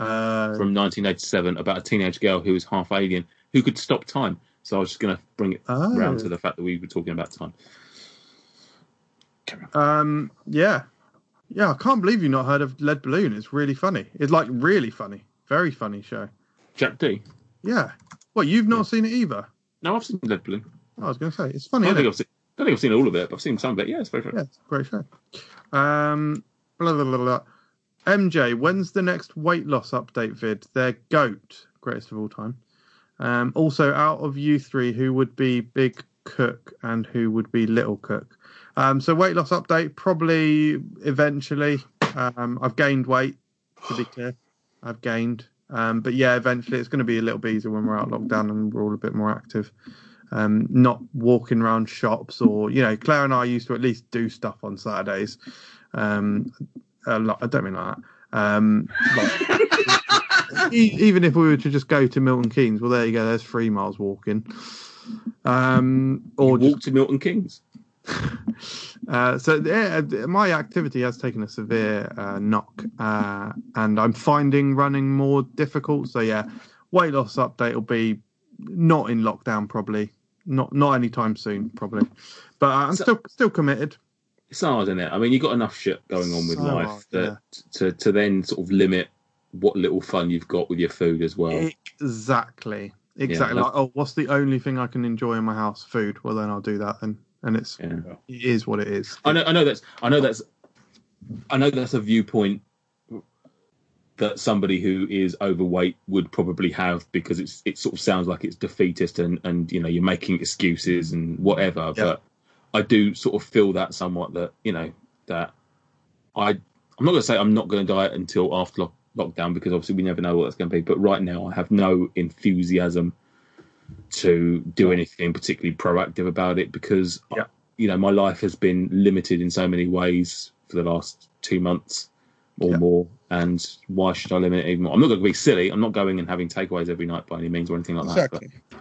Uh, from 1987 about a teenage girl who was half alien who could stop time. So I was just going to bring it Oh. round to the fact that we were talking about time. um, yeah. Yeah, I can't believe you've not heard of Lead Balloon. It's really funny. It's like really funny. Very funny show. Jack Dee. Yeah. What, you've not seen it either? No, I've seen Lead Balloon. I was going to say, it's I funny, don't isn't think? I've seen, I don't think I've seen all of it, but I've seen some of it. Yeah, it's very funny. Yeah, it's a great show. Um, blah, blah, blah, blah. MJ, when's the next weight loss update vid? They're GOAT, greatest of all time. Um, also, out of you three, who would be Big Cook and who would be Little Cook? Um, so, weight loss update, probably eventually. Um, I've gained weight, to be clear. I've gained. Um, but yeah, eventually it's going to be a little bit easier when we're out lockdown and we're all a bit more active. Um, not walking around shops or, you know, Claire and I used to at least do stuff on Saturdays. Um, a lot, I don't mean like that. Um, like, e- even if we were to just go to Milton Keynes, well, there you go. There's three miles walking. Um, or just walk to Milton Keynes. uh, so yeah, my activity has taken a severe uh, knock, uh, and I'm finding running more difficult. So yeah, weight loss update will be not in lockdown probably, not not anytime soon probably, but uh, I'm So- still still committed. It's hard, isn't it? I mean, you've got enough shit going on with So life hard, that to to then sort of limit what little fun you've got with your food as well. Exactly, exactly. that's- like, oh, what's the only thing I can enjoy in my house? Food. Well, then I'll do that then, and it's Yeah. it is what it is. I know, I know that's, I know that's, I know that's a viewpoint that somebody who is overweight would probably have because it's it sort of sounds like it's defeatist and and you know you're making excuses and whatever. Yeah. But I do sort of feel that somewhat that you know that I I'm not going to say I'm not going to diet until after lock, lockdown because obviously we never know what that's going to be. But right now I have no enthusiasm to do anything particularly proactive about it because uh, Yeah. you know my life has been limited in so many ways for the last two months or Yeah. more and why should i limit it even more i'm not going to be silly i'm not going and having takeaways every night by any means or anything like that Exactly. but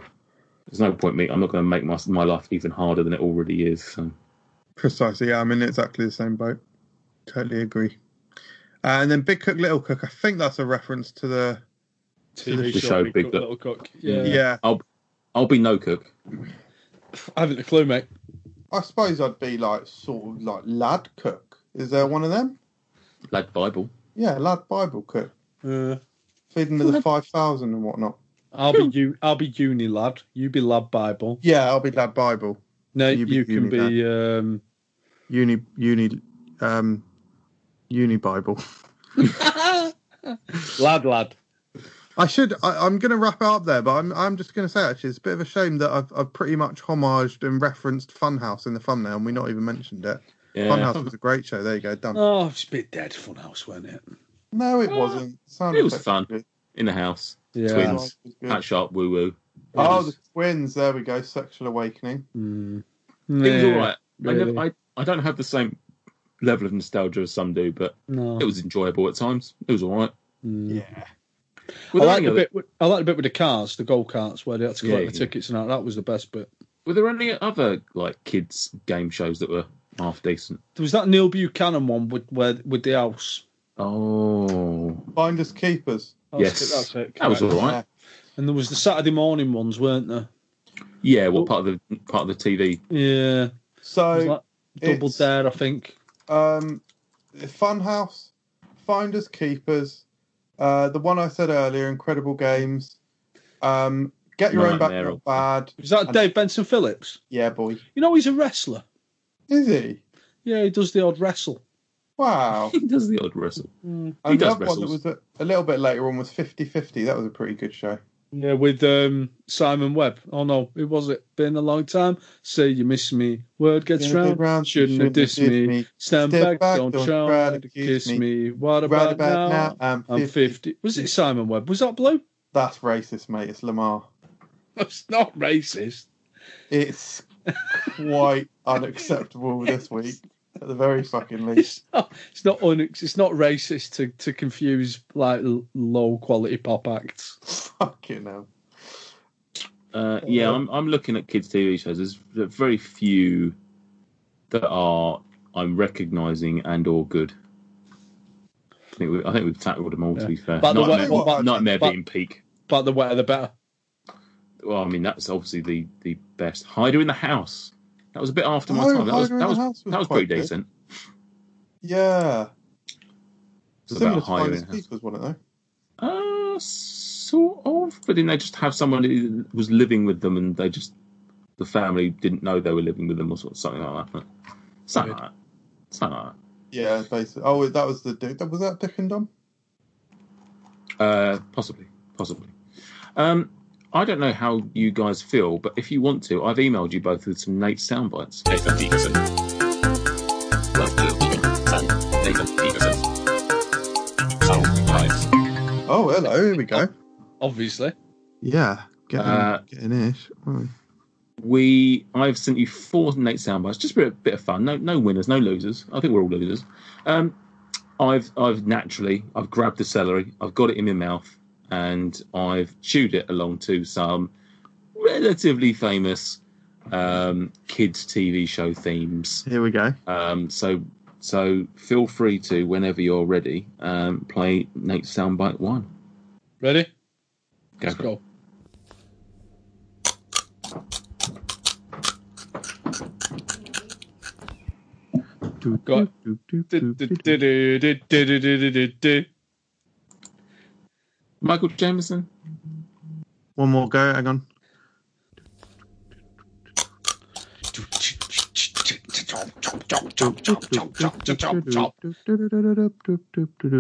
there's no point me i'm not going to make my, my life even harder than it already is so. Precisely. Yeah, I'm in exactly the same boat. Totally agree. Uh, and then Big Cook, Little Cook. I think that's a reference to the TV The show, show Big Big Cook, Cook. Little Cook. Yeah. yeah. i'll i'll be no cook I haven't a clue, mate. I suppose I'd be like sort of like lad cook. Is there one of them? lad bible Yeah, lad Bible cook, Uh, feeding to the five thousand and whatnot. I'll be you. I'll be uni lad. You be lad Bible. Yeah, I'll be lad Bible. No, You you, can uni be. Um, Uni, uni, um, uni Bible. lad, lad. I should. I, I'm going to wrap it up there, but I'm. I'm just going to say actually, it's a bit of a shame that I've. I've pretty much homaged and referenced Funhouse in the thumbnail, and we not even mentioned it. yeah Funhouse was a great show. There you go, done. Oh, it's a bit dead. Funhouse, wasn't it? No, it wasn't. Sound it was fun. good. in the house Yeah. Twins. Sound was pat sharp woo woo Oh, the twins. There we go. Sexual awakening. Mm. it was Yeah, all right I, never, I i don't have the same level of nostalgia as some do but No. it was enjoyable at times it was all right Mm. Yeah. Were I like the other- bit. With, I like the bit with the cars, the go karts, where they had to collect Yeah, the yeah. tickets and that. That was the best bit. Were there any other like kids game shows that were half decent? There was that Neil Buchanan one with where with the house. Oh, Finders keepers. That's yes, it, that's it, that was all correct. right. And there was the Saturday morning ones, weren't there? Yeah, well, part of the part of the TV. Yeah. So, like Double Dare, I think. um, Funhouse, Finders keepers. Uh, the one I said earlier, Incredible Games. Um, Get your own back, not bad. Is that And- Dave Benson Phillips? Yeah, boy. You know he's a wrestler. Is he? Yeah, he does the odd wrestle. Wow. He does the odd wrestle. Mm. He And does other one that was a, a little bit later on was 50-50. That was a pretty good show. Yeah, with um, Simon Webbe. Oh no, it was it. Been a long time. Say you miss me. Word gets Shouldn't round. been round, Shouldn't have dissed me. Stand Step back, don't, try to kiss me. What about, Right about now? now, I'm I'm 50. 50. Was it Simon Webbe? Was that blue? That's racist, mate. It's Lamar. That's not racist. It's quite unacceptable this week, at the very fucking least. It's not. It's not. Un, it's not racist to, to confuse like low quality pop acts. Fucking hell. Uh, yeah, I'm I'm looking at kids' TV shows. There's very few that are I'm recognising and or good. I think we, I think we've tackled them all. To be fair, But the Knightmare, way- but- Knightmare but- being peak. But the wetter the better. Well, I mean that's obviously the the best. Hider in the house. That was a bit after my time. That was that was, was that was pretty good. decent. Yeah. It was Similar about to Hider in Finders the house. Keepers, wasn't it, though? Uh, sort of. But didn't they just have someone who was living with them and they just the family didn't know they were living with them or sort of something like that. Something like that. Something like that. Yeah, basically. Oh, that was the dude. Was that Dick and Dom? Uh, possibly, possibly. Um, I don't know how you guys feel, but if you want to, I've emailed you both with some Nate sound bites. Nathan Peterson. Nathan Peterson. Sound bites. Oh, hello. Here we go. Obviously. Yeah, getting Uh, getting ish. Oh, we I've sent you four Nate soundbites, just for a bit of fun. No no winners, no losers. I think we're all losers. Um, I've I've naturally I've grabbed the celery, I've got it in my mouth, and I've chewed it along to some relatively famous um, kids TV show themes. Here we go. Um, so so feel free to whenever you're ready um, play Nate's soundbite one. Ready? Go Let's for it. go. Michael Jameson. One more go. Hang on.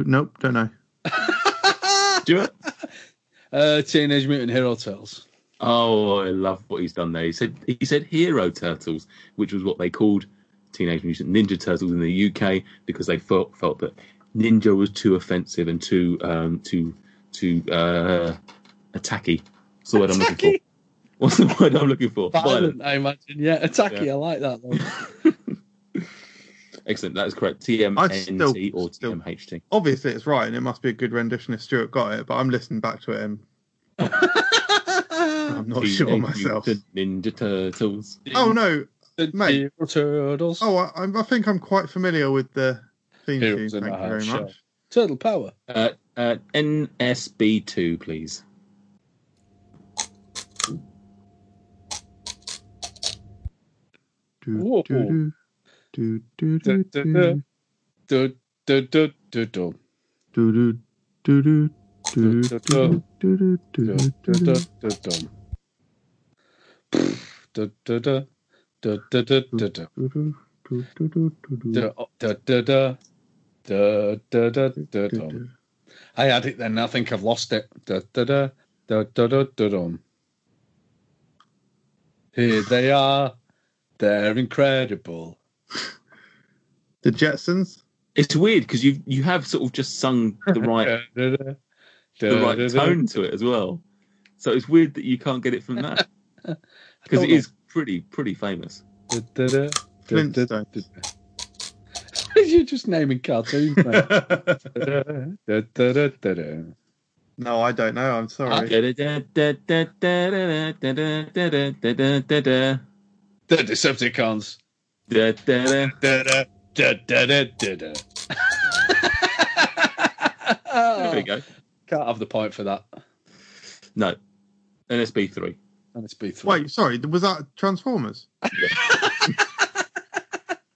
Nope, don't know. Do it. Uh, Teenage Mutant Hero Turtles. Oh, I love what he's done there. He said he said Hero Turtles, which was what they called Teenage Mutant Ninja Turtles in the UK because they felt felt that ninja was too offensive and too um too too uh attacky. What's the word I'm looking for? What's the word I'm looking for? Violent, I imagine. Yeah, attacky. Yeah. I like that. Though. Excellent. That is correct. TMNT or still- TMHT. Obviously, it's right, and it must be a good rendition if Stuart got it. But I'm listening back to it, and I'm not sure myself. Ninja Turtles. Oh no! The Mate. Turtles. Oh, I, I think I'm quite familiar with the theme tune. Thank you very House, much. Turtle Power. Uh, uh, NSB2, please. Do, Whoa. do, do, do, Da, do, da, do, Du, du, du, du, du. do, do, do, do, do, Da, da, do, do, do, do, do, do. Do, do, do, do, do, oh, du, I had it then. I think I've lost it. Da, da, da, da, da, da, da, dum. Here they are. They're incredible. The Jetsons. It's weird because you you have sort of just sung the right Da, da, da. the right da, da. tone to it as well. So it's weird that you can't get it from that because it know. is pretty pretty famous. Da, da, da. Da, da, Flintstones. You're just naming cartoons, No, I don't know. I'm sorry. The Decepticons. there we go. Can't have the point for that. No. NSB3. NSB3. Wait, sorry. Was that Transformers? Yeah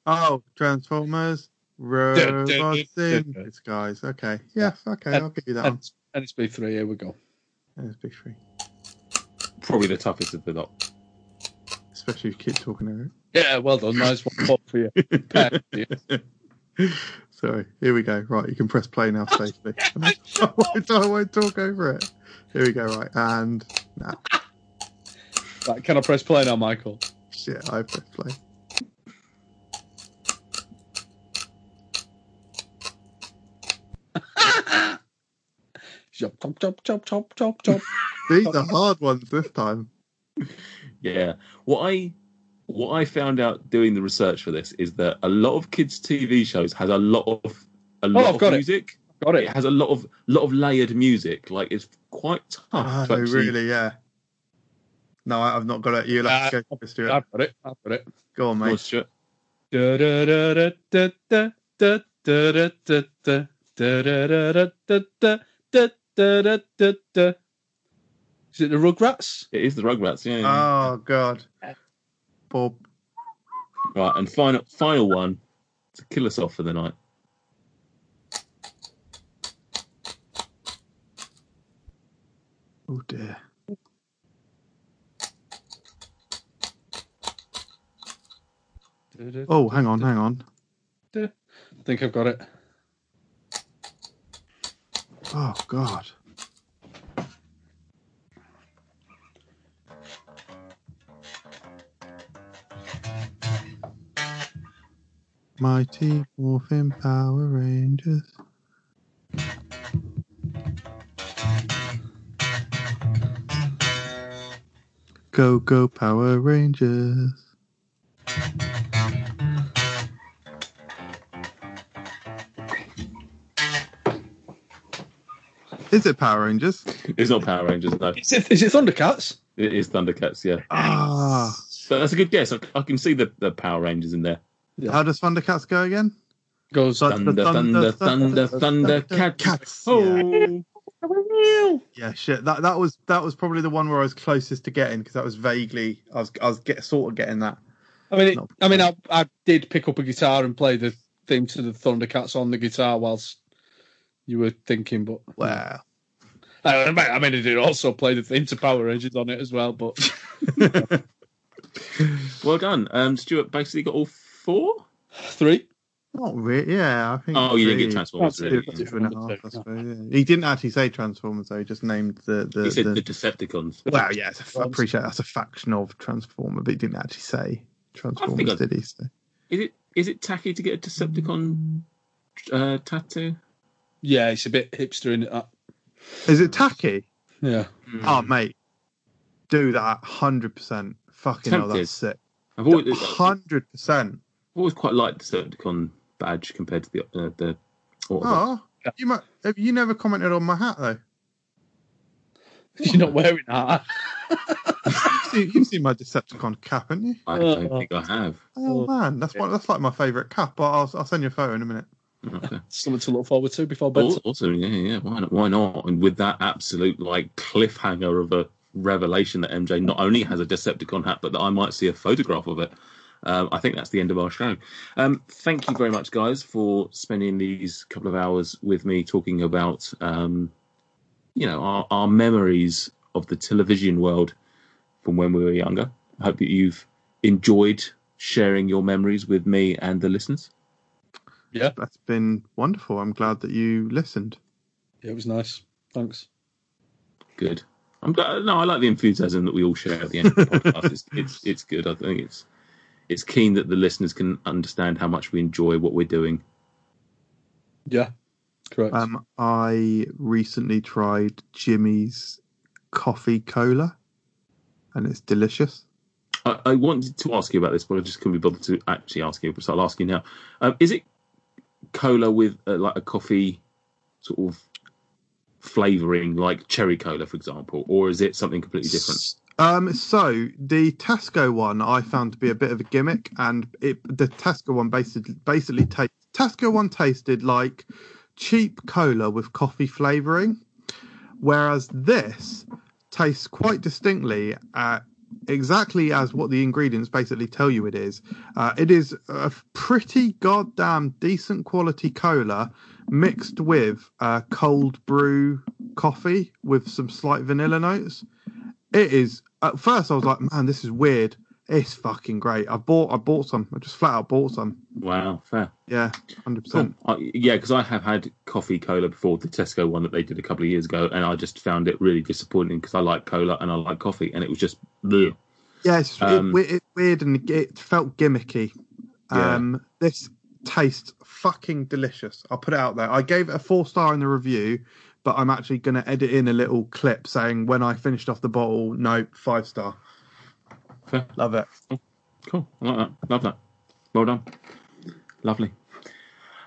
oh, Transformers. Robots in disguise. Okay. Yeah. Okay. I'll give you that. One. and it's B3. Here we go. Yeah, it's big three. Probably the toughest of the lot. Especially if you keep talking over it. Yeah, well done. Nice one Pop for you. For you. it. Sorry. Here we go. Right. You can press play now safely. I won't, I won't talk over it. Here we go. Right. And now. Right, can I press play now, Michael? Shit. I press play. Chop, chop, chop, chop, chop, chop, chop. These are hard ones this time. Yeah. What I what I found out doing the research for this is that a lot of kids' TV shows has a lot of a lot Oh, I've of got it. music. Got It it. has a lot of lot of layered music. Like it's quite tough. Oh, to actually- really? Yeah. No, I- I've not got it. You'll have to go first, Stuart. I've got it. I've got it. Go on, Go on, mate. Stuart. Da, da, da, da, da, da, da, da, da, da, da. Da, da, da, da, da, da, da, da, da, da, da. Is it the Rugrats? It is the Rugrats, yeah. Oh God. Bob. right, and final final one to kill us off for the night. Oh dear. Oh, hang on, hang on. I think I've got it. Oh God. Mighty Morphin Power Rangers. Go, go, Power Rangers. Is it Power Rangers? It's not Power Rangers, no. Is it, is it Thundercats? It is Thundercats, yeah. Ah, But that's a good guess. I, I can see the, the Power Rangers in there. How does Thundercats go again? Goes Thunder, thunder, thunder, thunder, cat. Cats. Oh, Yeah, shit. That that was that was probably the one where I was closest to getting because that was vaguely I was I was get sort of getting that. I mean, it, I mean, I, I did pick up a guitar and play the theme to the Thundercats on the guitar whilst you were thinking, but Wow. I, mean, I mean, I did also play the theme to Power Rangers on it as well. But well done. Um, Stuart basically got all four. three, Not really. Yeah, I think. Oh, you didn't get three- Transformers. two, Really. two and a half, I suppose, yeah. He didn't actually say Transformers though. He just named the the. He said the- the Decepticons. well, yeah, it's a, I appreciate that's a faction of Transformer, but he didn't actually say Transformers, I- did he? So. Is it is it tacky to get a Decepticon uh, tattoo? Yeah, it's a bit hipster in it. that. Is it tacky? Yeah, Oh, mate, do that hundred percent. Fucking hell, Tempted. that's sick. I've always, Hundred percent. I've always quite liked the Decepticon badge compared to the uh, the. Autobots. Oh, you might. Have you never commented on my hat though? you're not wearing that. You've seen, you've seen my Decepticon cap, haven't you? I don't think I have. Oh man, that's one. That's like my favourite cap. But I'll, I'll send you a photo in a minute. Okay. Something to look forward to before bed. Al- Also, yeah, yeah, why not? Why not? And with that absolute like cliffhanger of a revelation that MJ not only has a Decepticon hat, but that I might see a photograph of it. Um, I think that's the end of our show. Um, thank you very much, guys, for spending these couple of hours with me talking about, um, you know, our, our memories of the television world from when we were younger. I hope that you've enjoyed sharing your memories with me and the listeners. Yeah, that's been wonderful. I'm glad that you listened. Yeah, it was nice. Thanks. Good. I'm glad. No, I like the enthusiasm that we all share at the end of the podcast. It's, it's it's good. I think it's it's keen that the listeners can understand how much we enjoy what we're doing. Yeah, correct. Um, I recently tried Jimmy's coffee cola, and it's delicious. I, I wanted to ask you about this, but I just couldn't be bothered to actually ask you. But so I'll ask you now. Um, is it cola with uh, like a coffee sort of flavoring, like cherry cola, for example, or is it something completely different? Um, so the Tesco one I found to be a bit of a gimmick, and it the Tesco one basically basically ta- Tesco one tasted like cheap cola with coffee flavoring, whereas this tastes quite distinctly uh, exactly as what the ingredients basically tell you it is. Uh, it is a pretty goddamn decent quality cola mixed with uh, cold brew coffee with some slight vanilla notes. It is. At first, I was like, "Man, this is weird." It's fucking great. I bought. I bought some. I just flat out bought some. Wow, fair. Yeah, hundred Cool. percent. Yeah, because I have had coffee cola before, the Tesco one that they did a couple of years ago, and I just found it really disappointing because I like cola and I like coffee, and it was just bleh. Yeah, it's Um, it, it, weird and it felt gimmicky. Yeah. Um, this tastes fucking delicious. I'll put it out there. I gave it a four star in the review, but I'm actually going to edit in a little clip saying when I finished off the bottle, no, five star. Love it. Cool. I like that. Love that. Well done. Lovely.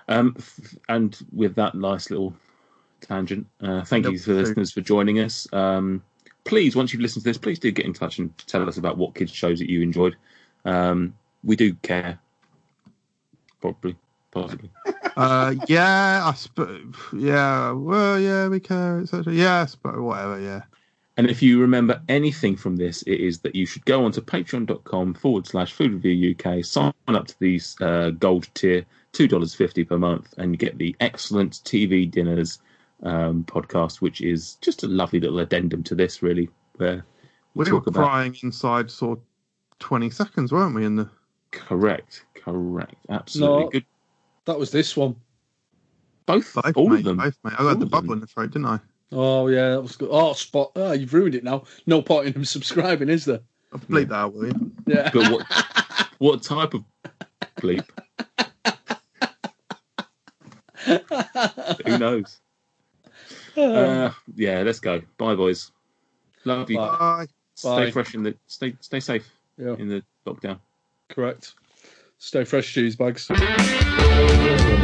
Um, f- and with that nice little tangent, uh, thank you Yep, for the listeners for joining us. Um, please, once you've listened to this, please do get in touch and tell us about what kids shows that you enjoyed. Um, we do care. Probably, possibly. Uh, yeah, I sp- yeah, well, yeah, we care, etc. Yes, but whatever, yeah. And if you remember anything from this, it is that you should go onto patreon.com forward slash food review UK, sign up to the uh, gold tier, $2.50 per month, and you get the excellent TV dinners um, podcast, which is just a lovely little addendum to this, really, where we We were talk about. crying inside sort of 20 seconds, weren't we? In the Correct, correct. Absolutely. No. Good. that was this one. Both, both, all mate, of them. Both, mate. I All got the of them. bubble in the throat, didn't I? Oh yeah, that was good. Oh, spot. Oh, you've ruined it now. No point in him subscribing, is there? I'll bleep that out, will you? Yeah. But what, what type of bleep? Who knows? Uh, yeah, let's go. Bye, boys. Love you. Bye. Bye. Stay Bye. fresh in the stay stay safe yeah, in the lockdown. correct. Stay fresh, cheese bags. Thank